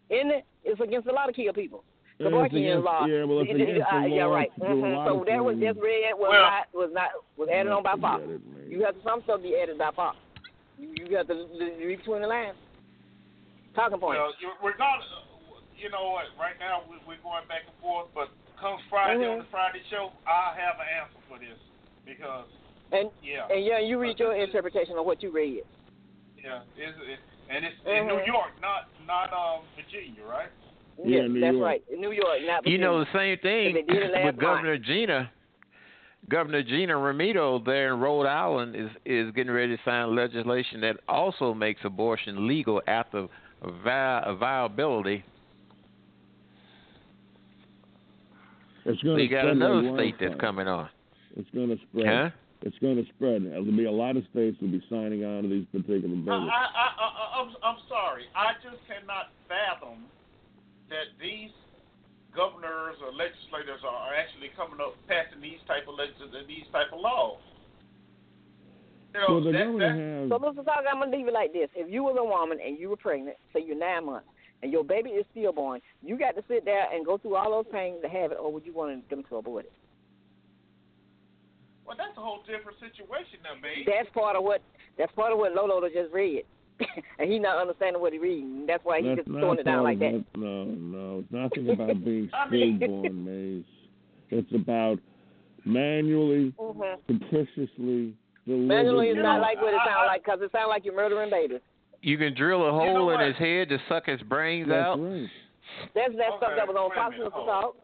In it, it's against the law to kill people. The it's Borkian against- law. yeah, well, it's [laughs] It- it- against the uh, yeah, right. to do a Mhm. So that was just read was Well- not was not was added on by Fox. You have some stuff be added by Fox. You, you got to l- read between the lines. Talking point. Well, you- we're going. You know what? Right now we, we're going back and forth, but comes Friday on Mhm. the Friday show, I'll have an answer for this because And yeah, and yeah, you read your interpretation of what you read. yeah, it's, it, and it's in New Mhm. York, not not um Virginia, right? Yeah, yes, New that's York. right. New York, not Virginia. You know the same thing They did it last with Governor Gina. Governor Gina Raimondo there in Rhode Island is is getting ready to sign legislation that also makes abortion legal after vi- viability. It's So going you to got spread another state that's wildfire. coming on. It's going to spread. Huh? It's going to spread. There'll be a lot of states will be signing on to these particular I, bills. I, I, I, I'm, I'm sorry. I just cannot fathom that these governors or legislators are actually coming up passing these type of legis- these type of laws. You know, well, they're that, that, to. So, Mr. Talk, I'm gonna leave it like this: If you was a woman and you were pregnant, say you're nine months, and your baby is stillborn, you got to sit there and go through all those pains to have it, or would you want them to abort it? well, that's a whole different situation now, baby. That's part of what that's part of what Lolo just read, [laughs] and he not understanding what he reading. That's why he That's just not throwing it down like that. about- No, no, it's nothing about being I mean- stillborn, Maze. It's about manually, Mhm. capriciously delivered. Manually is not like what it sounds like because it sounds like you're murdering babies. You can drill a hole in his head to suck his brains That's out. right. That's that stuff that was on wait a Fox minute, Mr. hold Talk.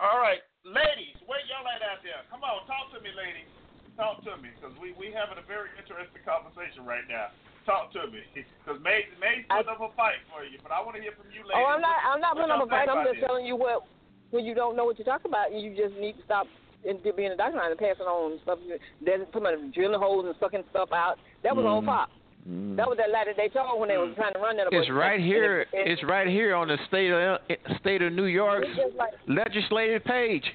All right, ladies, where y'all at out there? Come on, talk to me, ladies. Talk to me, because we we having a very interesting conversation right now. Talk to me, [laughs] because May May put up a fight for you, but I want to hear from you, ladies. Oh, I'm not. I'm not putting up a fight. I'm just this? telling you what when you don't know what you're talking about, you just need to stop and be in the doctor and passing on stuff. There's somebody drilling holes and sucking stuff out. That was on Mhm. Fox. Mm. That was that lie that they told when they was trying to run that. It's right here. it- it- It's right here on the state of state of New York's like legislative page.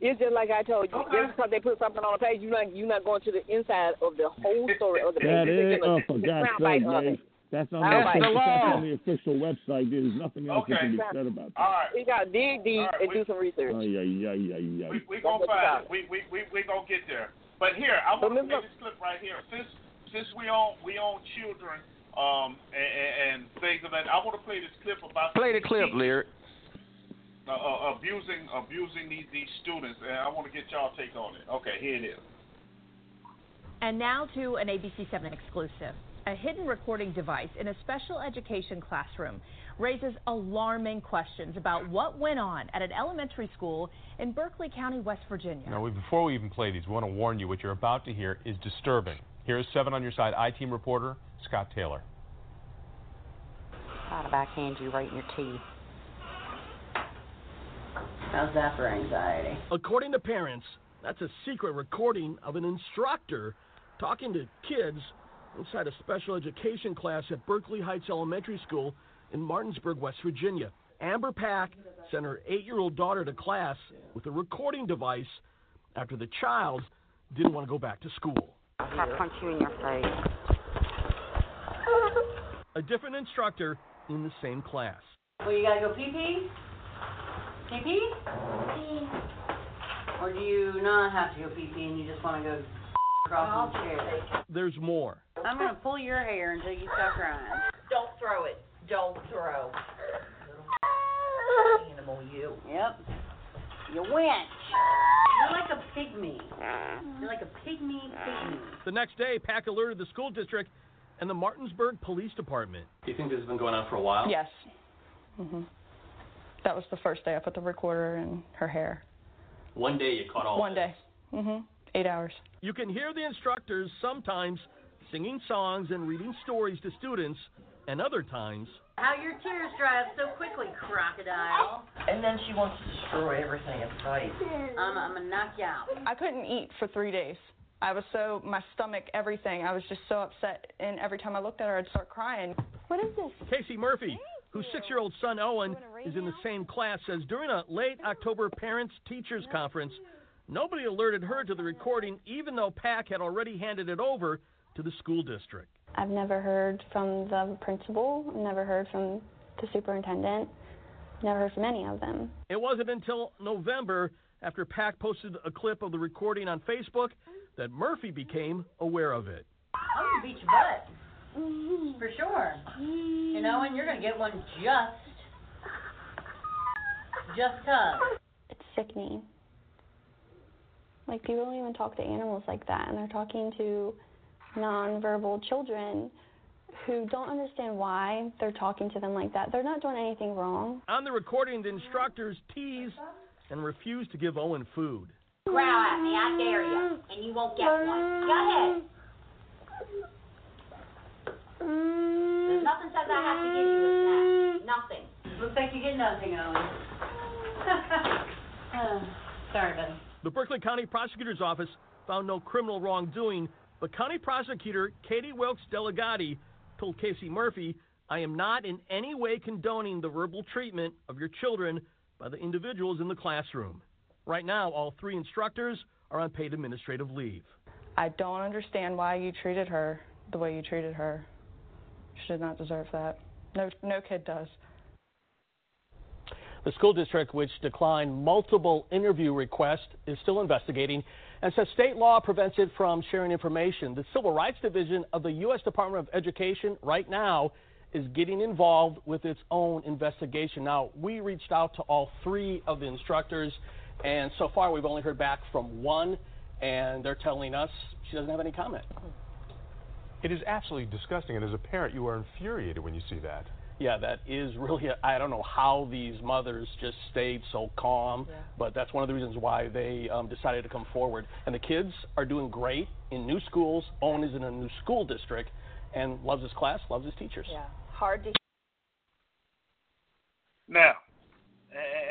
It's just like I told you. Okay. Just because they put something on the page, you're not you're not going to the inside of the whole [laughs] story of the page. That You're is, taking a- oh, for God's sake, of Maze. it. That's on, That's the, the that's law. on the official website. There's nothing else that can be said about that. All right, You got to dig deep All right, and we- do some research. Ay, ay, ay, ay, ay. we we That's gonna find it. We we we we gonna get there. But here, I But want to play this clip right here. Since since we own we own children, um, and, and, and things of that, I want to play this clip about Play the clip, lyric. Uh, uh, abusing abusing these these students, and I want to get y'all take on it. Okay, here it is. And now to an ABC7 exclusive. A hidden recording device in a special education classroom raises alarming questions about what went on at an elementary school in Berkeley County, West Virginia. Now, before we even play these, we want to warn you what you're about to hear is disturbing. Here is 7 on your side I team reporter Scott Taylor. Try to backhand you right in your teeth. How's that for anxiety? According to parents, that's a secret recording of an instructor talking to kids inside a special education class at Berkeley Heights Elementary School in Martinsburg, West Virginia. Amber Pack sent her eight year old daughter to class with a recording device after the child didn't want to go back to school. I'll punch you in your face. A different instructor in the same class. Well, you gotta go pee pee? Pee pee? Or do you not have to go pee pee and you just wanna go [laughs] across the chair? There's more. I'm gonna pull your hair until you stop crying. Don't throw it. Don't throw. Little [laughs] Animal, you. Yep. You winch. You're like a pygmy. You're like a pygmy pygmy. The next day, Pack alerted the school district and the Martinsburg Police Department. Do you think this has been going on for a while? Yes. hmm That was the first day I put the recorder in her hair. One day you caught all One day. hmm Eight hours. You can hear the instructors sometimes singing songs and reading stories to students, and other times How your tears dry up so quickly, crocodile. And then she wants to destroy everything in sight. I'm, I'm gonna knock you out. I couldn't eat for three days. I was so, my stomach, everything. I was just so upset. And every time I looked at her, I'd start crying. What is this? Casey Murphy whose six-year-old son Owen is in the same class, says during a late October parents-teachers conference, nobody alerted her to the recording, even though Pack had already handed it over to the school district. I've never heard from the principal, never heard from the superintendent, never heard from any of them. It wasn't until November, after Pack posted a clip of the recording on Facebook, that Murphy became aware of it. I'm gonna beat your butt. For sure. You know, and you're gonna get one just, just cause. It's sickening. Like, people don't even talk to animals like that, and they're talking to nonverbal children who don't understand why they're talking to them like that. They're not doing anything wrong. On the recording, the instructors tease and refuse to give Owen food. Growl at me, I dare you, and you won't get one. Go ahead. There's nothing says I have to give you a snack. Nothing. Looks like you get nothing, Owen. Oh, [laughs] Sorry, buddy. The Berkeley County Prosecutor's Office found no criminal wrongdoing, but County Prosecutor Catie Wilkes Delligatti told Casey Murphy, I am not in any way condoning the verbal treatment of your children by the individuals in the classroom. Right now, all three instructors are on paid administrative leave. I don't understand why you treated her the way you treated her. She did not deserve that. No, no kid does. The school district, which declined multiple interview requests, is still investigating and says state law prevents it from sharing information. The Civil Rights Division of the U.S. Department of Education right now is getting involved with its own investigation. Now, we reached out to all three of the instructors, and so far we've only heard back from one, and they're telling us she doesn't have any comment. It is absolutely disgusting, and as a parent, you are infuriated when you see that. Yeah, that is really, I don't know how these mothers just stayed so calm, Yeah. but that's one of the reasons why they um, decided to come forward. And the kids are doing great in new schools. Owen is in a new school district and loves his class, loves his teachers. Yeah, hard to. Now,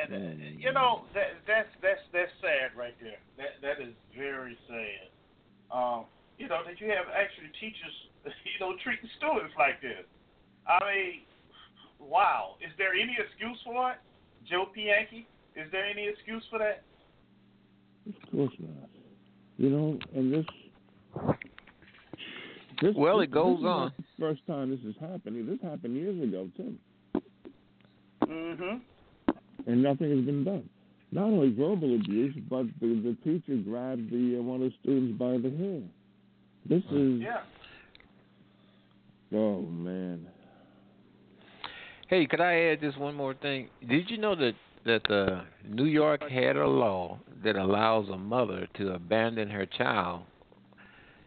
and, and you know that that's that's that's sad right there. That that is very sad. Um, you know that you have actually teachers, [laughs] you know, treating students like this. I mean, wow. Is there any excuse for it, Joe Pianki? Is there any excuse for that? Of course not. You know, and this. this Well, this, it goes this on. not the First time this is happening. This happened years ago too, Mm-hmm. and nothing has been done. Not only verbal abuse, but the, the teacher grabbed the uh, one of the students by the hair. This is. Yeah. Oh man. Hey, could I add just one more thing? Did you know that that uh, New York had a law that allows a mother to abandon her child?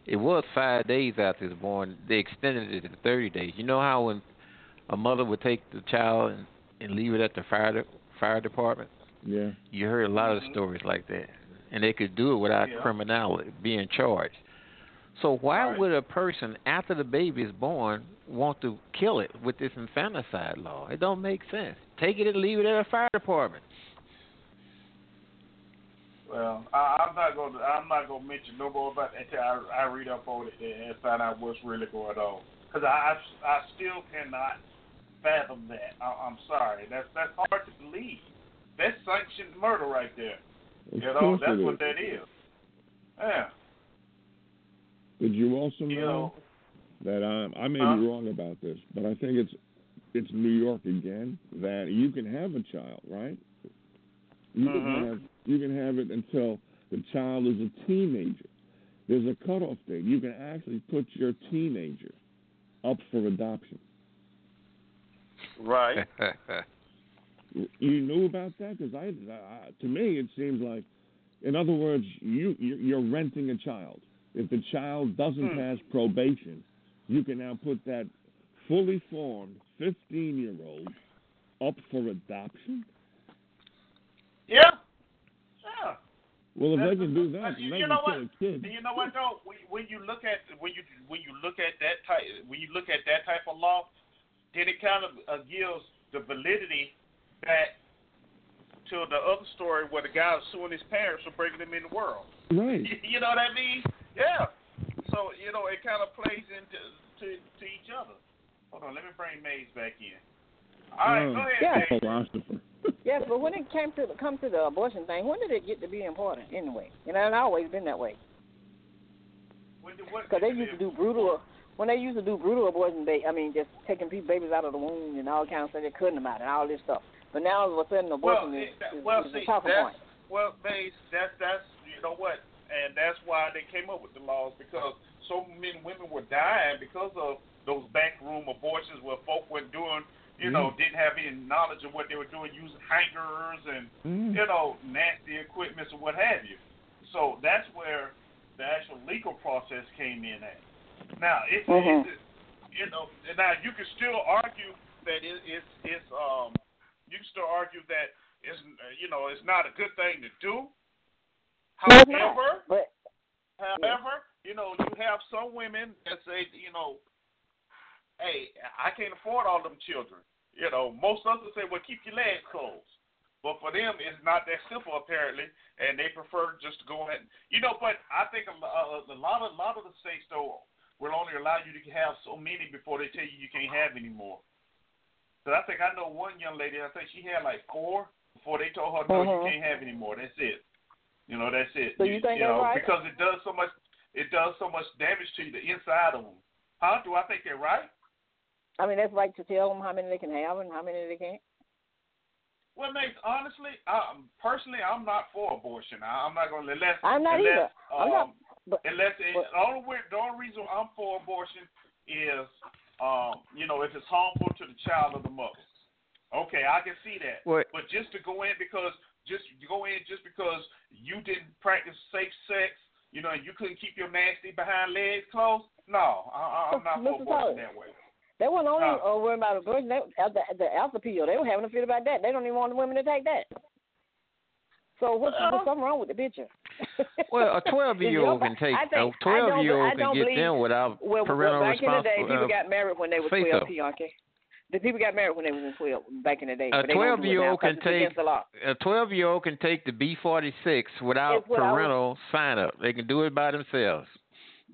It was five days after it's born. They extended it to thirty days. You know how when a mother would take the child and, and leave it at the fire de- fire department? Yeah. You heard a lot of stories like that, and they could do it without Yeah. criminality being charged. So why would a person after the baby is born want to kill it with this infanticide law? It don't make sense. Take it and leave it at a fire department. Well, I, I'm not going to I'm not going to mention no more about that until I, I read up on it and find out what's really going on. Because I, I I still cannot fathom that. I, I'm sorry. That's that's hard to believe. That's sanctioned murder right there. Of you know, that's it what is. that is. Yeah. Did you also You know know. that um, I may Huh? be wrong about this, but I think it's it's New York again that you can have a child, right? You Mhm. can have you can have it until the child is a teenager. There's a cutoff date. You can actually put your teenager up for adoption. Right. [laughs] You knew about that because I, I, to me, it seems like, in other words, you you- you're renting a child. If the child doesn't Hmm. pass probation, you can now put that fully formed 15 year old up for adoption. Yeah. Yeah. Well, if That's they can do that, you, you know what? a kid. And you know what though? When, when you look at when you when you look at that type when you look at that type of law, then it kind of uh, gives the validity back to the other story where the guy was suing his parents for breaking him in the world. Right. [laughs] You know what I mean? Yeah. So you know it kind of plays into to to each other. Hold on, let me bring Maze back in. All right, go ahead. Mm. Yeah. Dave. Yes, but when it came to come to the abortion thing, when did it get to be important anyway? You know, it's always been that way. When did- what Because they used to do brutal. When they used to do brutal abortion, they, I mean, just taking babies out of the womb and all kinds of stuff, they couldn't about it, and all this stuff. But now all of a sudden, abortion well, is, it- that- is, well, is see, a talking point. Well, they, that's that's you know what, and that's why they came up with the laws because so many women were dying because of those backroom abortions where folk were doing, you know, didn't have any knowledge of what they were doing, using hangers and Mm. you know nasty equipment or what have you. So that's where the actual legal process came in at. Now it's, Mhm. it's you know now you can still argue that it, it's it's um you can still argue that it's you know it's not a good thing to do. No, it's not, However, but however, you know you have some women that say you know, hey, I can't afford all them children. You know, most of us say, well, keep your legs closed. But for them, it's not that simple apparently, and they prefer just to go ahead. You know, but I think a, a, a lot of a lot of the states though will only allow you to have so many before they tell you you can't have any more. So I think I know one young lady. I think she had like four before they told her no, Mhm. you can't have any more. That's it. You know, that's it. So you think you they're know, right? because it does so much. It does so much damage to you, the inside of them. Huh? Do I think they're right? I mean, that's right to tell them how many they can have and how many they can't. Well, Mace, honestly, um, personally, I'm not for abortion. I, I'm not going to unless I'm not unless, either. I'm not- Um, unless it, the only way, the only reason I'm for abortion is, um, you know, if it's harmful to the child or the mother. Okay, I can see that. What- But just to go in because just you go in just because you didn't practice safe sex, you know, and you couldn't keep your nasty behind legs closed. No, I, I- I'm not for Mr. abortion Tyler. that way. They weren't only Huh. uh, worried about abortion. They, at the, the alpha pill, they were having a fit about that. They don't even want the women to take that. So what's Uh-huh. there's something wrong with the picture? [laughs] Well, a [laughs] 12 year old can take I a think- I 12 don't- year I old don't can get believe- them without Well, parental well back in the day, responsibility. people got married when they were say twelve. so. Bianca. The people got married when they was in twelve back in the day. A but they don't 12 do it year now old 'cause can take the a 12 year old can take the B46 without It's what I was- parental sign up. They can do it by themselves.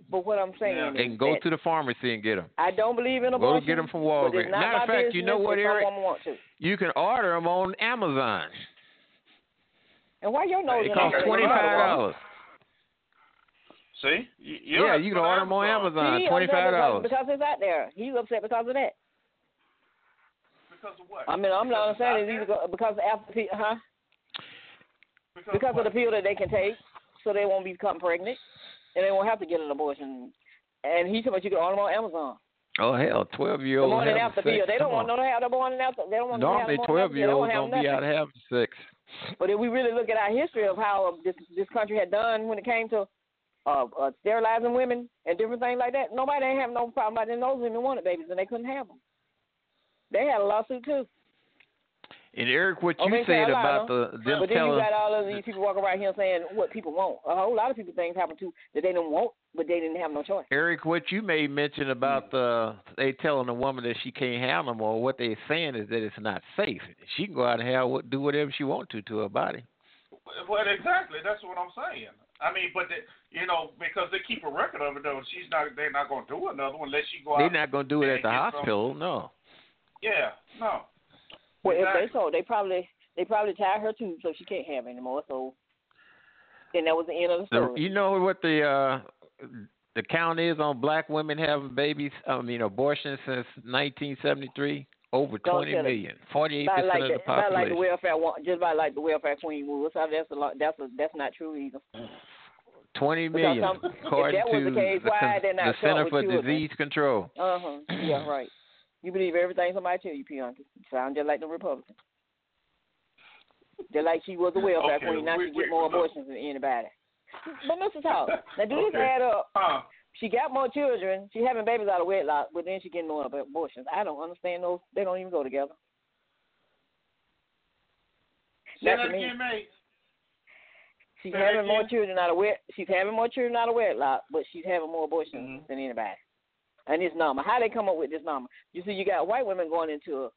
But what I'm saying They is can go that to the pharmacy and get them. I don't believe in a. Go get them from Walgreens. Matter of fact, you know what, Eric? Some woman want to. You can order them on Amazon. And why your nose? It in costs there? twenty five dollars. See? You, Yeah, you can order them on Amazon. He Twenty upset five because, dollars. because it's out there. He's upset because of that. Because of what? I mean, I'm not understanding either because after the huh? Because, of the pill that they can take, so they won't become pregnant, and they won't have to get an abortion. And he told me you can order them on Amazon. Oh hell, twelve year old. The morning after sex. pill. They don't Come want no to have the morning after. They don't want no to have Normally the morning twelve year olds don't don't be out having sex. But if we really look at our history of how this this country had done when it came to uh, uh, sterilizing women and different things like that, nobody ain't have no problem about them. Those women wanted babies and they couldn't have them. They had a lawsuit too. And Eric, what you oh, Over in said Carolina, about the them but then telling you got all of these people walking around here saying what people want. A whole lot of people things happen too that they didn't want, but they didn't have no choice. Eric, what you may mention about hmm. the they telling the woman that she can't have no more. What they're saying is that it's not safe. She can go out and have what do whatever she want to to her body. Well, exactly. That's what I'm saying. I mean, but they, you know, because they keep a record of it, though, she's not. They're not going to do another one unless she go out. They're not gonna do it at the and get some- hospital. No. Yeah, no. Well, Exactly. if they so, they probably they probably tied her too, so she can't have anymore. So, and that was the end of the The, story. you know what the uh the count is on black women having babies? I mean, abortions since 1973. Over Don't 20 tell it. million. 48 About percent like of the, the about like the welfare just about like the welfare queen rules. So that's a lot. That's a, that's not true either. 20 Because some- according that was to the case, the, why con- they're not the Center for? Disease Control. Uh huh. Yeah, right. You believe everything somebody tell you, Bianca. Sound just like the Republicans. Just like she was a welfare Okay, queen, now we- she we- get more abortions than anybody. But Mr. Talk, now do this Okay. add up? Huh. She got more children. She having babies out of wedlock, but then she getting more abortions. I don't understand those. They don't even go together. Say that again, mate. She's having more children out of wed. She's having more children out of wedlock, but she's having more abortions Mm-hmm. than anybody. And this number, how they come up with this number? You see, you got white women going into a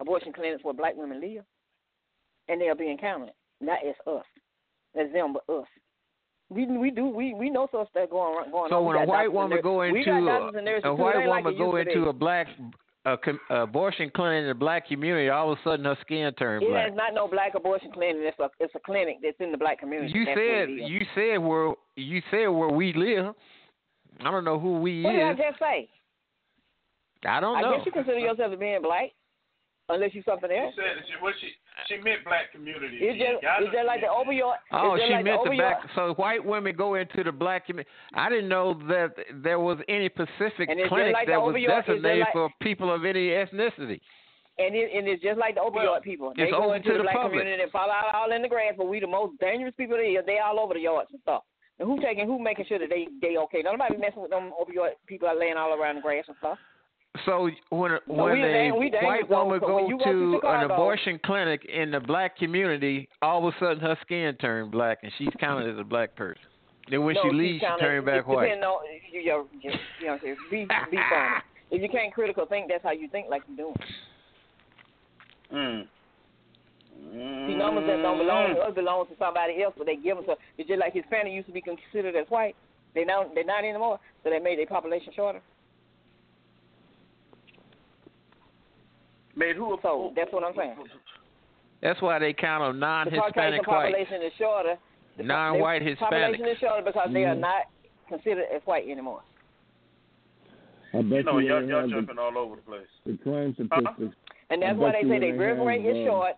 abortion clinics where black women live, and they are being counted. Not as us, as them, but us. We we do we we know some stuff going on- going So on. We when a white woman go into got doctors and nurses a white ain't like woman go into a black a, com- abortion clinic in the black community, all of a sudden her skin turned It black. is not no black abortion clinic. It's a it's a clinic that's in the black community. You That's said you said where you said where we live. I don't know who we What did I just say? I don't know. I guess you consider yourself as being black, unless you're something She else. said she, what she she meant black community. It's just Y'all it's just like the opioid. Oh, it's just she like meant the the opioid. black. So white women go into the black community. I didn't know that there was any Pacific And clinic like that was opioid- it's just designated like- for people of any ethnicity. And it, and it's just like the opioid people. They go into the the black public. community and fall out all in the grass, but we the most dangerous people there. They all over the yards and stuff. And who taking who making sure that they they okay? Nobody messing with them opioid people are laying all around the grass and stuff. So when So when we a dang- we dangerous white woman so go you go to to an abortion clinic in the black community, all of a sudden her skin turned black and she's counted as a black person. Then when no, she leaves, she kinda- turned back it white. Depending on you, you, you, you know, be be funny. [laughs] If you can't critical think, that's how you think like you're doing. Mm. See, numbers that don't belong to us belong to somebody else, but they give them to. It's just like Hispanic used to be considered as white. They now they're not anymore, so they made their population shorter. Made who? So that's what I'm saying. That's why they count them The non-Hispanic Caucasian white, population is shorter. The non-white the Hispanic. Population is shorter because they are Mhm. not considered as white anymore. I bet You know, you y'all, y'all have the, jumping all over the place. the crime statistics. And that's I why they you say their they birth have, rate is um, short,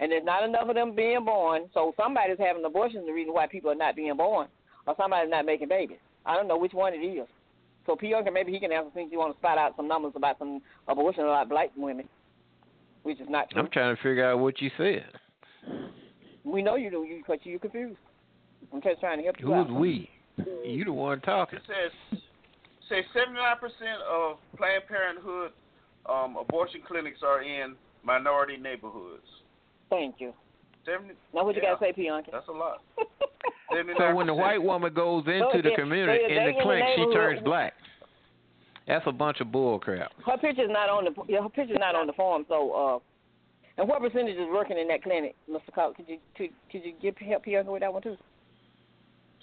and there's not enough of them being born. So somebody's having abortions. The reason why people are not being born, or somebody's not making babies. I don't know which one it is. So P. Young, maybe he can answer things. You want to spot out some numbers about some abortion about black women, which is not true. I'm trying to figure out what you said. We know you do, you because you're confused. I'm just trying to help you Who's out. we? You the one talking. It says say seventy nine percent of Planned Parenthood um, abortion clinics are in minority neighborhoods. Thank you. Seventy. Now what you yeah, got to say, Bianca? That's a lot. [laughs] So when the white woman goes into So the if- community so in they the in the clinic, she turns black. That's a bunch of bull crap. Her picture's not on the yeah, her picture's not on the form. So, uh, and what percentage is working in that clinic, Mr. Cobb? Could you could, could you give help Bianca with that one too?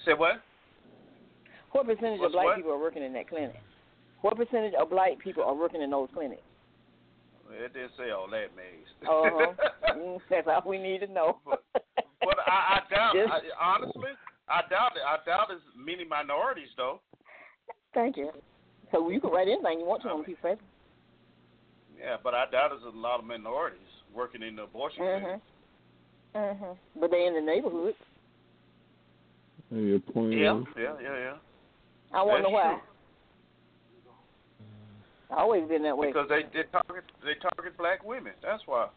Say what? What percentage What's of black what? people are working in that clinic? What percentage of black people are working in those clinics? It didn't say all that, Maze. Uh huh. Mm, That's all we need to know. but I, I doubt. Just- I, honestly, I doubt it. I doubt there's many minorities though. Thank you. So you can write anything you want to on a piece of paper. Yeah, but I doubt there's a lot of minorities working in the abortion clinic. Mhm. Mhm. But they in the neighborhood. And your point Yeah, yeah, yeah, yeah. I wonder That's why. true. Always been that way. Because they they target they target black women. That's why.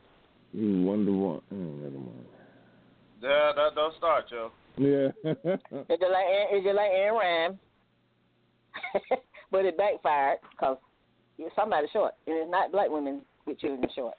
you wonder what? Oh, never mind. Yeah, that don't start, Joe. Yeah. It's just like it's just like Aaron Rhyme, [laughs] but it backfired because somebody short, and it's not black women with children short.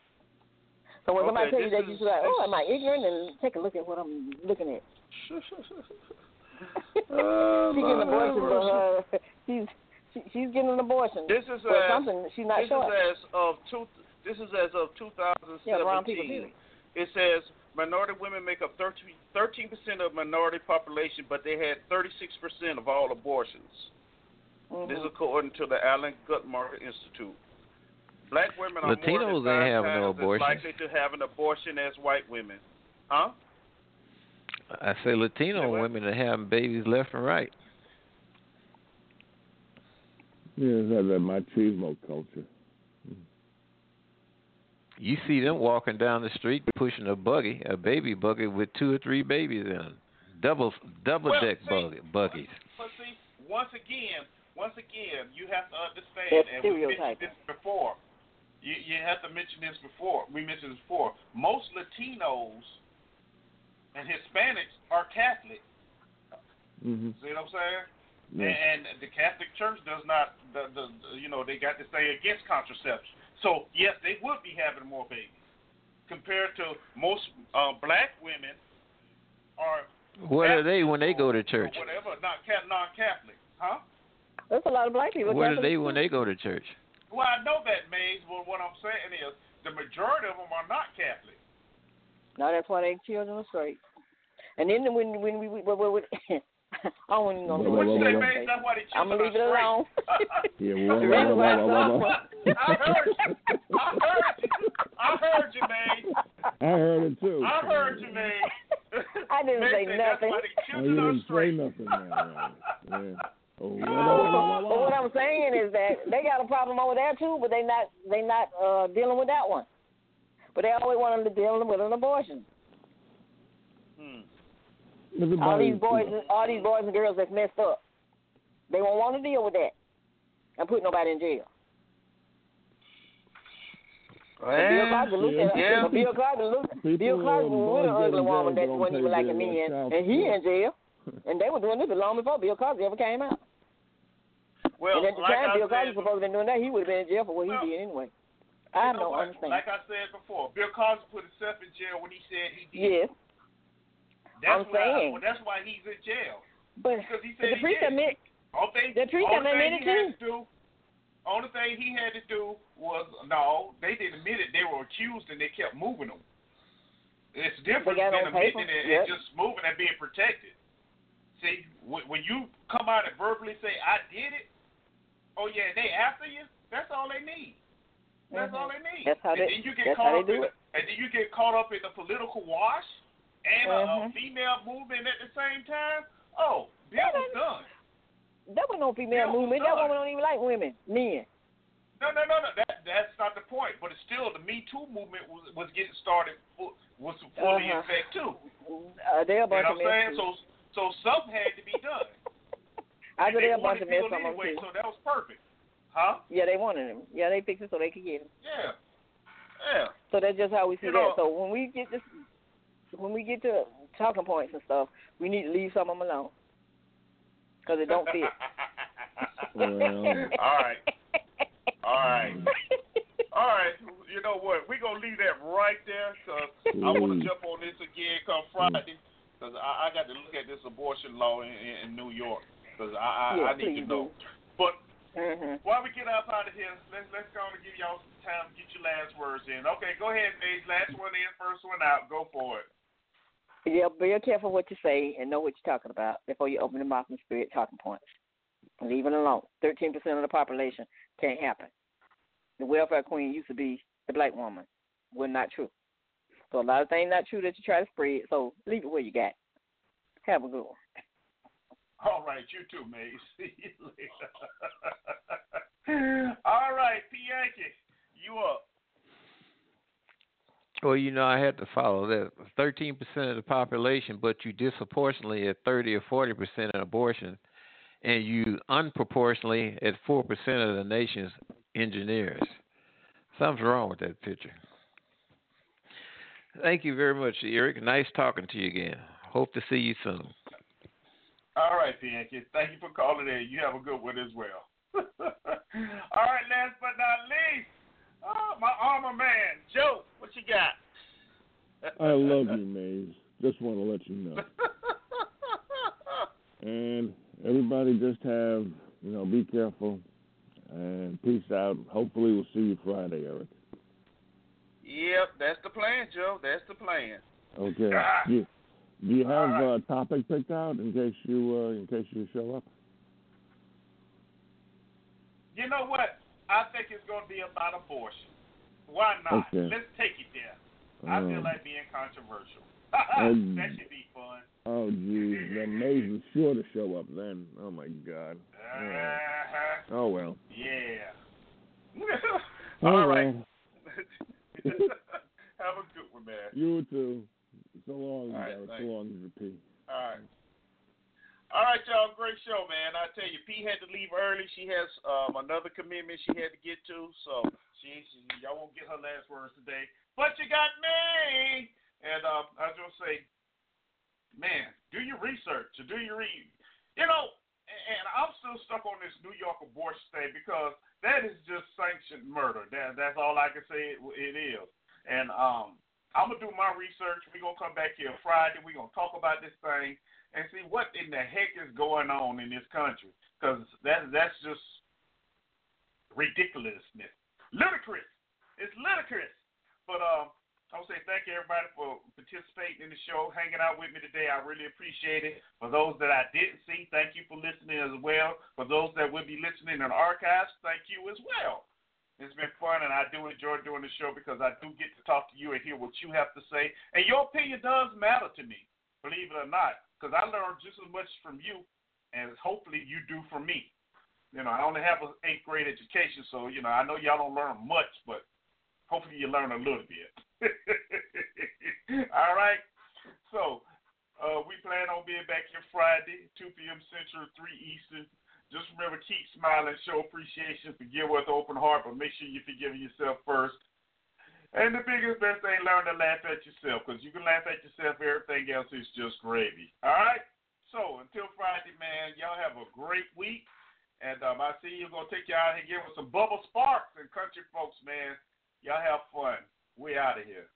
So when somebody Okay, tell you that, you is- should like, oh, am I ignorant? And take a look at what I'm looking at. [laughs] [laughs] Oh, she's getting an Lord abortion, have but uh, she's she, she's getting an abortion. This is for as something she's not this short. is as of two. This is as of 2017. Yeah, wrong people, period. It says minority women make up 13 percent of minority population, but they had 36 percent of all abortions. This is Mhm. according to the Alan Guttmacher Institute. Black women are Latinos more than ain't having no times as abortions. likely to have an abortion as white women. Huh? I say Latino Say what? women are having babies left and right. Yeah, it's that, that machismo culture. You see them walking down the street pushing a buggy, a baby buggy with two or three babies in them. Double double Well, deck see, buggy, buggies. But see, once again, once again, you have to understand, That's and we mentioned stereotyping. this before. You you have to mention this before. We mentioned this before. Most Latinos and Hispanics are Catholic. Mm-hmm. See what I'm saying? Yeah. And, and the Catholic Church does not, the, the, the you know, they got to say against contraception. So yes, they would be having more babies compared to most uh, black women are What are they when they go to church? or whatever, not ca- non-Catholic, huh? There's a lot of black people. What are they when they go to church? Well, I know that, Maze, but what I'm saying is the majority of them are not Catholic. No, that's why they children are straight. And then when when we when, when, when [laughs] [laughs] I don't even know Whoa, what whoa, to whoa, say. whoa. Man, that's why they I'm gonna leave it alone. [laughs] Yeah, whoa, whoa, whoa, whoa, whoa, whoa. I heard you. I heard you. I heard you, man. I heard it too. I heard you, man. [laughs] I didn't say nothing. why Oh, you didn't say nothing. Yeah, yeah. Oh, what I'm saying is that they got a problem over there too, but they not they not uh dealing with that one. But they always want them to deal with an abortion. All Everybody- these boys, all these boys and girls that's messed up, they won't want to deal with that and put nobody in jail. But Bill Cosby looked at yeah. but Bill Cosby looked People, Bill Cosby was with an ugly woman jail that don't wasn't pay even liking their, uh, and he in jail. [laughs] And they were doing this long before Bill Cosby ever came out. Well, and at the like time I Bill Cosby said, supposed to been doing that, he would have been in jail for what he did anyway. I don't what? understand. Like I said before, Bill Cosby put himself in jail when he said he did. yes, That's I'm why, saying. Well, that's why he's in jail. but Because he said the he priest did. admit Only thing, the priest admitted thing it he had too. to do, only thing he had to do was no, they didn't admit it. They were accused and they kept moving them. It's different than admitting it Yep. and just moving and being protected. See, when you come out and verbally say I did it, oh yeah, and they after you. That's all they need. That's Mhm. all they need. That's how and they- then you get caught up do in it. And then you get caught up in the political wash and a, a Mhm. female movement at the same time. Oh, Bill was done. That was no female was movement. That woman don't even like women, men. No, no, no, no. That that's not the point. But it's still the Me Too movement was was getting started. Was fully in Uh-huh. effect too. Uh, they're a You know bunch what of I'm saying? mess. So so something had to be done. [laughs] I they they're a bunch of mess Bill from them anyway, so that was perfect. Huh? Yeah, they wanted him. Yeah, they fixed it so they could get him. Yeah. Yeah. So that's just how we see You that. So when we get this, when we get to talking points and stuff, we need to leave some of them alone because it don't fit. [laughs] Well, All right. All right. All right. You know what? We're going to leave that right there because I want to jump on this again come Friday because I, I got to look at this abortion law in, in, in New York because I, I, Yeah, I need to know. do. But hmm while we get up out of here, let's let's go on and give y'all some time to get your last words in. Okay, go ahead, Maze. Last one in, first one out. Go for it. Yeah, be careful what you say and know what you're talking about before you open your mouth and spirit talking points. Leave it alone. Thirteen percent of the population can't happen. The welfare queen used to be the black woman. Well, not true. So a lot of things not true that you try to spread. So leave it where you got. Have a good one. All right, you too, Maze. [laughs] See you later. [laughs] All right, P. You up. Well, you know, I had to follow that. Thirteen percent of the population, but you disproportionately at thirty or forty percent in abortion, and you unproportionately at four percent of the nation's engineers. Something's wrong with that picture. Thank you very much, Eric. Nice talking to you again. Hope to see you soon. All right. Yankee. Thank you for calling in. You have a good one as well. [laughs] All right, last but not least, oh, my armor man, Joe. What you got? I love you, Maze. Just want to let you know. [laughs] And everybody just have, you know, be careful and peace out. Hopefully we'll see you Friday, Eric. Yep, that's the plan, Joe. That's the plan. Okay. Ah. Do you, do you have a topic picked out in case you uh, in case you show up? You know what? I think it's going to be about abortion. Why not? Okay. Let's take it there. I feel like being controversial. Um, [laughs] that should be fun. Oh, geez, then Maze is sure to show up then. Oh my God. Yeah. Uh-huh. Oh well. Yeah. [laughs] Oh, All right. [laughs] Have a good one, man. You too. So long, All right, So long, P. All right. All right, y'all. Great show, man. I tell you, P had to leave early. She has um, another commitment she had to get to, so she, she y'all won't get her last words today. But you got me, and um, I gonna say, man, do your research. Do your read. You know, and, and I'm still stuck on this New York abortion thing because that is just sanctioned murder. That that's all I can say it, it is. And um, I'm gonna do my research. We're gonna come back here Friday. We're gonna talk about this thing and see what in the heck is going on in this country. Because that that's just ridiculousness, ludicrous. It's ludicrous. But um, I to say thank you everybody for participating in the show, hanging out with me today. I really appreciate it. For those that I didn't see, thank you for listening as well. For those that will be listening in archives, thank you as well. It's been fun, and I do enjoy doing the show because I do get to talk to you and hear what you have to say. And your opinion does matter to me, believe it or not, because I learned just as much from you as hopefully you do from me. You know, I only have an eighth grade education, so you know I know y'all don't learn much, but hopefully you learn a little bit. [laughs] All right. So uh, we plan on being back here Friday, 2 p.m. Central, 3 Eastern. Just remember, keep smiling, show appreciation, forgive with open heart, but make sure you're forgiving yourself first. And the biggest best thing, learn to laugh at yourself, because you can laugh at yourself, everything else is just gravy. All right? So until Friday, man, y'all have a great week. And um, I see you're going to take you out here with some Bubba Sparxxx and country folks, man. Y'all have fun. We out of here.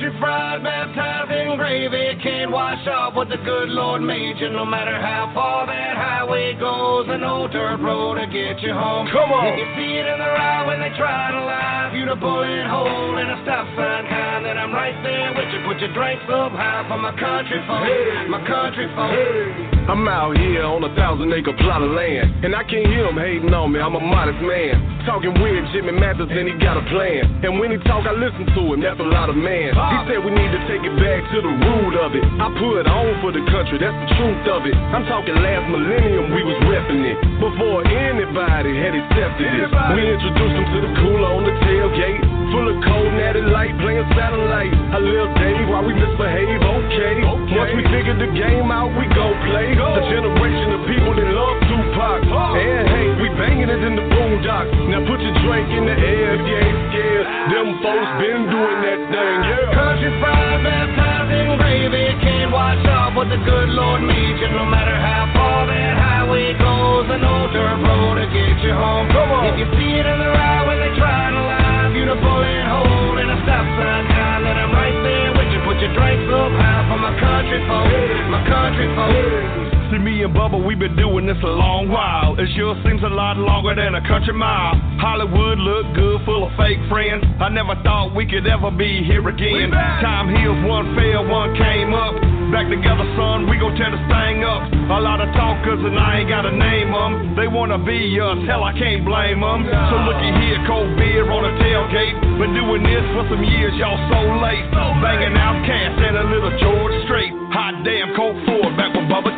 Country fried, baptized in gravy, can't wash off what the good Lord made you. No matter how far that highway goes, an old dirt road to get you home. Come on. You see it in the route when they try to lie, you the bullet hole in a stop sign kind, then I'm right there with you. Put your drinks up high for my country folk, my country folk. I'm out here on a thousand acre plot of land, and I can't hear him hating on me. I'm a modest man. Talking weird, Jimmy Mathers, and he got a plan. And when he talk, I listen to him. That's a lot of man. He said we need to take it back to the root of it. I put on for the country, that's the truth of it. I'm talking last millennium, we was repping it. Before anybody had accepted it. We introduced him to the cooler on the tailgate. Full of cold natty light, playing satellite. A little day while we misbehave, okay. Once we figure the game out, we go play. A generation of people that love Tupac. And hey, we banging it in the boondocks. Now put drink in the air ain't scared. Them folks been doing that thing, yeah. Country fried, baptized in gravy, can't wash off what the good Lord made you. No matter how far that highway goes, an old dirt road to get you home. Come on. If you see it in the route when they try to lie, you the bullet hole in a stop sign kind, then I'm right there with you. Put your drinks up high for my country folk, my country folk. See me and Bubba, we been doing this a long while. It sure seems a lot longer than a country mile. Hollywood look good, full of fake friends. I never thought we could ever be here again. Time heals, one fell, one came up. Back together, son, we gon' tear this thing up. A lot of talkers and I ain't gotta name them. They wanna be us, hell, I can't blame them. So looky here, cold beer on a tailgate. Been doing this for some years, y'all so late. Banging OutKast and a little George Strait. Hot damn, Colt Ford, back with Bubba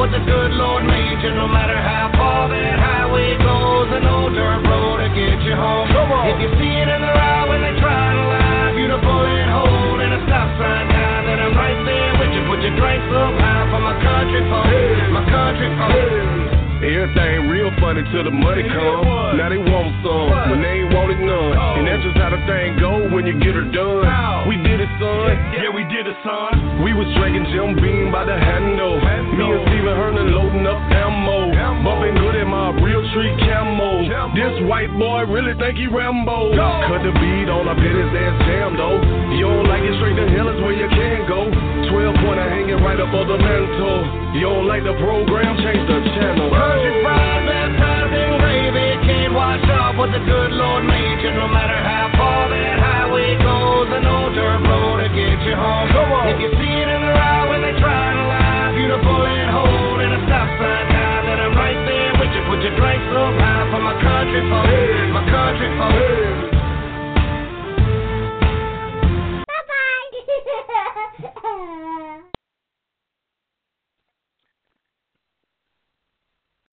what the good Lord made you. No matter how far that highway goes, an old dirt road to get you home. Come on. If you see it in the route when they try to lie, you the bullet hole in a stop sign kind, then I'm right there with you. Put your drinks up high for my country folk, my country folk. Everything real funny till the money come. Now they want some when they ain't wanted none. And that's just how the thing go when you get her done. We did it, son. Yeah, we did it, son. We was drinking Jim Beam by the handle. Me and Steven Hernan loading up ammo. Bumping good in my real street camo. This white boy really think he Rambo. Cut the beat on, I bet his ass jam though. You don't like it straight to hell is where you can go. 12 pointer hanging right on the mantle. You don't like the program, change the channel. Country fried, baptized in gravy, can't wash off what the good Lord made you. No matter how far that highway goes, an old dirt road to get you home. Come on. If you see it in the route when they try to lie, you the bullet hole in a stop sign kind, then I'm right there with you. Put your drinks up high for my country folk, my country folk. [laughs]